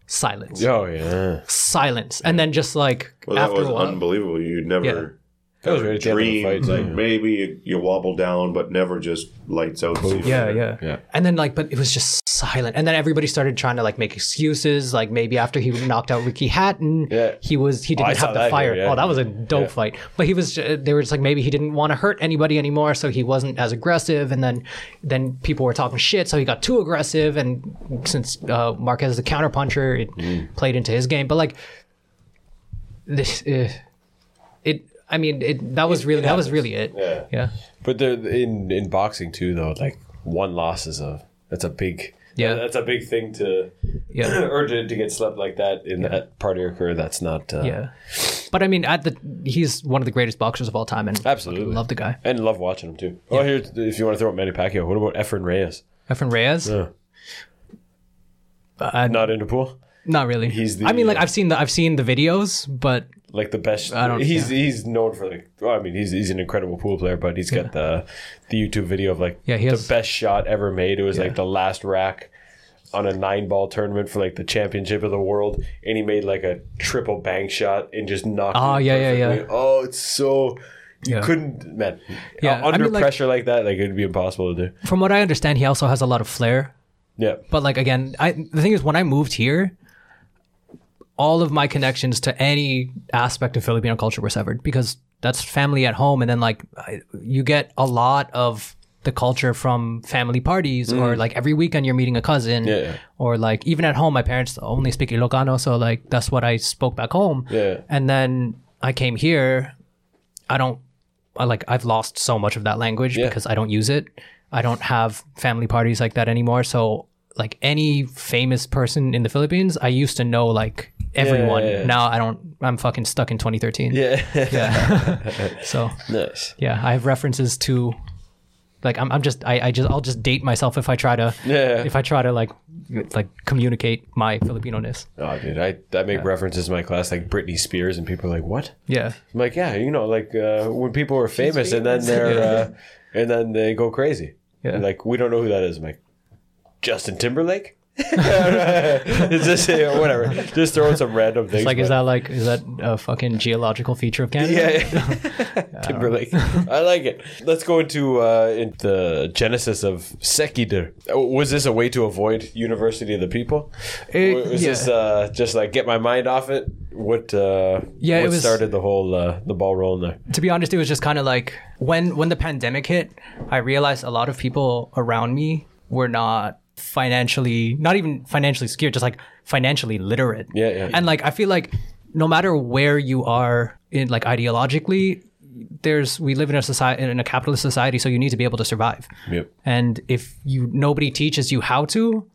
silence, oh yeah, silence, and then just like Well, that after was a while, unbelievable. You'd Yeah. never that was right at the end of the dream fight. like maybe you, you wobble down, but never just lights out. yeah, yeah, Yeah. And then like, but it was just silent. And then everybody started trying to like make excuses. Like maybe after he knocked out Ricky Hatton, Yeah. he was he Oh, didn't saw have the fire. here, yeah. Oh, that was a dope Yeah. fight. But he was they were just like maybe he didn't want to hurt anybody anymore, so he wasn't as aggressive. And then then people were talking shit, so he got too aggressive. And since uh, Marquez is a counterpuncher, it Mm. played into his game. But like this, uh, it. I mean, it, that was really that was really it. Yeah. yeah. But there in in boxing too, though, like one loss is a that's a big Yeah. that's a big thing to Yeah. or to, to get slept like that in that part of your career. That's not uh, Yeah, but I mean, at the he's one of the greatest boxers of all time, and absolutely love the guy. and love watching him too. Oh, here if you want to throw up Manny Pacquiao, what about Efren Reyes? Efren Reyes, Yeah. uh, Not into pool, not really. He's the- I mean, like I've seen the I've seen the videos, but like the best. I don't- He's he's known for like. Well, I mean, he's he's an incredible pool player, but he's got the the YouTube video of like Yeah, he has, the best shot ever made. It was Yeah. like the last rack on a nine ball tournament for like the championship of the world, and he made like a triple bank shot and just knocked. Oh, yeah, yeah, yeah. Oh, it's so. You Yeah. couldn't, man. Yeah, uh, under I mean, like- pressure like that, like it'd be impossible to do. from what I understand, he also has a lot of flair. Yeah, But like again, I the thing is, when I moved here, all of my connections to any aspect of Filipino culture were severed because that's family at home, and then like I, you get a lot of the culture from family parties or like every weekend you're meeting a cousin Mm. Yeah, yeah. or like even at home my parents only speak Ilocano so like that's what I spoke back home Yeah. and then I came here I don't I like I've lost so much of that language because I don't use it I don't have family parties like that anymore so like any famous person in the Philippines I used to know like everyone yeah, yeah. now I don't I'm fucking stuck in 2013 yeah, so nice. yeah, I have references to like I'm, I'm just I, I just I'll just date myself if I try to Yeah. if I try to like like communicate my Filipino ness. Oh, dude, I I make references in my class like Britney Spears, and people are like, "What?" Yeah. I'm like, yeah, you know, like uh, when people are famous and then they're uh, and then they go crazy. Yeah. Like we don't know who that is. I'm like, Justin Timberlake. it's just yeah, whatever. Just throwing some random things. It's like is that like is that a fucking geological feature of Canada? yeah, Timberlake. I like it. Let's go into uh, in the genesis of Sekki Deul. Was this a way to avoid University of the People? It- was this uh, just like get my mind off it? What? Uh, Yeah, it was- started the whole uh, the ball rolling there? To be honest, it was just kind of like when when the pandemic hit, I realized a lot of people around me were not financially not even financially secure, just like financially literate. Yeah, yeah. And like I feel like no matter where you are in like ideologically, there's we live in a society in a capitalist society, so you need to be able to survive. Yep. And if you nobody teaches you how to,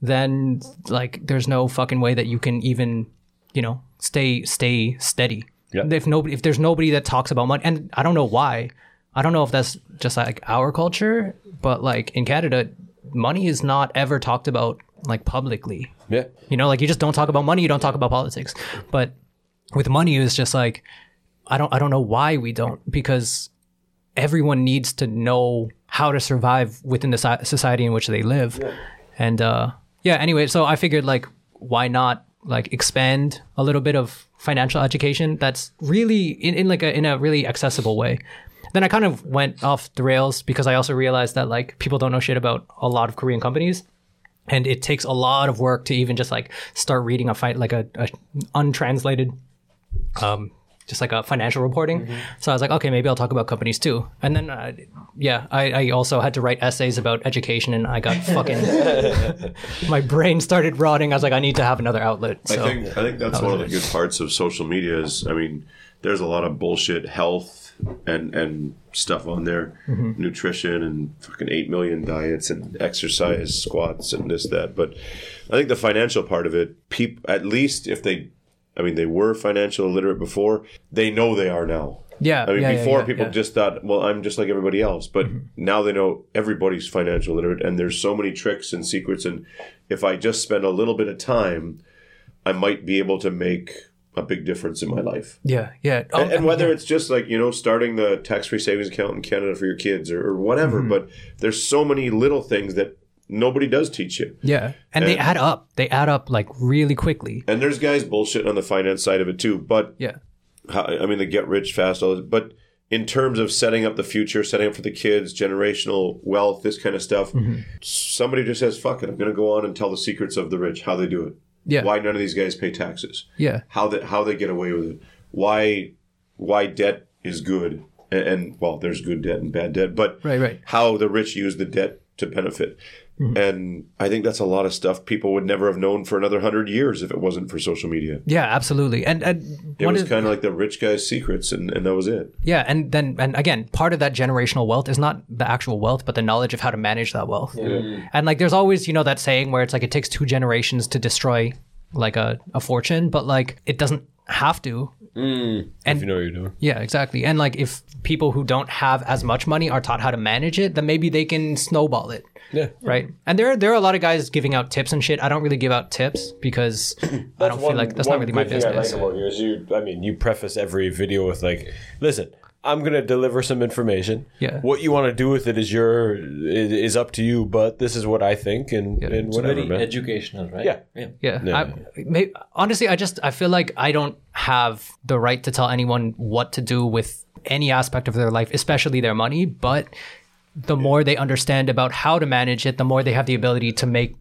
then like there's no fucking way that you can even, you know, stay stay steady. Yeah. If nobody if there's nobody that talks about money and I don't know why. I don't know if that's just like our culture, but like in Canada, money is not ever talked about like publicly. Yeah. You know, like you just don't talk about money, you don't talk about politics. But with money it's just like I don't I don't know why we don't because everyone needs to know how to survive within the society in which they live. And uh yeah, anyway, so I figured like why not like expand a little bit of financial education that's really in, in like a in a really accessible way. Then I kind of went off the rails because I also realized that like people don't know shit about a lot of Korean companies. And it takes a lot of work to even just like start reading a fight like a, a untranslated um just like a financial reporting. So i was like okay maybe i'll talk about companies too. And then uh, yeah I, I also had to write essays about education and i got fucking my brain started rotting. I was like i need to have another outlet. So I think I think that's one of the good parts of social media is I mean there's a lot of bullshit health and and stuff on there, mm-hmm. nutrition and fucking eight million diets and exercise, squats and this that. But I think the financial part of it, peop at least if they, I mean, they were financial illiterate before, they know they are now. Yeah, I mean, yeah, before yeah, people yeah. just thought, well, I'm just like everybody else. But mm-hmm. now they know everybody's financial literate, and there's so many tricks and secrets. And if I just spend a little bit of time, I might be able to make a big difference in my life. Yeah, yeah. Oh, and, and whether yeah. it's just like you know starting the tax-free savings account in Canada for your kids or, or whatever, Mm-hmm. but there's so many little things that nobody does teach you. yeah, and they add up. They add up like really quickly. And there's guys bullshitting on the finance side of it too. But Yeah, I mean, they get rich fast. All this, but in terms of setting up the future, setting up for the kids, generational wealth, this kind of stuff, Mm-hmm. somebody just says, "Fuck it, I'm going to go on and tell the secrets of the rich, how they do it, yeah, why none of these guys pay taxes, yeah, how they how they get away with it, why why debt is good, and, and well, there's good debt and bad debt, but Right, right. how the rich use the debt to benefit." Mm-hmm. And I think that's a lot of stuff people would never have known for another hundred years if it wasn't for social media. yeah, absolutely. And and It was kind of like the rich guy's secrets, and, and that was it. Yeah, and then and again, part of that generational wealth is not the actual wealth, but the knowledge of how to manage that wealth. And like, there's always you know that saying where it's like it takes two generations to destroy like a, a fortune, but like it doesn't have to. if you know what you're doing. Yeah, exactly. And like if people who don't have as much money are taught how to manage it, then maybe they can snowball it. Yeah. Right. And there there are a lot of guys giving out tips and shit. I don't really give out tips because I don't feel like that's not really my good thing business. I like about you is you. I mean, you preface every video with like, "Listen, I'm gonna deliver some information. Yeah. What you want to do with it is your is, is up to you. But this is what I think, and, and It's whatever, very man. educational, right? Yeah. yeah. Yeah. Yeah. I, may, honestly, I just I feel like I don't have the right to tell anyone what to do with any aspect of their life, especially their money. But the more they understand about how to manage it, the more they have the ability to make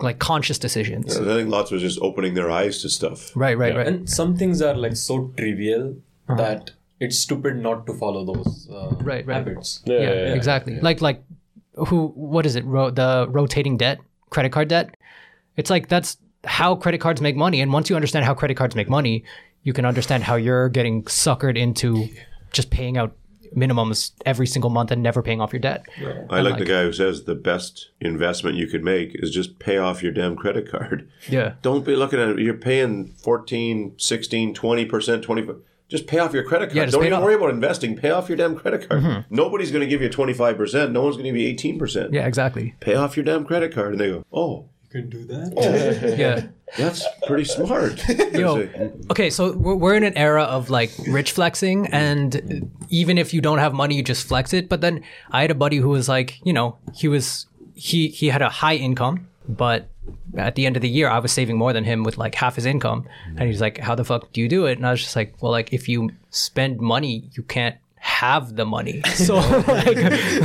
like conscious decisions. I think lots was just opening their eyes to stuff. Right. Right. Right. And some things are like so trivial Uh-huh. that it's stupid not to follow those uh, Right, right. habits. Yeah, yeah, yeah, yeah. exactly. Like like who what is it? Ro- the rotating debt, credit card debt. It's like that's how credit cards make money. And once you understand how credit cards make money, you can understand how you're getting suckered into just paying out minimums every single month and never paying off your debt. I like, the guy who says the best investment you could make is just pay off your damn credit card. Yeah. Don't be looking at it. You're paying 14, 16, 20%, 25 Just pay off your credit card. Yeah, just Don't pay it even off. Mm-hmm. worry about investing. Pay off your damn credit card. Nobody's going to give you 25%. No one's going to give you 18%. Yeah, exactly. Pay off your damn credit card. And they go, oh, You can do that. Yeah. that's pretty smart. Yo, okay, so we're we're in an era of like rich flexing, and even if you don't have money, you just flex it. But then I had a buddy who was like, you know, he was he he had a high income, but at the end of the year, I was saving more than him with like half his income, and he's like, "How the fuck do you do it?" And I was just like, "Well, like if you spend money, you can't." Have the money so like,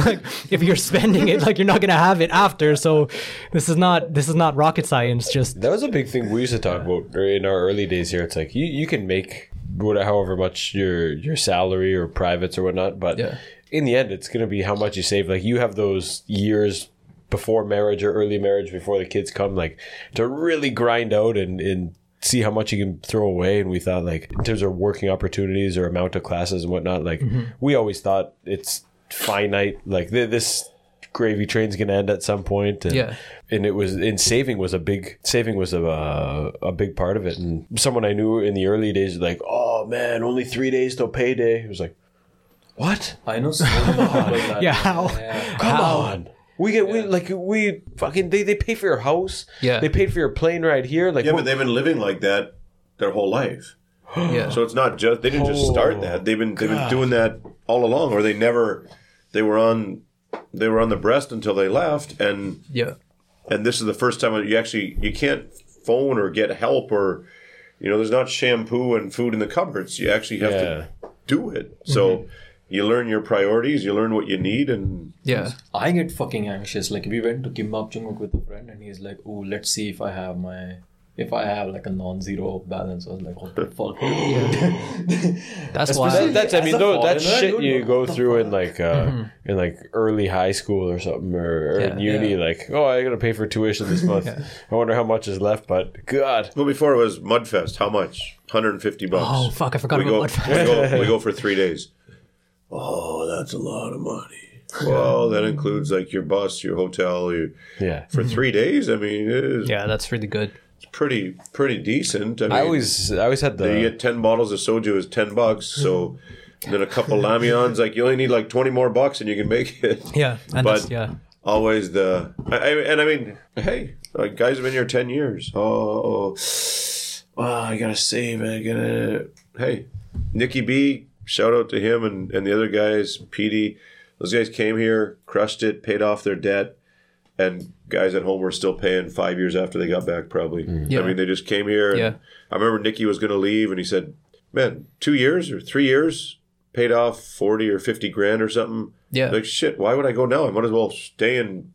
like if you're spending it like you're not gonna have it after so this is not this is not rocket science just That was a big thing we used to talk about er, in our early days here. It's like you, you can make what, however much your your salary or privates or whatnot, but Yeah. in the end, it's going to be how much you save. Like you have those years before marriage or early marriage before the kids come, like to really grind out and and see how much you can throw away. And we thought like in terms of working opportunities or amount of classes and whatnot, like we always thought it's finite. Like th- this gravy train's going to end at some point. And, Yeah. and it was in saving was a big saving was a uh, a big part of it. And someone I knew in the early days was like, "Oh man, only three days till payday." It was like, "What? I know so many people that. Yeah, how? Come on." We get we like we fucking they, they pay for your house. Yeah. They paid for your plane ride here. Like Yeah, what- but they've been living like that their whole life. yeah So it's not just they didn't just start oh, that. They've been they've been doing that all along, or they never they were on they were on the breast until they left, and yeah and this is the first time you actually you can't phone or get help or you know there's not shampoo and food in the cupboards. You actually have Yeah. to do it. So mm-hmm. You learn your priorities, you learn what you need, and yeah I get fucking anxious. Like we went to Kimbap Chunguk with a friend, and he's like, "Oh, let's see if I have my." If I have like a non-zero balance, I was like, "What the fuck?" that's why That- that's I mean a though, that's shit you go what the through in like uh in like early high school or something or, or in Yeah. uni like oh I gotta pay for tuition this month I wonder how much is left but God well before it was Mudfest. How much? 150 bucks. oh fuck i forgot we about go, Mudfest. we go we go for three days. Oh, that's a lot of money. Well, that includes like your bus, your hotel, your, Yeah. for mm-hmm. three days. I mean, it is Yeah, that's really good. It's pretty pretty decent. I, mean, I always I always had the you get ten bottles of soju is ten bucks. So then a couple lamions, like you only need like twenty more bucks and you can make it. Yeah, and But- yeah, Always the I, I, and I mean, hey, like guys have been here ten years. Oh, oh, oh, I gotta save. I gotta. Hey, Nikki B. Shout out to him and and the other guys. Petey, those guys came here, crushed it, paid off their debt, and guys at home were still paying five years after they got back. Probably. Yeah. I mean, they just came here. And Yeah. I remember Nikki was going to leave, and he said, "Man, two years or three years." Paid off forty or fifty grand or something. Yeah. Like shit, why would I go now? I might as well stay and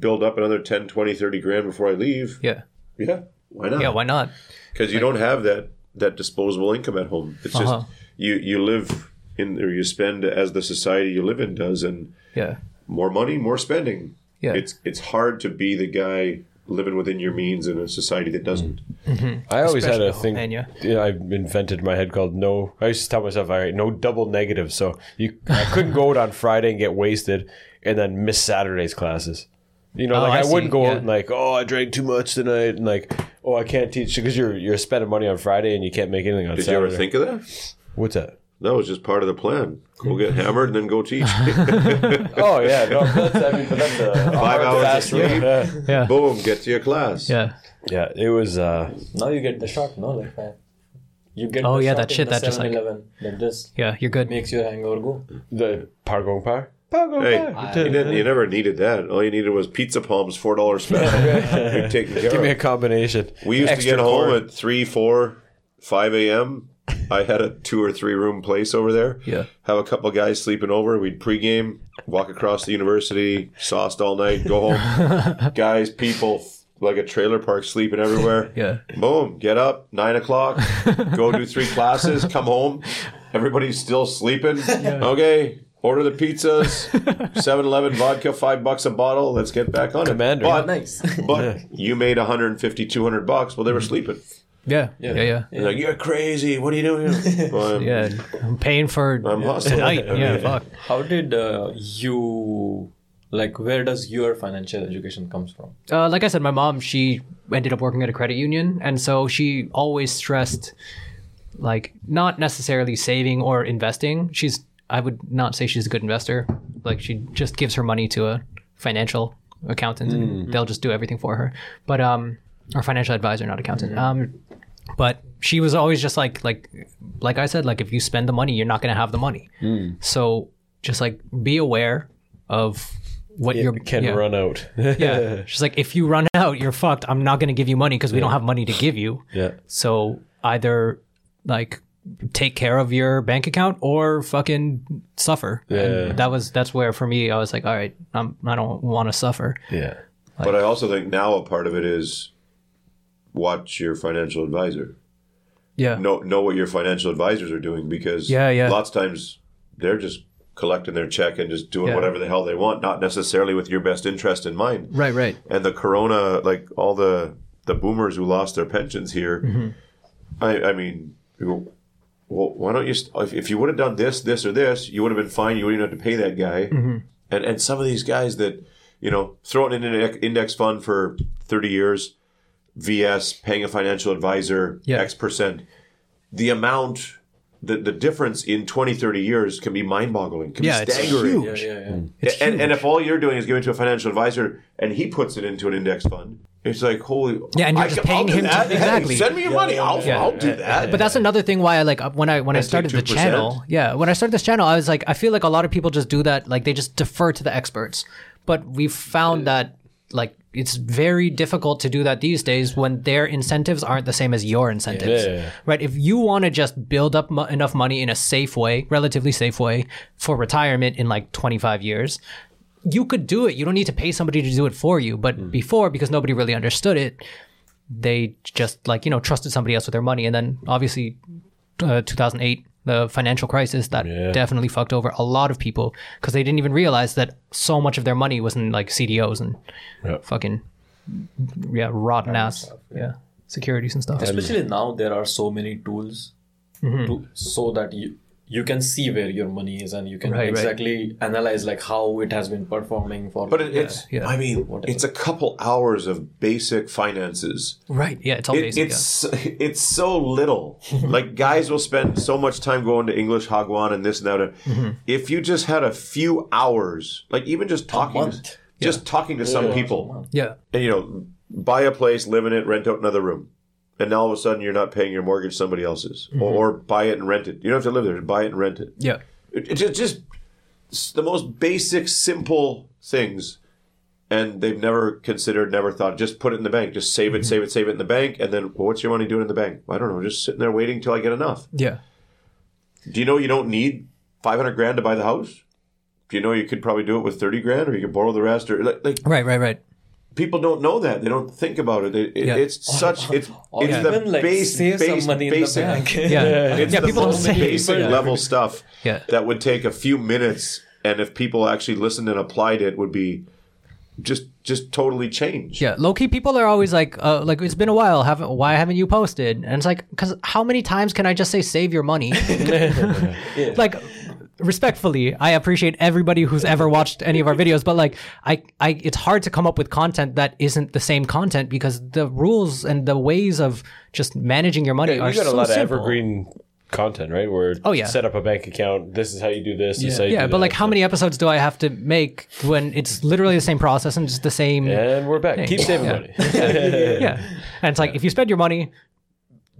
build up another 10, 20, 30 grand before I leave. yeah, Yeah. Why not? yeah. Why not? Because you don't have that that disposable income at home. It's just Uh-huh. You you live in or you spend as the society you live in does and Yeah, more money, more spending. yeah, It's it's hard to be the guy living within your means in a society that doesn't. Mm-hmm. I always had a thing. Romania. Yeah, I invented in my head called no. I used to tell myself, all right, no double negative. So you, I couldn't go out on Friday and get wasted, and then miss Saturday's classes. You know, Oh, like I I, wouldn't go yeah. out and like, oh, I drank too much tonight, and like, oh, I can't teach because you're you're spending money on Friday and you can't make anything on Did you ever think of that? What's that? That was just part of the plan. Go get hammered and then go teach. Oh yeah, no, that's, I mean, that's a, a Five hours of sleep. Yeah. yeah, Boom, get to your class. yeah. yeah, it was. uh Now you get the shot, no? Like that. You get Oh, the yeah, shot that shit the that just, like- 7-Eleven that just Yeah, you're good. makes your hangover go. The par going par. Par Hey, you, didn't, you never needed that. All you needed was pizza palms, four dollars special. You're taken care Give me a combination. We used Extra to get home corn. at three, four, five a.m. I had a two or three room place over there. Yeah. Have a couple guys sleeping over. We'd pregame, walk across the university, sauced all night, go home. guys, people, like a trailer park, sleeping everywhere. Yeah. Boom, get up, nine o'clock, go do three classes, come home. Everybody's still sleeping. Okay, order the pizzas, 7 Eleven vodka, five bucks a bottle. Let's get back on Commander. it. But, Nice. but you made 150, 200 bucks while they were mm-hmm. sleeping. Yeah, yeah, yeah, You're like, you're crazy. What are you doing? Well, I'm- yeah. I'm paying for I'm hustling. tonight. I Yeah, mean, fuck. How did uh, you like? Where does your financial education comes from? Uh, like I said, my mom she ended up working at a credit union, and so she always stressed like not necessarily saving or investing. She's I would not say she's a good investor. Like she just gives her money to a financial accountant, and they'll just do everything for her. But um, or financial advisor, not accountant. Um, but she was always just like like like I said, like if you spend the money, you're not gonna have the money. Hmm. So just like be aware of what you're can yeah. run out. Yeah. She's like, if you run out, you're fucked. I'm not going to give you money because we don't have money to give you. yeah. So either like take care of your bank account or fucking suffer. Yeah. And that was, that's where for me, I was like, all right, I'm, I don't want to suffer. Yeah. But I also think now a part of it is watch your financial advisor. Yeah. Know know what your financial advisors are doing because Yeah, yeah. lots of times they're just collecting their check and just doing Yeah. whatever the hell they want, not necessarily with your best interest in mind. Right, right. And the corona, like all the the boomers who lost their pensions here, Mm-hmm. I I mean, well, why don't you? St- if, if you would have done this, this, or this, you would have been fine. You wouldn't have to pay that guy. Mm-hmm. And and some of these guys that you know throw it in an index- index fund for thirty years, VS paying a financial advisor Yeah. X percent, the amount. The, the difference in 20, 30 years can be mind boggling, can Yeah, be it's staggering. Yeah, yeah, yeah. Mm. And, and if all you're doing is giving it to a financial advisor and he puts it into an index fund, it's like, holy. Yeah, and you're I just can- I'll paying him to- that. Hey, exactly. send me your money. I'll, Yeah. I'll do that. But that's another thing why I like when I when I And take started the channel. Yeah, when I started this channel, I was like, I feel like a lot of people just do that. Like they just defer to the experts. But we've found that like it's very difficult to do that these days when their incentives aren't the same as your incentives. Yeah. Right? If you want to just build up mo- enough money in a safe way, relatively safe way, for retirement in like 25 years. You could do it. You don't need to pay somebody to do it for you. But before, because nobody really understood it, they just like you know trusted somebody else with their money and then obviously uh, 2008 the financial crisis that Yeah. definitely fucked over a lot of people because they didn't even realize that so much of their money was in like cdos and Yeah. fucking yeah rotten ass yeah. securities and stuff Especially now, there are so many tools Mm-hmm. to, so that you you can see where your money is and you can Right, right. exactly analyze like how it has been performing for But it, it's, yeah. I mean, it's a couple hours of basic finances. Right. Yeah. It's all It, basic. it's it's so little. like guys will spend so much time going to English Hagwon and this and that. Mm-hmm. If you just had a few hours, like even just talking, month. just talking to some people, yeah. yeah. and you know, buy a place, live in it, rent out another room, and now all of a sudden you're not paying your mortgage, somebody else's, Mm-hmm. or, or buy it and rent it. You don't have to live there; buy it and rent it. Yeah. It, it just, it's the most basic, simple things, and they've never considered, never thought. Just put it in the bank. Just save it, save it, save it in the bank, and then well, what's your money doing in the bank? I don't know. Just sitting there waiting till I get enough. Yeah. Do you know you don't need five hundred grand to buy the house? Do you know you could probably do it with thirty grand, or you could borrow the rest, or like, like Right. Right. Right. People don't know that. They don't think about it. it, it- Yeah. It's such it's or it's even the like base, save base, some money basic, in the bank. Yeah. It's yeah. the People don't most say basic yeah. level stuff Yeah. that would take a few minutes, and if people actually listened and applied it, would be just just totally change. Yeah, low key people are always like, uh, like it's been a while. Haven't why haven't you posted? And it's like, because how many times can I just say save your money? Like, respectfully, I appreciate everybody who's ever watched any of our videos, but like, I, I, it's hard to come up with content that isn't the same content because the rules and the ways of just managing your money you are got a so lot of simple. evergreen content, right? Where Oh, yeah. set up a bank account. This is how you do this. This is Yeah, but that. like, how many episodes do I have to make when it's literally the same process and just the same? And we're back. Keep saving Yeah. money. yeah. And it's like if you spend your money,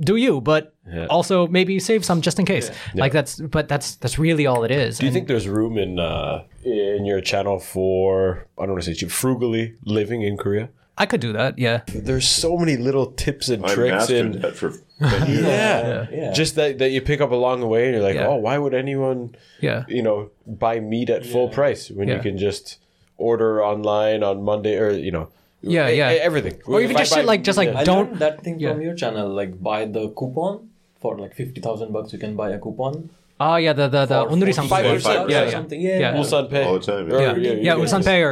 do you, but also maybe save some just in case. Like that's but that's that's really all it is. Do you think there's room in uh, in your channel for I don't want to say cheap, frugally living in Korea? I could do that, yeah. There's so many little tips and I tricks mastered and that for 10 years. yeah, Yeah. just that that you pick up along the way, and you're like, Yeah. oh, why would anyone, Yeah. you know, buy meat at full price when you can just order online on Monday or you know, Yeah, yeah. everything, Or even If I just shit like- just like- yeah. I Don't- learned that thing yeah. from your channel. Like buy the coupon for like fifty thousand bucks. You can buy a coupon. Oh yeah, the the the Onuri Sanpai. Yeah, yeah, something. yeah, yeah. Ulsan All the time. Yeah, yeah, yeah, yeah, yeah Ulsan or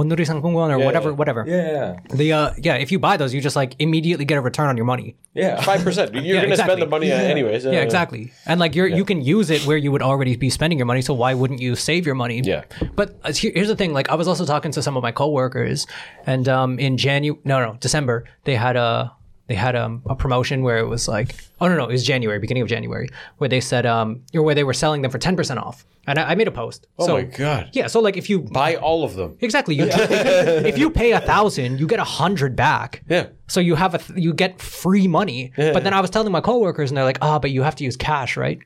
Onuri sangpungwon or whatever, whatever. Yeah, The uh, yeah, if you buy those, you just like immediately get a return on your money. Yeah, five percent. You're gonna spend the money uh, anyways. Uh, yeah, exactly. And like you're you can use it where you would already be spending your money, so why wouldn't you save your money? Yeah. But uh, here's the thing. Like I was also talking to some of my coworkers, and um, in January, no, no, December, they had a they had um, a promotion where it was like, oh no, no, it was January, beginning of January, where they said um, or where they were selling them for ten percent off, and I, I made a post. Oh so, my god. Yeah. So like if you Buy all of them. Exactly. You, if you pay a thousand, you get a hundred back. Yeah. So you have a th- you get free money. but then I was telling my coworkers, and they're like, "Ah, but you have to use cash, right?"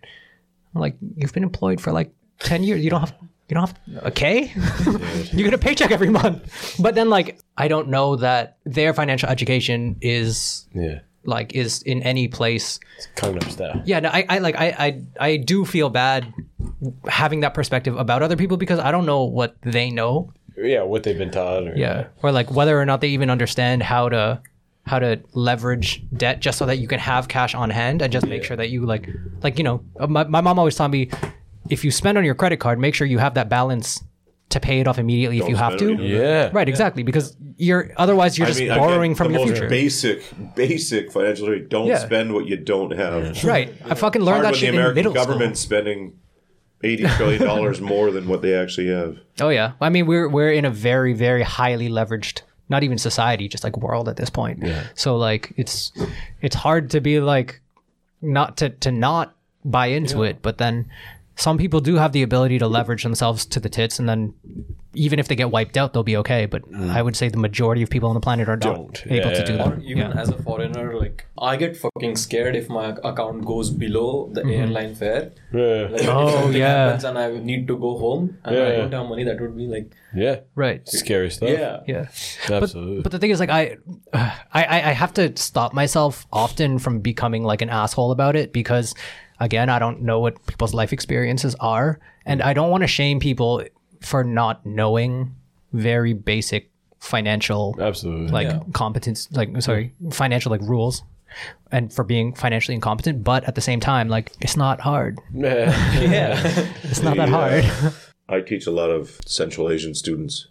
I'm like, "You've been employed for like ten years. You don't have you don't have a K. you get a paycheck every month." But then like I don't know that their financial education is Yeah. like is in any place It's Gangnam style. yeah, no, I, I like I, I I do feel bad having that perspective about other people because I don't know what they know. Yeah, what they've been taught. Or, Yeah. Or like whether or not they even understand how to how to leverage debt just so that you can have cash on hand and just make sure that you like like you know uh, my, my mom always taught me if you spend on your credit card make sure you have that balance to pay it off immediately if Don't you have to it, you know? Yeah. right exactly because you're otherwise you're I just mean, borrowing again, from the your most future Basic, basic financial literacy. Don't Yeah. spend what you don't have. right i fucking learned Hard that when the shit in American middle government school spending eighty trillion dollars more than what they actually have. oh yeah i mean we're we're in a very very highly leveraged not even society just like world at this point yeah. so like it's it's hard to be like not to to not buy into it but then some people do have the ability to leverage themselves to the tits and then even if they get wiped out they'll be okay but mm. i would say the majority of people on the planet are not Don't. able Yeah, to do yeah, that Or even as a foreigner, like I get fucking scared if my account goes below the mm-hmm. airline fare. Yeah. Like, Oh, if yeah. happens and I need to go home and Yeah, I yeah. don't have money, that would be like, Yeah. right Scary stuff. yeah, yeah Absolutely. But the thing is, like, I, I, I I have to stop myself often from becoming like an asshole about it because, again, I don't know what people's life experiences are, and I don't want to shame people for not knowing very basic financial Absolutely. like Yeah. competence, like sorry, financial like rules, and for being financially incompetent. But at the same time, like, it's not hard. yeah. yeah. It's not that hard. I teach a lot of Central Asian students,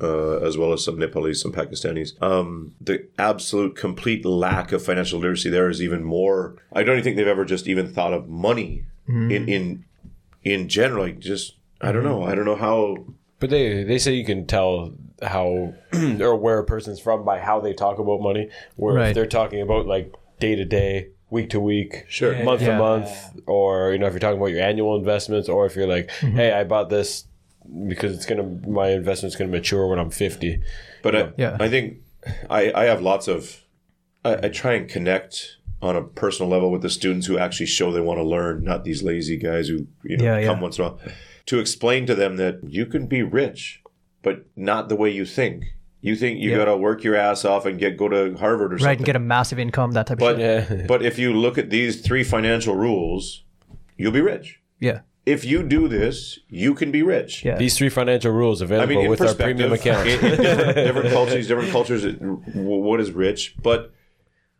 uh, as well as some Nepalese, some Pakistanis. Um, the absolute complete lack of financial literacy there is even more. I don't even think they've ever just even thought of money in in in general, like just I don't know. I don't know how. But they they say you can tell how or where a person's from by how they talk about money. Where Right. if they're talking about like day to day, week to week, Sure. month Yeah. to month, or you know if you're talking about your annual investments, or if you're like, Mm-hmm. hey, I bought this because it's gonna my investment's gonna mature when I'm 50. But I, Yeah. I think I, I have lots of. I, I try and connect on a personal level with the students who actually show they want to learn, not these lazy guys who you know Yeah, come yeah. once in a while. To explain to them that you can be rich, but not the way you think. You think you Yeah. got to work your ass off and get go to Harvard or something. Right, and get a massive income, that type of But shit. Yeah. but if you look at these three financial rules, you'll be rich. Yeah. If you do this, you can be rich. Yeah. These three financial rules I available mean, with our perspective, premium account. in, in different, different cultures, different cultures, what is rich? But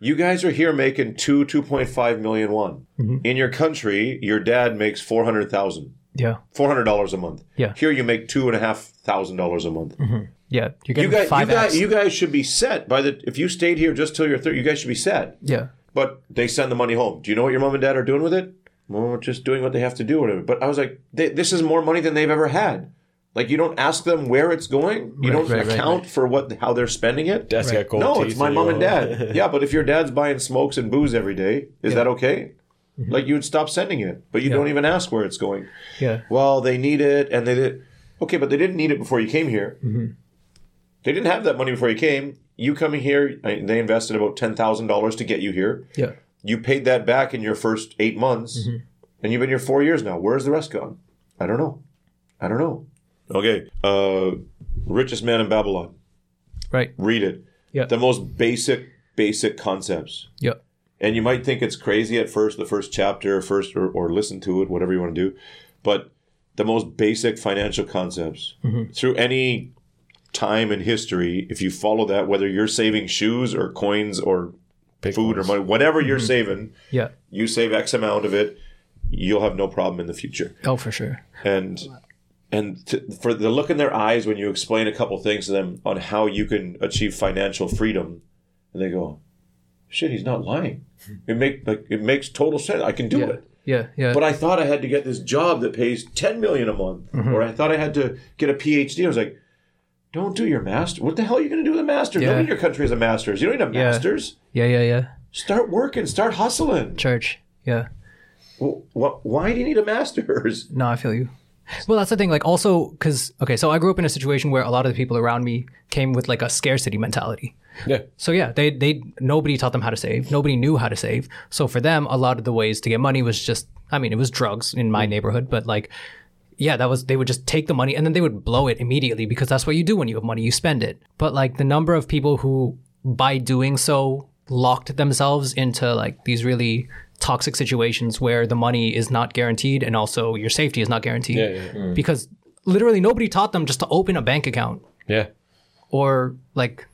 you guys are here making two, two point five million one. Mm-hmm. In your country, your dad makes four hundred thousand. Yeah. Four hundred dollars a month. Yeah. Here you make two and a half thousand dollars a month. Yeah. You're You getting guys, you guys, you guys should be set by the. If you stayed here just till you're thirty, you guys should be set. Yeah. But they send the money home. Do you know what your mom and dad are doing with it? Well, just doing what they have to do. Whatever. But I was like, they, this is more money than they've ever had. Like you don't ask them where it's going. You Right, don't right, right, account for what how they're spending it. Dad's got gold no, it's my mom and dad. yeah, but if your dad's buying smokes and booze every day, is that okay? Like you would stop sending it, but you Mm-hmm. Yeah. don't even ask where it's going. Yeah. Well, they need it, and they did. Okay, but they didn't need it before you came here. Mm-hmm. They didn't have that money before you came. You coming here, they invested about ten thousand dollars to get you here. Yeah. You paid that back in your first eight months, Mm-hmm. and you've been here four years now. Where's the rest gone? I don't know. I don't know. Okay, uh, richest man in Babylon. Right. Read it. Yeah. The most basic, basic concepts. Yeah. And you might think it's crazy at first, the first chapter, first or, or listen to it, whatever you want to do. But the most basic financial concepts through any time in history, if you follow that, whether you're saving shoes or coins or Big food ones. or money, whatever you're saving, Yeah. you save X amount of it, you'll have no problem in the future. Oh, for sure. And and to, for the look in their eyes when you explain a couple things to them on how you can achieve financial freedom, and they go, "Shit, he's not lying. It make like it makes total sense. I can do Yeah. it." Yeah. Yeah. But I thought I had to get this job that pays ten million a month, Mm-hmm. or I thought I had to get a PhD. I was like, "Don't do your master. What the hell are you going to do with a master's? Yeah. Nobody in your country has a master's. You don't need a Yeah. master's. yeah. Yeah. Yeah. Start working. Start hustling. Church. Yeah. Wh- Why do you need a master's? No, I feel you. Well, that's the thing. Like, also, because okay, so I grew up in a situation where a lot of the people around me came with like a scarcity mentality. Yeah. So yeah, they they nobody taught them how to save. Nobody knew how to save. So for them, a lot of the ways to get money was just, I mean, it was drugs in my neighborhood, but like, yeah, that was they would just take the money and then they would blow it immediately because that's what you do when you have money, you spend it. But like the number of people who, by doing so, locked themselves into like these really toxic situations where the money is not guaranteed and also your safety is not guaranteed Yeah, yeah. because literally nobody taught them just to open a bank account Yeah. or like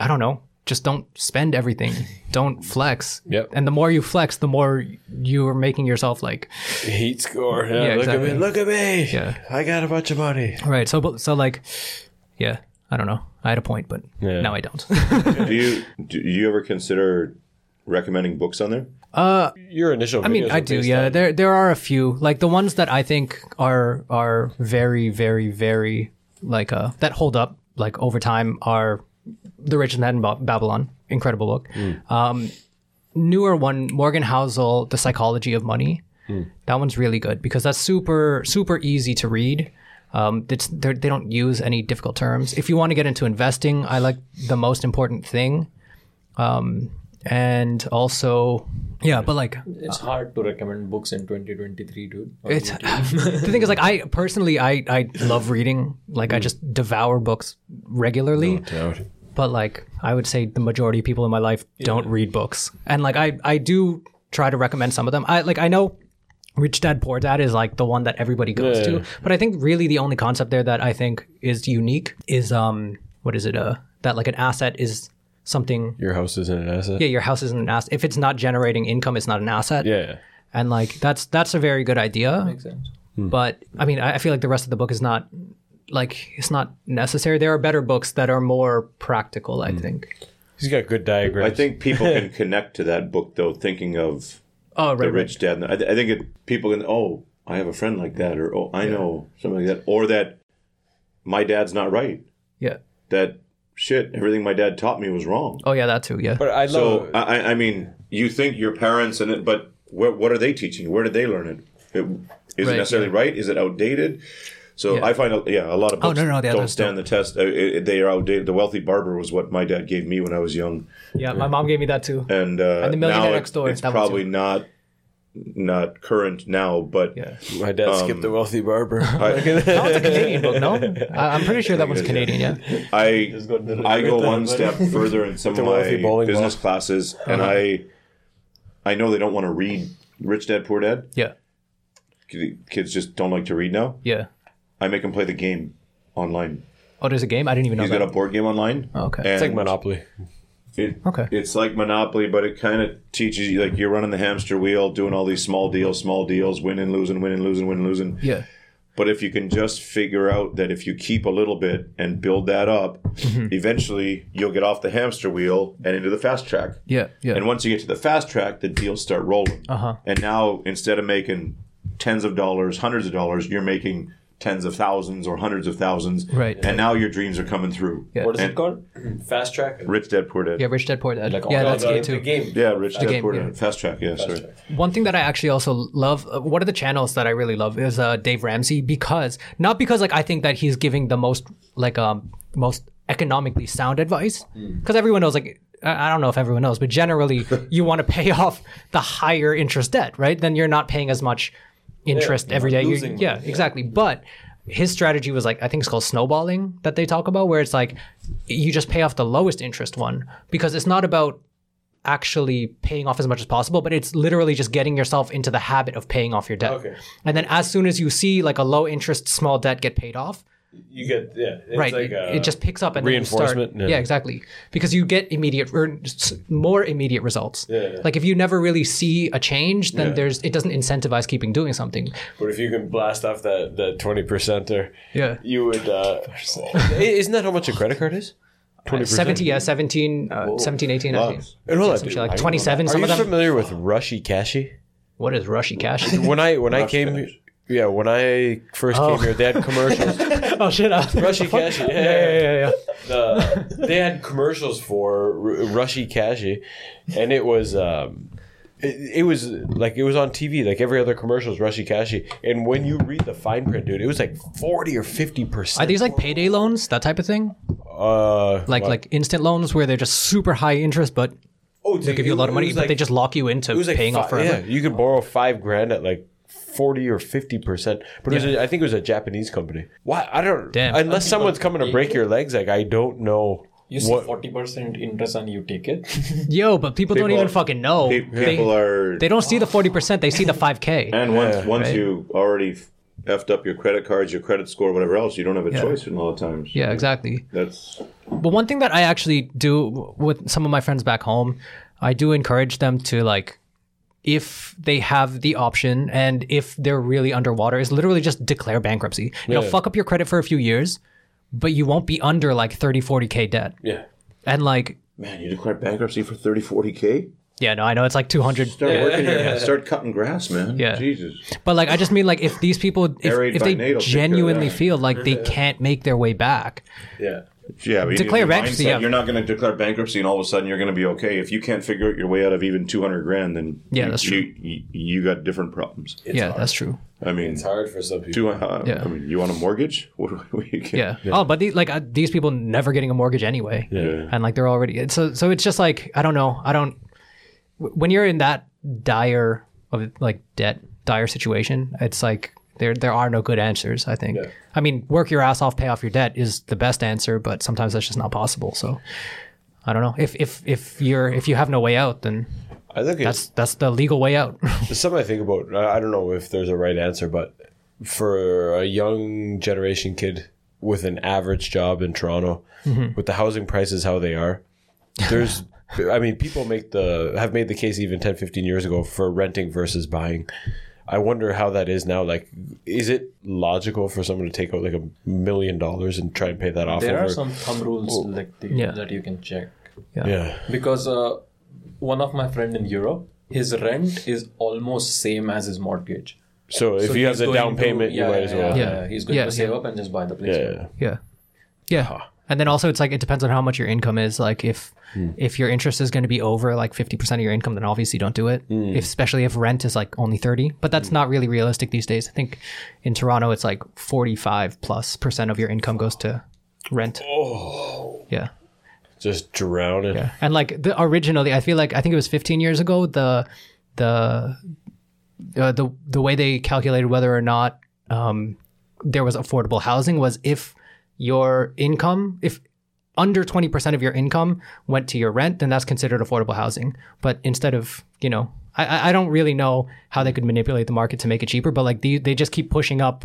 I don't know, just don't spend everything. don't flex. Yep. And the more you flex, the more you're making yourself like Heat score. Yeah, Yeah, look exactly. at me. Look at me. Yeah. I got a bunch of money. right. So so like yeah, I don't know. I had a point, but Yeah. now I don't. do you do you ever consider recommending books on there? Uh Your initial. I mean, I do. Yeah, on- there there are a few like the ones that I think are are very very very like uh that hold up like over time are the Rich Man in Babylon, incredible book. Um, newer one, Morgan Housel, The Psychology of Money. That one's really good because that's super super easy to read. Um, it's, they're- don't use any difficult terms. If you want to get into investing, I like the most important thing. Um, and also, yeah, but like It's hard to recommend books in 2023, dude. on it's YouTube. the thing is like I personally I I love reading. Like I just devour books regularly. Doubt. But like I would say the majority of people in my life don't read books. And like I I do try to recommend some of them. I like I know Rich Dad Poor Dad is like the one that everybody goes to. But I think really the only concept there that I think is unique is um what is it uh that like an asset is something Your house isn't an asset. yeah your house isn't an asset if it's not generating income it's not an asset Yeah. and like that's that's a very good idea Makes sense. but I mean, I I feel like the rest of the book is not like it's not necessary. There are better books that are more practical. Hmm. I think. He's got good diagrams. I think people can connect to that book though, thinking of Oh, right, the right. rich dad. I, I think it, people can. Oh, I have a friend like that, or oh, I know something like that, or that my dad's not right. Yeah. That shit, everything my dad taught me was wrong. Oh yeah, that too. Yeah. But I love. I, I- I mean, you think your parents and it, but what, what are they teaching? Where did they learn it? it is Right, it necessarily yeah. right? Is it outdated? So Yeah. I find yeah, a lot of Oh, books no, no, yeah, don't that's stand the test. Uh, it- they are outdated. The Wealthy Barber was what my dad gave me when I was young, yeah, my mom gave me that too. and, uh, And The Millionaire now Next Door, It's probably not not current now, but Yeah. my dad skipped the wealthy barber. I, That was a Canadian book, no? I, I'm pretty sure that one's Canadian. Yeah. I I go one step further in some of wealthy my business ball. classes, and Uh-huh. I I know they don't want to read Rich Dad Poor Dad. Yeah. Kids just don't like to read now. Yeah. I make them play the game online. Oh, there's a game. I didn't even know He's that. got a board game online. Oh, okay. it's like Monopoly. It, Okay. It's like Monopoly, but it kind of teaches you like you're running the hamster wheel, doing all these small deals, small deals, winning, losing, winning, losing, winning, losing. yeah. But if you can just figure out that if you keep a little bit and build that up, Mm-hmm. eventually you'll get off the hamster wheel and into the fast track. Yeah. Yeah. And once you get to the fast track, the deals start rolling. Uh-huh. And now instead of making tens of dollars, hundreds of dollars, you're making tens of thousands or hundreds of thousands. Right. And now your dreams are coming through. Yeah. What is And- it called? Fast track. Rich Dad Poor Dad. yeah. Rich Dad Poor Dad. Like yeah, all that's the, good too. game. Yeah, Rich Dad game, Poor yeah. Dad. Fast track, yeah, sorry. One thing that I actually also love, uh, one of the channels that I really love is uh, Dave Ramsey because not because like I think that he's giving the most like um most economically sound advice because everyone knows like I I don't know if everyone knows, but generally you want to pay off the higher interest debt, right? Then you're not paying as much interest you're every day. You're- yeah, yeah. exactly. But his strategy was like I think it's called snowballing that they talk about, where it's like you just pay off the lowest interest one because it's not about actually paying off as much as possible, but it's literally just getting yourself into the habit of paying off your debt. Okay. And then as soon as you see like a low interest small debt get paid off, You get yeah. It's right, Like, it, uh, it just picks up and then you start, reinforcement, yeah. yeah. exactly. Because you get immediate or more immediate results. Yeah, yeah. Like if you never really see a change, then Yeah. there's it doesn't incentivize keeping doing something. But if you can blast off that that twenty percenter, Yeah. you would. Uh, isn't that how much a credit card is? Twenty 70, yeah, 17, uh, 17 18, I think. Lots. And hold on, Some dude. shit like 27, Are some you of them. familiar with Rushy Cashy? What is Rushy Cash? When I when I came, Cash. yeah, when I first Oh. came here, they had commercials. oh, shit. I was like, Rushy what the fuck? Cashy, yeah, Yeah, yeah, yeah. yeah. uh, they had commercials for R- Rushy Cashy, and it was um, it, it was like it was on TV. Like every other commercial was Rushy Cashy, and when you read the fine print, dude, it was like forty or fifty percent. Are percent. these like payday loans, that type of thing? uh, Like like instant loans where they're just super high interest, but oh, they give you a lot of money, but they just lock you into it was like paying off fi- forever. Yeah, you could borrow five grand at like. 40 or 50 percent but it was a, I think it was a Japanese company why I don't Damn. unless someone's coming to break your legs like I don't know You see what forty percent interest and you take it. Yo, but people, don't People- even fucking know. Pe- People they, are, they don't see the 40%, they see the 5K. and once Yeah, once right. you already effed up your credit cards, your credit score, whatever else, you don't have a Yeah. choice in a lot of times. Yeah, exactly. That's But one thing that I actually do with some of my friends back home, I do encourage them to like if they have the option and if they're really underwater is literally just declare bankruptcy. You know, Yeah. fuck up your credit for a few years, but you won't be under like 30 40k debt. yeah And like man, you declare bankruptcy for 30, 40 k. yeah, no, I know it's like 200 Start working here. Start cutting grass, man. Yeah. Jesus. But like, I just mean like if these people, if, if they NATO, take care of genuinely feel like they can't make their way back, yeah Yeah, but you Declare need the bankruptcy, mindset, yeah. You're not going to declare bankruptcy and all of a sudden you're going to be okay. If you can't figure out your way out of even 200 grand, then Yeah, you, that's true. You, you, you got different problems. yeah, that's true. I mean, it's hard for some people two, uh, Yeah. I mean, you want a mortgage? What, what you can, Yeah. Oh, but the, like uh, these people never getting a mortgage anyway, Yeah. and like they're already so so it's just like I don't know. I don't when you're in that dire of like debt dire situation, it's like there there are no good answers. I think. Yeah. I mean, work your ass off, pay off your debt is the best answer, but sometimes that's just not possible. So. I don't know if if if you're if you have no way out, then I think that's that's the legal way out. Something I think about. I don't know if there's a right answer, but for a young generation kid with an average job in Toronto, Mm-hmm. with the housing prices how they are, there's, I mean, people make the have made the case even 10, 15 years ago for renting versus buying. I wonder how that is now. Like, is it logical for someone to take out like a million dollars and try and pay that off? there over? are some thumb rules like the, Yeah. that you can check yeah, because uh, one of my friend in Europe, his rent is almost same as his mortgage. So if So you have he's the going down to- payment, you yeah, might as yeah, well. Yeah, Yeah. he's going Yeah, to save yeah. up and just buy the place. Yeah. Yeah. Yeah. And then also it's like it depends on how much your income is. Like if if your interest is going to be over like 50% of your income, then obviously don't do it. If, especially if rent is like only 30, but that's not really realistic these days. I think in Toronto it's like 45 plus percent of your income goes to rent. Oh. Yeah. Just drowning. Yeah. And like the originally, I feel like I think it was 15 years ago. The the uh, the the way they calculated whether or not um, there was affordable housing was if your income, if under 20% of your income went to your rent, then that's considered affordable housing. But instead of, you know, I- I, don't really know how they could manipulate the market to make it cheaper, but like the, they just keep pushing up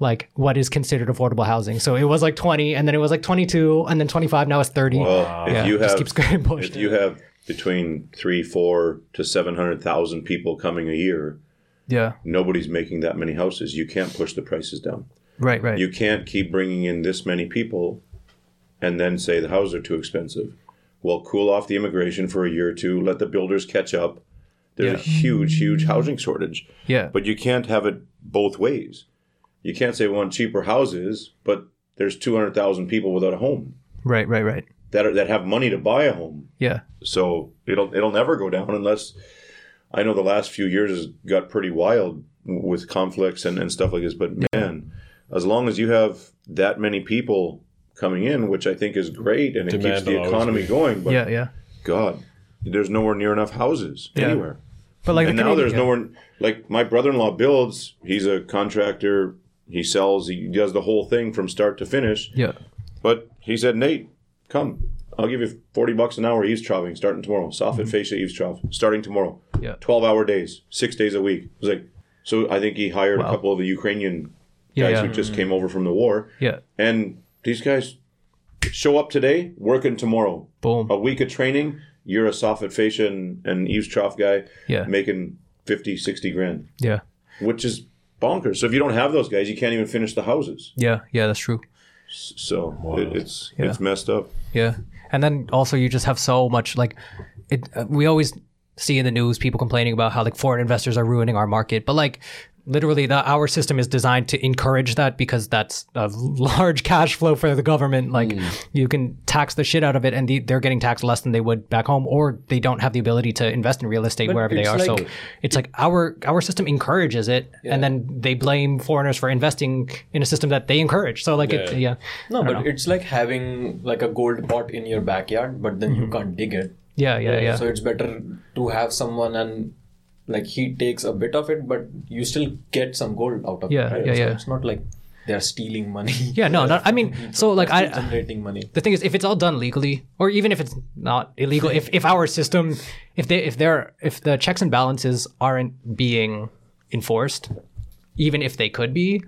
like what is considered affordable housing. So it was like 20 and then it was like 22 and then 25. Now it's 30. Well, if you it just have keeps getting pushed. if you have between three, four to seven hundred thousand people coming a year, yeah. nobody's making that many houses. You can't push the prices down. Right, right. You can't keep bringing in this many people and then say the houses are too expensive. Well, cool off the immigration for a year or two, let the builders catch up. There's a huge, huge housing shortage. yeah. But you can't have it both ways. You can't say we want cheaper houses, but there's 200,000 people without a home right, right, right. that, are, that have money to buy a home. Yeah. So it'll it'll never go down unless I know the last few years has got pretty wild with conflicts and, and stuff like this. But man, as long as you have that many people coming in, which I think is great and it keeps the economy be. going, but Yeah, yeah. God, there's nowhere near enough houses Yeah. anywhere. But like and the now Canadian- there's nowhere like my brother-in-law builds. He's a contractor. He sells. He does the whole thing from start to finish. Yeah. But he said, Nate, come. I'll give you 40 bucks an hour eavestroughing starting tomorrow. Soffit fascia eavestrough starting tomorrow. Mm-hmm. Yeah. 12 hour days, six days a week. It was like, so I think he hired a couple of the Ukrainian Yeah, guys yeah. who just came over from the war. Yeah. And these guys show up today, working tomorrow. Boom. A week of training, you're a soffit fascia and, and eavestrough guy Yeah. making 50, 60 grand, Yeah. which is bonkers. So if you don't have those guys, you can't even finish the houses. Yeah. Yeah. That's true. So it, it's Yeah. it's messed up. Yeah. And then also you just have so much like it uh, we always see in the news people complaining about how like foreign investors are ruining our market, but like literally the our system is designed to encourage that because that's a large cash flow for the government. Like you can tax the shit out of it and the, they're getting taxed less than they would back home or they don't have the ability to invest in real estate wherever they are. So it's like our our system encourages it and then they blame foreigners for investing in a system that they encourage. So like it yeah. No, but it's like having like a gold pot in your backyard, but then Mm-hmm. you can't dig it. yeah yeah yeah. So it's better to have someone and like he takes a bit of it, but you still get some gold out of Yeah, it. Right? yeah, so yeah. It's not like they're stealing money. yeah no not, i mean so like i generating money. the thing is if it's all done legally or even if it's not illegal if, if our system if they if they're if the checks and balances aren't being enforced even if they could be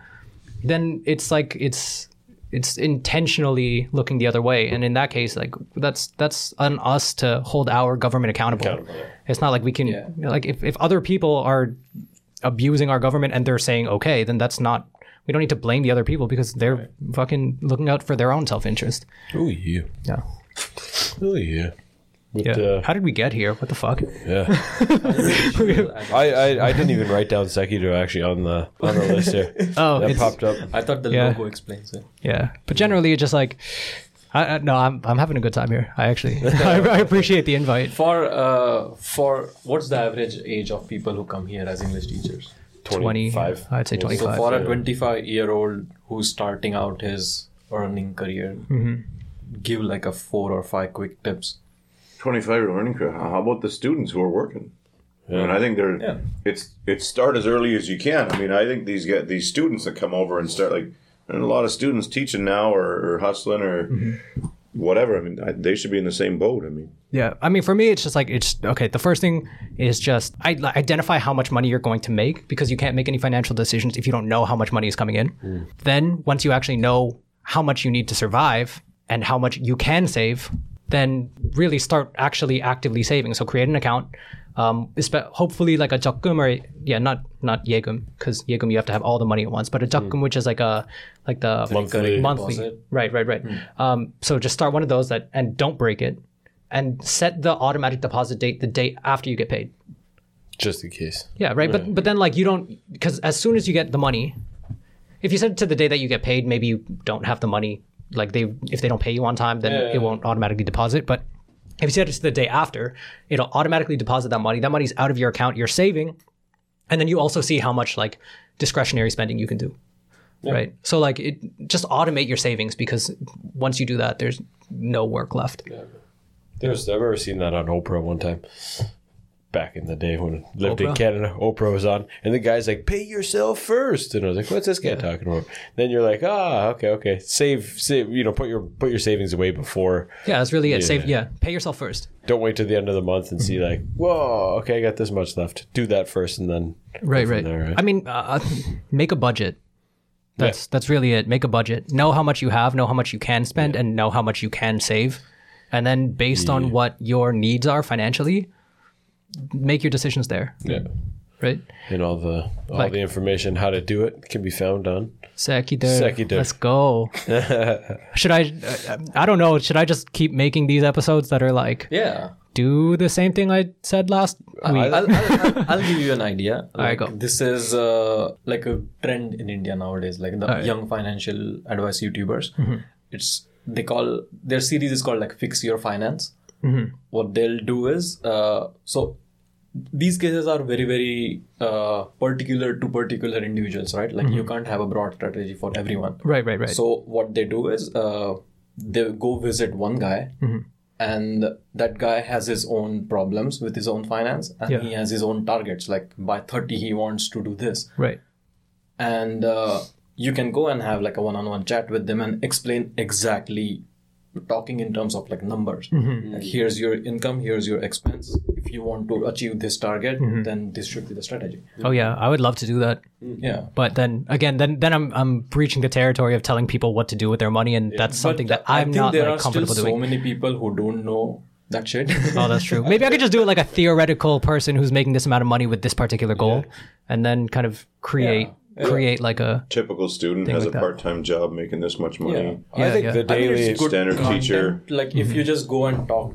then it's like it's it's intentionally looking the other way and in that case like that's that's on us to hold our government accountable, Accountable, it's not like we can Yeah. like if, if other people are abusing our government and they're saying okay then that's not we don't need to blame the other people because they're fucking looking out for their own self-interest Oh yeah. yeah Oh yeah. But, yeah. uh, How did we get here? What the fuck? yeah. I, I I didn't even write down Sekki Deul actually on the on the list here. Oh, that it's, popped up. I thought the Yeah. logo explains it. yeah. But generally, it's just like, I, I, no, I'm I'm having a good time here. I actually, I, I appreciate the invite. For uh, for what's the average age of people who come here as English teachers? Twenty, 25. I'd say 25. So twenty-five. for a 25 year old who's starting out his earning career, Mm-hmm. give like a four or five quick tips. 25 year learning curve. How about the students who are working? I mean, I think they're Yeah. it's it's start as early as you can. I mean, I think these get these students that come over and start like and a lot of students teaching now or, or hustling or mm-hmm. whatever. I mean, I, they should be in the same boat. I mean, Yeah, I mean, for me, it's just like it's okay. The first thing is just I, like, identify how much money you're going to make because you can't make any financial decisions if you don't know how much money is coming in. Mm. Then, once you actually know how much you need to survive and how much you can save, then really start actually actively saving. So create an account. Um, hopefully like a jakkum or yeah, not not yegum because yegum you have to have all the money at once, but a jakkum which is like a like the Monthly. monthly deposit. right right right um, so just start one of those that and don't break it and set the automatic deposit date the day after you get paid just in case. Yeah, right. But but then like you don't because as soon as you get the money, if you said to the day that you get paid, maybe you don't have the money. Like they if they don't pay you on time, then Yeah, it won't automatically deposit. But if you set it to the day after, it'll automatically deposit that money. That money's out of your account. You're saving, and then you also see how much like discretionary spending you can do. Right. So like it just automate your savings because once you do that, there's no work left. There's I've ever seen that on Oprah one time. Back in the day when I lived in Canada, Oprah was on, and the guy's like, "Pay yourself first. and I was like, "What's this guy talking about?" Then you're like, "Ah, okay, okay. Save, save. You know, put your put your savings away before. Yeah, that's really it. Save. Yeah. Yeah, pay yourself first. Don't wait till the end of the month and see like, whoa, okay, I got this much left. Do that first, and then Right, right. there, right? I mean, uh, make a budget. That's that's really it. Make a budget. Know how much you have. Know how much you can spend, and know how much you can save. And then, based on what your needs are financially, make your decisions there. yeah. Right. And all the all Like- the information how to do it can be found on. Sekki Deul. Sekidor. Let's go. should I? Uh, I don't know. Should I just keep making these episodes that are like Yeah. do the same thing I said last week? I'll, I'll, I'll, I'll give you an idea. Alright, Like, go. This is uh, like a trend in India nowadays. Like the Alright. young financial advice YouTubers. Mm-hmm. It's they call their series is called like Fix Your Finance. Mm-hmm. What they'll do is uh, so these cases are very very uh, particular to particular individuals, right? Like you can't have a broad strategy for everyone. Mm-hmm. right, right, right. So what they do is uh, they go visit one guy, Mm-hmm. and that guy has his own problems with his own finance, and Yeah. he has his own targets. Like by thirty, he wants to do this, right. and uh, you can go and have like a one-on-one chat with them and explain exactly talking in terms of like numbers. Mm-hmm. like here's your income here's your expense. If you want to achieve this target Mm-hmm. then this should be the strategy. Oh yeah, I would love to do that. yeah. But then again, then then I'm I'm breaching the territory of telling people what to do with their money, and that's something But that I I'm think not there like are still so doing. many people who don't know that shit. Oh, that's true. Maybe I could just do it like a theoretical person who's making this amount of money with this particular goal, and then kind of create create like a Typical student has like a part-time job making this much money. Yeah. I think yeah. the I mean, daily it's good Standard content. teacher. Like if you mm-hmm. just go and talk,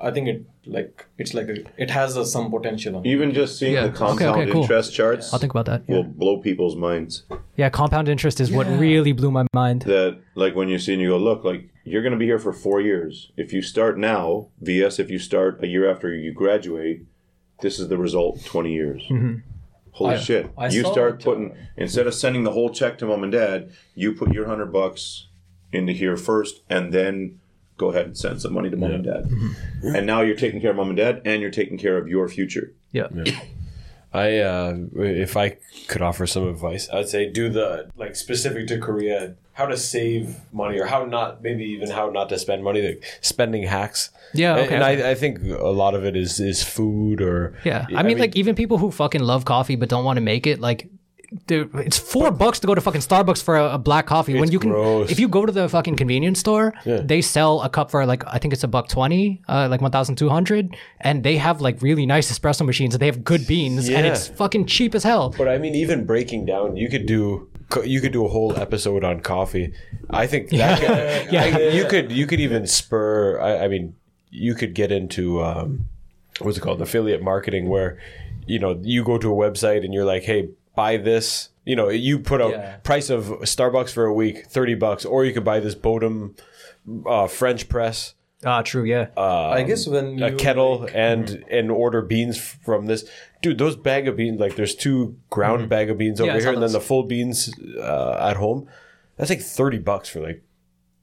I think it like it's like a, it has a, some potential. On it. Even just seeing Yeah. the compound okay, cool. interest charts I'll think about that. will Yeah, blow people's minds. yeah compound interest is what really blew my mind. That like when you see and you go, look, like you're going to be here for four years. If you start now, VS, if you start a year after you graduate, this is the result. Twenty years. Mm-hmm. Holy I- shit! I you start putting instead of sending the whole check to mom and dad, you put your hundred bucks into here first, and then go ahead and send some money to mom and dad. Mm-hmm. And now you're taking care of mom and dad, and you're taking care of your future. Yeah, I uh, if I could offer some advice, I'd say do the like specific to Korea, how to save money or how not maybe even how not to spend money, like spending hacks. Yeah, And- okay, and. I, I think a lot of it is is food or yeah. I mean, like even people who fucking love coffee but don't want to make it, like. Dude, it's four bucks to go to fucking Starbucks for a, a black coffee. when you can, gross. if you go to the fucking convenience store, they sell a cup for like I think it's a buck twenty, uh, like one thousand two hundred, and they have like really nice espresso machines and they have good beans and Yeah. it's fucking cheap as hell. But I mean, even breaking down, you could do you could do a whole episode on coffee. I think that could, Yeah. I- you could you could even spur. I, I mean, you could get into um, what's it called, affiliate marketing, where you know you go to a website and you're like, hey, buy this. You know, you put a Yeah. price of Starbucks for a week, thirty bucks, or you could buy this Bodum uh, French press. Ah, true, yeah. I guess when you a kettle and and order beans from this. Dude those bag of beans like there's two ground bag of beans over Yeah, here and then the full beans uh, at home. That's like 30 bucks for like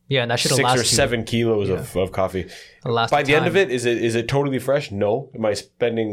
yeah, and that should six last or you- seven kilos of, of coffee. Last by a the end of it is it is it totally fresh? No. Am i spending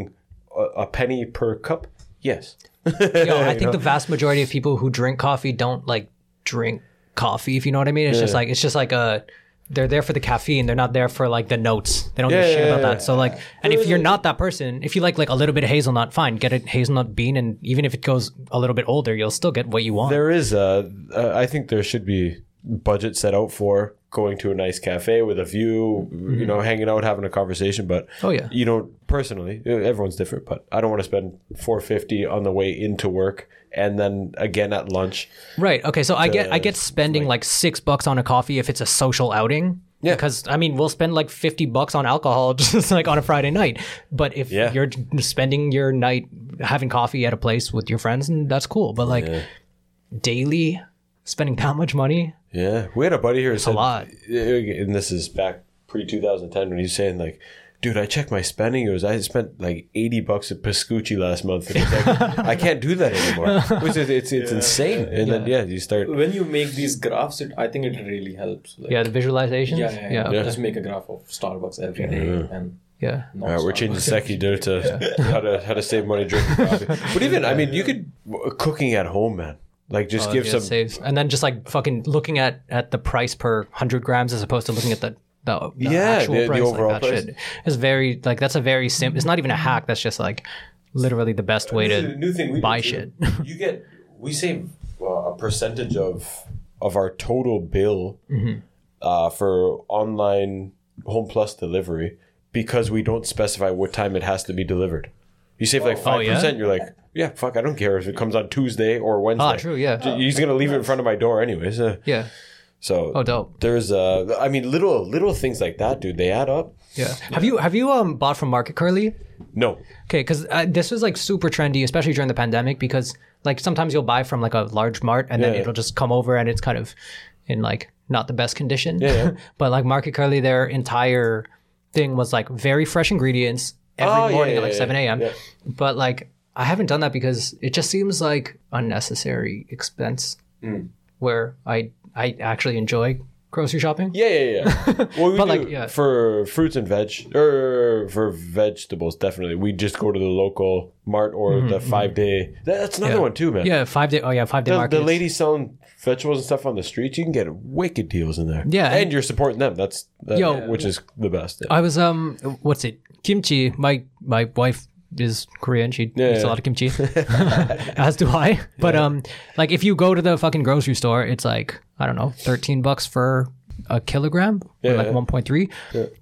a, a penny per cup? Yes Yo, I think the vast majority of people who drink coffee don't like drink coffee. If you know what I mean, it's just like it's just like a. They're there for the caffeine. They're not there for like the notes. They don't give a shit yeah, about yeah. that. So like, and if you're not that person, if you like like a little bit of hazelnut, fine, get a hazelnut bean, and even if it goes a little bit older, you'll still get what you want. there is a uh, i think there should be budget set out for going to a nice cafe with a view you mm-hmm. know hanging out having a conversation but Oh, yeah. you know personally everyone's different but i don't want to spend 450 on the way into work and then again at lunch Right. Okay. So I get I get spending like six bucks on a coffee if it's a social outing. Yeah. Because I mean, we'll spend like fifty bucks on alcohol just like on a Friday night. But if Yeah. you're spending your night having coffee at a place with your friends, and that's cool. But like daily spending that much money, Yeah, we had a buddy here who a lot. and this is back pre 2010 when he's saying like, "Dude, I checked my spending. It was I spent like 80 bucks at Pascucci last month. And it's like, I can't do that anymore. Which is it's it's insane. And then yeah, you start. When you make these graphs, it, I think it really helps. Like, yeah, the visualizations, yeah, yeah, yeah. yeah, Just make a graph of Starbucks every day and yeah. All right, we're changing Sekki Deul to how to how to save money drinking coffee. But even I mean, you could cooking at home, man. Like just give Oh, Yeah, some. saves. and then just like fucking looking at at the price per hundred grams as opposed to looking at the the, the Yeah, actual the- the price. overall like that price. shit is very like that's a very simple. It's not even a hack. That's just like literally the best way This is to new thing we buy too. shit. you get we save uh, a percentage of of our total bill Mm-hmm. uh, for online home plus delivery because we don't specify what time it has to be delivered. You save like Oh, five yeah? percent. You're like, yeah, fuck, I don't care if it comes on Tuesday or Wednesday. Ah, true, yeah. J- He's gonna leave it in front of my door anyways. Uh, yeah. so Oh, dope. there's uh, I mean, little little things like that, dude. They add up. Yeah. Have you have you um bought from Market Kurly? No, Okay, because uh, this was like super trendy, especially during the pandemic. Because like sometimes you'll buy from like a large mart, and then Yeah. it'll just come over, and it's kind of in like not the best condition. yeah. but like Market Kurly, their entire thing was like very fresh ingredients every Oh, yeah, morning yeah, at like yeah, seven a.m. yeah. But like I haven't done that because it just seems like unnecessary expense. Mm. Where I I actually enjoy grocery shopping. Yeah, yeah, yeah. Well, we But, do like, yeah. for fruits and veg, or for vegetables, definitely. We just go to the local mart or the five day. That's another Mm-hmm, Yeah. one too, man. Yeah, five day. Oh yeah, five day The, market. the ladies selling vegetables and stuff on the streets, you can get wicked deals in there. Yeah, and, and- you're supporting them. That's that, Yo. which is the best. I was um, what's it? Kimchi. My my wife is Korean. She eats yeah. a lot of kimchi, as do I. But um, like if you go to the fucking grocery store, it's like I don't know, thirteen bucks for a kilogram, or Yeah. like one point three.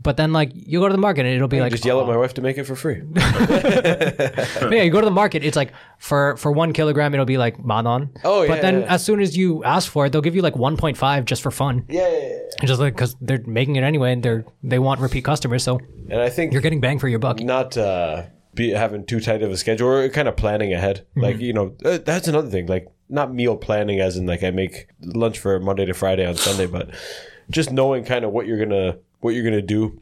But then like you go to the market and it'll be like just yell at my wife to make it for free. Yeah, you go to the market, it's like for for one kilogram, it'll be like manon. Oh, yeah, But then yeah. as soon as you ask for it, they'll give you like one point five just for fun. yeah, yeah, yeah. Just like because they're making it anyway, and they're they want repeat customers, so And I think you're getting bang for your buck. not uh, be having too tight of a schedule or kind of planning ahead. Like you know, uh, that's another thing. Like not meal planning, as in like I make lunch for Monday to Friday on Sunday, but just knowing kind of what you're gonna what you're gonna do,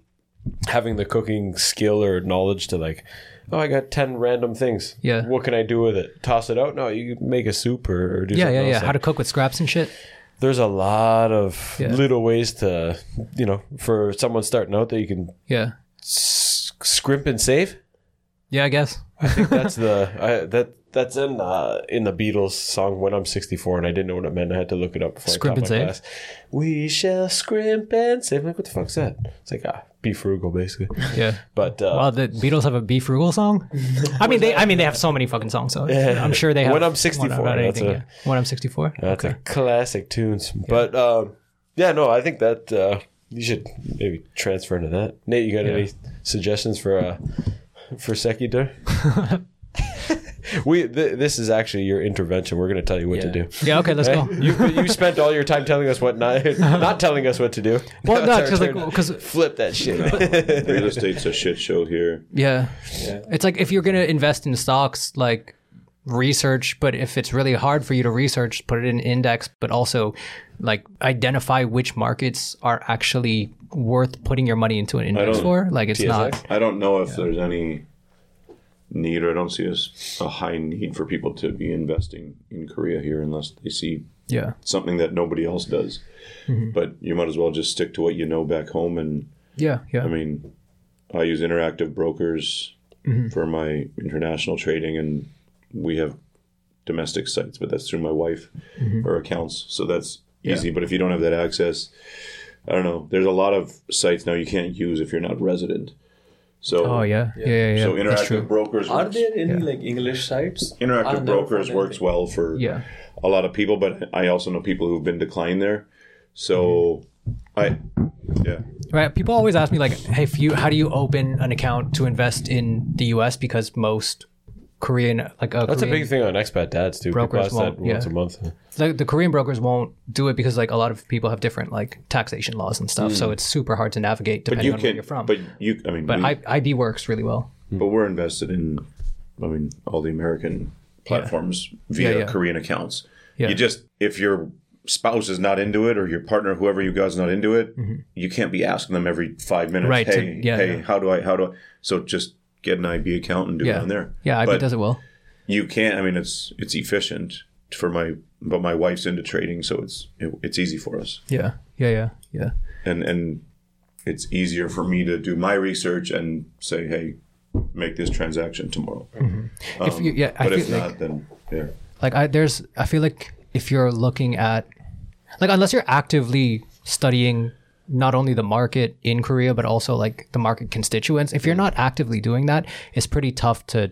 having the cooking skill or knowledge to like. Oh, I got ten random things. Yeah. What can I do with it? Toss it out? No, you make a soup or, or do Yeah, yeah, yeah. else. How to cook with scraps and shit. There's a lot of Yeah. little ways to, you know, for someone starting out that you can Yeah, s- scrimp and save. Yeah. I guess. I think that's the I, that that's in uh, in the Beatles song "When I'm 64," and I didn't know what it meant. I had to look it up before Scrimp I taught and my save? class. We shall scrimp and save. I'm like, what the fuck's that? It's like ah, be frugal, basically. Yeah. But uh, Well, the Beatles have a Be Frugal song. I mean, they. I mean, they have so many fucking songs. So I'm sure they have. When I'm one 64, about that's anything, a- yeah. When I'm 64. that's a classic tunes. But um, yeah, no, I think that uh, you should maybe transfer into that. Nate, you got Yeah. any suggestions for uh, for Sekki Deul? we th- this is actually your intervention. We're going to tell you what to do. Yeah. Okay. Let's go. You you spent all your time telling us what not not telling us what to do. Well, Now no, because like because flip that shit. Real estate's a shit show here. yeah, Yeah. it's like if you're gonna invest in stocks, like research. But if it's really hard for you to research, put it in index. But also, like identify which markets are actually worth putting your money into an index for. Like it's TSX? not. I don't know if there's any need, or I don't see a high need for people to be investing in Korea here unless they see Yeah. something that nobody else does. Mm-hmm. But you might as well just stick to what you know back home. And Yeah. Yeah. I mean, I use interactive brokers mm-hmm. for my international trading, and we have domestic sites, but that's through my wife mm-hmm. or accounts. So that's easy. But if you don't have that access, I don't know. There's a lot of sites now you can't use if you're not resident. So oh yeah. Yeah. Yeah. yeah. so interactive brokers. Are works- there any like English sites? Interactive brokers works anything. well for Yeah. a lot of people, but I also know people who've been declined there. So mm-hmm. I yeah. Right. People always ask me like, "Hey, if you, how do you open an account to invest in the U.S.?" Because most Korean like a That's a big thing on expat dads too. People Brokers ask that won't- once yeah. a month. the, the Korean brokers won't do it because like a lot of people have different like taxation laws and stuff, so hmm. it's super hard to navigate depending you on where you're from. But you. I mean. But we- I, IB works really well. Hmm. But we're invested in, I mean, all the American platforms via Yeah, yeah. Korean accounts. Yeah. You just, if your spouse is not into it or your partner, whoever you guys not into it, mm-hmm. you can't be asking them every five minutes, Mm-hmm. Right, to- hey, yeah, hey, yeah. how do I, how do I? So just get an IB account and do Yeah, it on there. yeah, IB But does it well. You can't, I mean, it's, it's efficient for my, but my wife's into trading, so it's, it, it's easy for us. Yeah, yeah, yeah, yeah. And, and it's easier for me to do my research and say, hey, make this transaction tomorrow. Mm-hmm. if you, um, yeah, I But feel if like, not, then yeah. like I there's I feel like if you're looking at like unless you're actively studying not only the market in Korea but also like the market constituents, if you're mm. not actively doing that, it's pretty tough to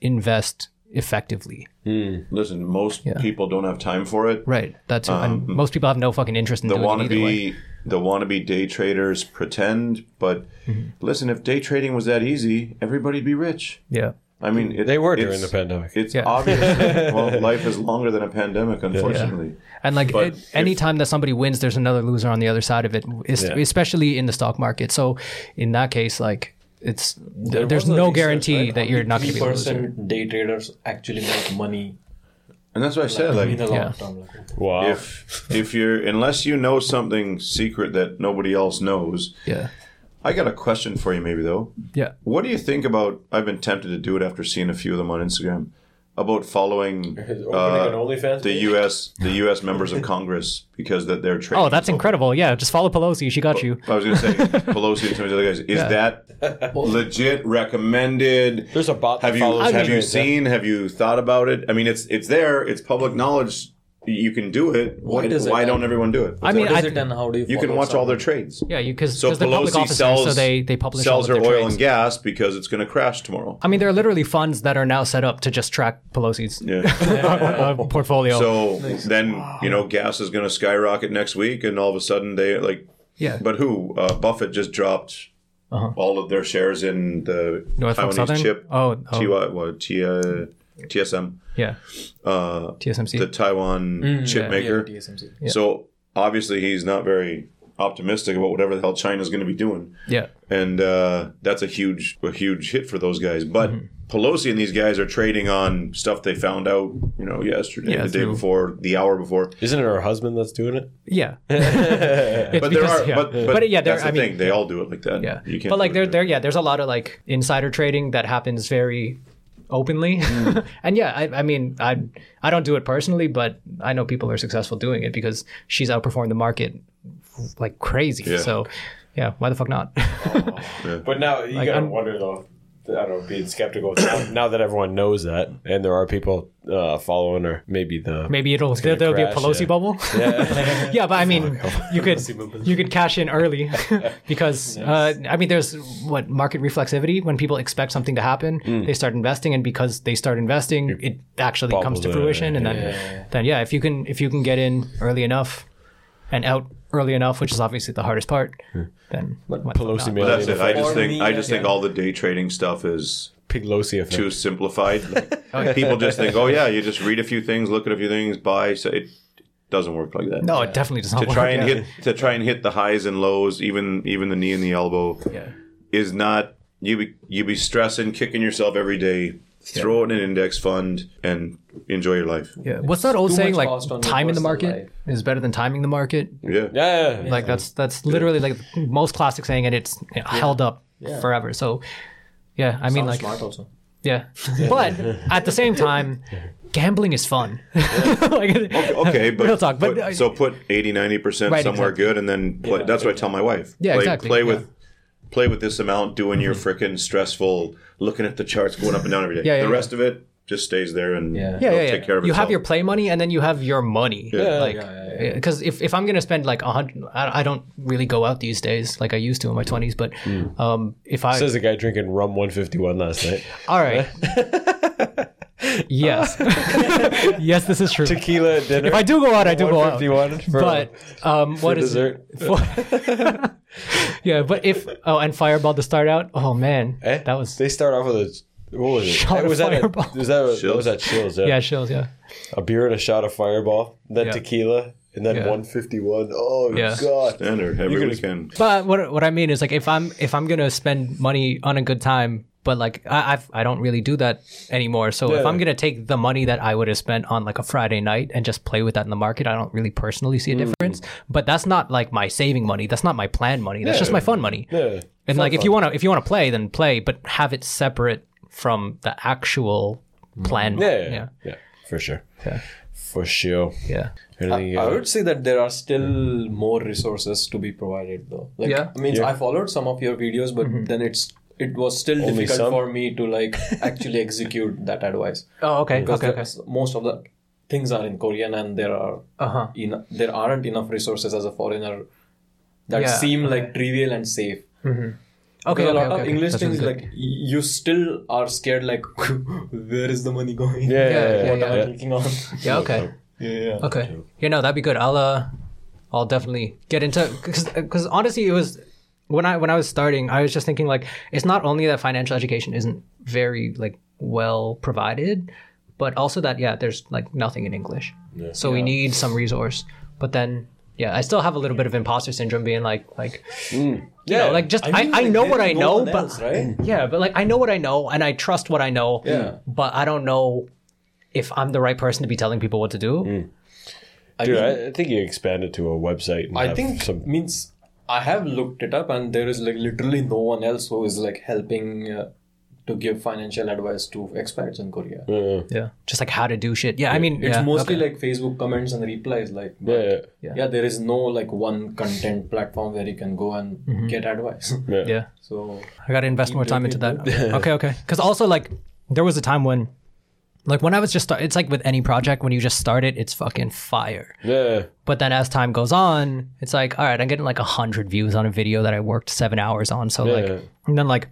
invest effectively. Mm. Listen, most people don't have time for it. Right. That's and um, most people have no fucking interest in The doing it either way. wannabe, the wannabe day traders pretend, but Mm-hmm. listen, if day trading was that easy, everybody'd be rich. Yeah. I mean, it, They were during the pandemic. It's Yeah. obvious. well, life is longer than a pandemic, unfortunately. And like But it, anytime that somebody wins, there's another loser on the other side of it, es- Yeah. especially in the stock market. So in that case, like it's There there's was a no research, guarantee right? that you're not going to be a loser. 3% day traders actually make money And that's what I said. in Like, the long Yeah. term. Like, Wow. if if you're unless you know something secret that nobody else knows, Yeah. I got a question for you, maybe though. Yeah. What do you think about? I've been tempted to do it after seeing a few of them on Instagram. About following uh, an OnlyFans the? U.S. the U.S. members of Congress because that they're trading. Oh, that's incredible. Yeah, just follow Pelosi. She got you. I was going to say Pelosi and some of the other guys. Is that legit recommended? There's a bot that Have you have you everything. seen? Have you thought about it? I mean, it's it's there. It's public knowledge. You can do it. Why, What is it why don't everyone do it? I mean, I- it and how do you you can follow watch all their trades. Yeah, you because So they're public Pelosi officers, sells so they they publish sells her their oil trades. and gas because it's going to crash tomorrow. I mean, there are literally funds that are now set up to just track Pelosi's Yeah. uh, portfolio. So then you know gas is going to skyrocket next week, and all of a sudden they like. Yeah. But who? Uh, Buffett just dropped all of their shares in the Norfolk Taiwanese chip. Oh, oh. TY, what, T, uh, TSM, yeah, uh, TSMC. the Taiwan chip yeah. maker. Yeah, TSMC. So obviously he's not very optimistic about whatever the hell China's going to be doing, yeah, and uh, that's a huge a huge hit for those guys. But Mm-hmm. Pelosi and these guys are trading on stuff they found out, you know, yesterday, Yeah, the day through- before, the hour before. Isn't it her husband that's doing it? yeah. It's But there are, yeah. but, but, yeah, there. that's the I mean, thing. They all do it like that. Yeah, you can't. but like there, there, yeah, there's a lot of like insider trading that happens very openly, Mm. and yeah, I, I mean, I, I don't do it personally, but I know people are successful doing it because she's outperformed the market like crazy. Yeah. So, yeah, why the fuck not? But now you gotta I'm- wonder though. I don't know, being skeptical now, now that everyone knows that, and there are people uh, following her. Maybe the Maybe it'll there, there'll be a Pelosi yeah. bubble. Yeah. yeah, but I mean, you could you could cash in early because uh, I mean, there's what market reflexivity when people expect something to happen, they start investing, and because they start investing, it actually comes to Bubbles, fruition, and then then yeah, if you can if you can get in early enough and out early enough, which is obviously the hardest part, hmm. then why the Pelosi not? made That's it. I just For think I just think yeah. all the day trading stuff is Piglosi effect. too simplified. Oh, like, people just think, oh yeah, you just read a few things, look at a few things, buy. So it doesn't work like that. No, it definitely does not to work. try and yeah. hit to try and hit the highs and lows, even even the knee and the elbow, Yeah. is not you be you be stressing, kicking yourself every day. Throw it in an index fund and enjoy your life. Yeah. What's that old too saying? much Like cost on your time in the personal market is better than timing the market. Yeah. Yeah, Like that's that's literally like the most classic saying, and it's held up forever. So, yeah, I mean, Sounds like, smart also. yeah, but at the same time, gambling is fun. like, Okay, but, Real talk, but- put- so put 80 90 percent Right, somewhere exactly. good, and then play, that's what I tell my wife. Yeah, play, exactly, Play yeah. with play with this amount, doing your frickin' stressful, looking at the charts going up and down every day. Yeah, yeah, the yeah. rest of it just stays there and Yeah. yeah, it'll yeah, yeah. take care of you have your play money, and then you have your money. Yeah. Like, Yeah, yeah, because if, if I'm gonna spend like a hundred, I, I don't really go out these days like I used to in my twenties. But um, if I Says the guy drinking rum 151 last night. all right, yes, yes, this is true. Tequila at dinner. If I do go out, I do go out. for, But um, for what is dessert. yeah, but if oh, and Fireball to start out. Oh man, Eh? that was They start off with a What was it? Shot was of that Fireball. At, was that, what Shills? was that Shills? Yeah. Yeah, shills. Yeah. A beer and a shot of Fireball, then Yeah. tequila, and then Yeah. 151. Oh, Yeah. God. Standard every weekend. But what what I mean is like if I'm if I'm gonna spend money on a good time, but like I I've, I don't really do that anymore. So if I'm gonna take the money that I would have spent on like a Friday night and just play with that in the market, I don't really personally see a Mm. difference. But that's not like my saving money. That's not my plan money. That's just my fun money. Yeah. And like if you wanna if you wanna play, then play, but have it separate from the actual plan. Yeah, yeah, yeah, yeah, for sure. Yeah. For sure. yeah. Anything, I uh, would say that there are still more resources to be provided though. Like Yeah. I mean Yeah. I followed some of your videos, but then it's it was still Only difficult some? for me to like actually execute that advice. Oh, okay, Because okay, okay. there's- most of the things are in Korean and there are Uh huh. en- there aren't enough resources as a foreigner that Yeah, seem okay. like trivial and safe. Okay, Because a lot okay. of English That's things really like you still are scared like where is the money going? Yeah, yeah, Yeah, yeah. what am I yeah. clicking on? Yeah, okay. yeah, yeah. Okay. Yeah, no, that'd be good. I'll uh, I'll definitely get into because because honestly, it was when I when I was starting, I was just thinking like it's not only that financial education isn't very like well provided, but also that yeah, there's like nothing in English, Yeah. so we need some resource. But then yeah, I still have a little bit of imposter syndrome, being like like you know, like just I, I, mean, like, know what I know, but else, right? yeah, but like I know what I know and I trust what I know. Yeah. But I don't know if I'm the right person to be telling people what to do. I Dude, mean, I, I think you expand it to a website. And I think some. means I have looked it up, and there is like literally no one else who is like helping uh, to give financial advice to expats in Korea. Uh, Yeah. Just like how to do shit. Yeah, I mean, It's yeah, mostly okay. like Facebook comments and replies. Like, yeah, but yeah, yeah. there is no like one content platform where you can go and Mm-hmm. get advice. yeah. yeah. so I got to invest more time into that. okay, okay. Because also like there was a time when, like when I was just start, it's like with any project when you just start it, it's fucking fire. Yeah. But then as time goes on, it's like all right, I'm getting like a hundred views on a video that I worked seven hours on. So Yeah. like, and then like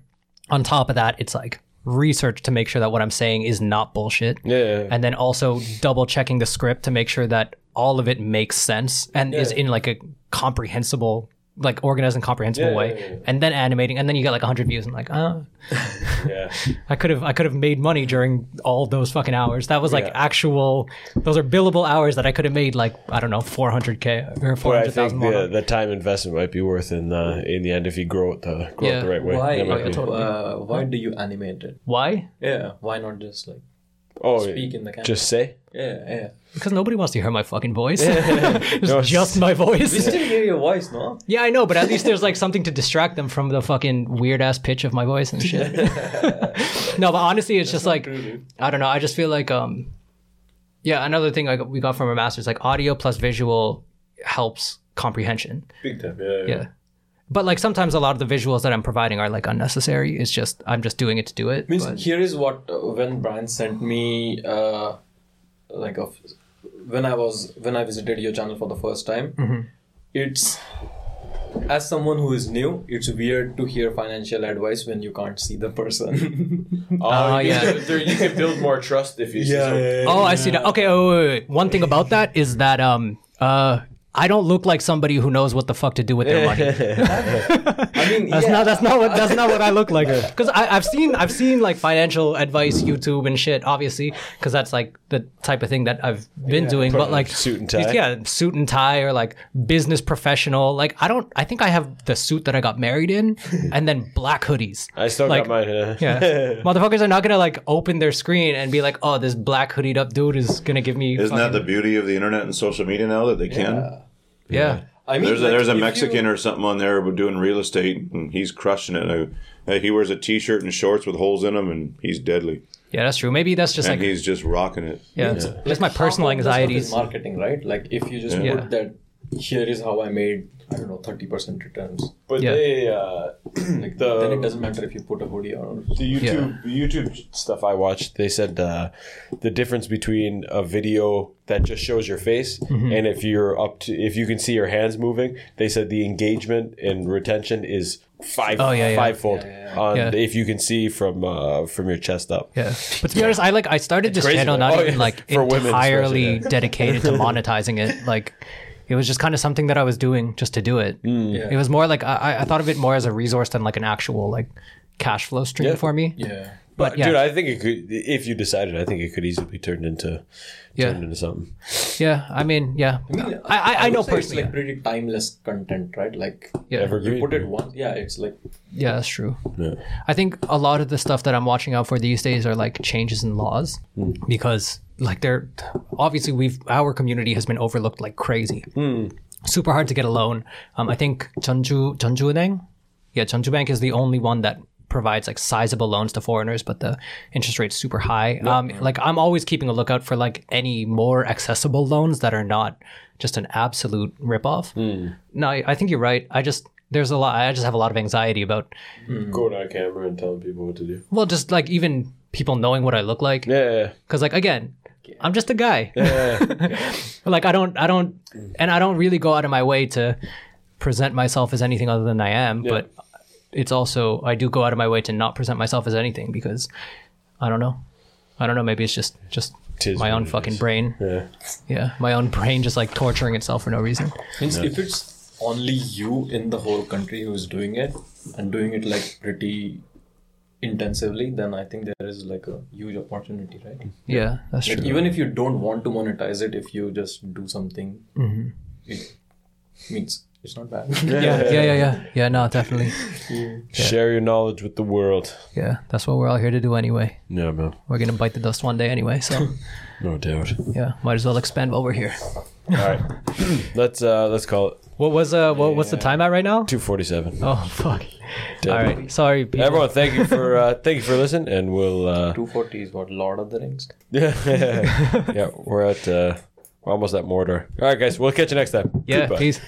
on top of that, it's like research to make sure that what I'm saying is not bullshit. Yeah. and then also double checking the script to make sure that all of it makes sense and is in like a comprehensible like organized and comprehensible Yeah, way yeah, yeah. and then animating and then you get like 100 views and like oh yeah. i could have i could have made money during all those fucking hours that was like Yeah. actual those are billable hours that i could have made like i don't know 400k or But I think 400000 the, the time investment might be worth in the in the end if you grow it the grow Yeah. it the right way. why That yeah, totally. uh, why do you animate it? why Yeah, why not just like oh, speak in the camera? just say. yeah, yeah. because nobody wants to hear my fucking voice it's No, just my voice We still hear your voice, no? Yeah, I know, but at least there's like something to distract them from the fucking weird ass pitch of my voice and shit. no, but honestly, it's just like I don't know. I just feel like um, yeah. Another thing like we got from our masters, like audio plus visual helps comprehension. Big time. Yeah. Yeah. But like sometimes a lot of the visuals that I'm providing are like unnecessary. It's just I'm just doing it to do it. Means but- here is what uh, when Brian sent me uh, like of when I was when I visited your channel for the first time. Mm-hmm. It's as someone who is new, it's weird to hear financial advice when you can't see the person. Oh, you yeah. There, you can build more trust if you see something. Oh, I see that. Okay, oh, wait, wait, wait. One thing about that is that um uh I don't look like somebody who knows what the fuck to do with their money. I mean, That's yeah, not that's not what that's not what I look like. Because I've seen I've seen like financial advice YouTube and shit, obviously, because that's like the type of thing that I've been doing. But like suit and tie. yeah, suit and tie or like business professional. Like I don't. I think I have the suit that I got married in, and then black hoodies. I still Like, got mine. Yeah, motherfuckers are not gonna like open their screen and be like, "Oh, this black hoodied up dude is gonna give me." Isn't that the beauty of the internet and social media now that they can? yeah? I mean, There's a, like, there's a Mexican you- or something on there doing real estate, and he's crushing it. Uh, uh, he wears a t-shirt and shorts with holes in them, and he's deadly. Yeah, that's true. Maybe that's just And like he's just rocking it. yeah, like, my personal of the stuff is anxieties. marketing, right? Like if you just Yeah. put that, here is how I made. I don't know, thirty percent returns. But Yeah. they uh, Like The- then it doesn't matter if you put a hoodie on. the YouTube YouTube stuff I watched, they said uh, the difference between a video that just shows your face Mm-hmm. and if you're up to if you can see your hands moving, they said the engagement and retention is five Oh, yeah, yeah. fivefold on Yeah. if you can see from uh, from your chest up. Yeah, but to be honest, I like I started this channel man. not Oh, even yeah. like For entirely especially, yeah. dedicated to monetizing it. Like it was just kind of something that I was doing just to do it. Mm. Yeah. It was more like I, I thought of it more as a resource than like an actual like cash flow stream Yeah. for me. Yeah. But yeah, Dude, I think it could. If you decided, I think it could easily be turned into Yeah. turned into something. yeah. I mean, yeah. I, mean, I, I, I know personally. It's like pretty timeless content, right? Like yeah. Evergreen. you put it once, yeah, it's like yeah, that's true. Yeah. I think a lot of the stuff that I'm watching out for these days are like changes in laws because like they're obviously we've our community has been overlooked like crazy. Super hard to get a loan. Um, I think Jeonju Jeonju Eunhaeng, yeah, Jeonju Bank is the only one that provides like sizable loans to foreigners, but the interest rate's super high. Um, like I'm always keeping a lookout for like any more accessible loans that are not just an absolute ripoff. No, I, I think you're right. I just there's a lot. I just have a lot of anxiety about Going on camera and telling people what to do. well, just like even people knowing what I look like. Yeah. Because like again, I'm just a guy. Yeah. like I don't, I don't, and I don't really go out of my way to present myself as anything other than I am. But it's also I do go out of my way to not present myself as anything because I don't know. I don't know. Maybe it's just just Tis my own fucking is. brain. yeah. Yeah, my own brain just like torturing itself for no reason. means if it's only you in the whole country who's doing it and doing it like pretty intensively, then I think there is like a huge opportunity, right? Yeah, that's Like true. even if you don't want to monetize it, if you just do something, it means it's not bad. yeah, yeah, yeah, yeah, yeah. No, definitely. Share your knowledge with the world. Yeah, that's what we're all here to do anyway. Yeah, man. We're gonna bite the dust one day anyway. So No doubt. yeah, might as well expand while we're here. All right. let's uh let's call it What was uh what, what's the time at right now? 247. Oh fuck. Dead. All right. Sorry, people. Everyone, thank you for uh thank you for listening and we'll uh 240 is what Lord of the Rings. yeah, yeah, we're at uh we're almost at Mordor. All right guys, we'll catch you next time. Yeah, Goodbye. peace.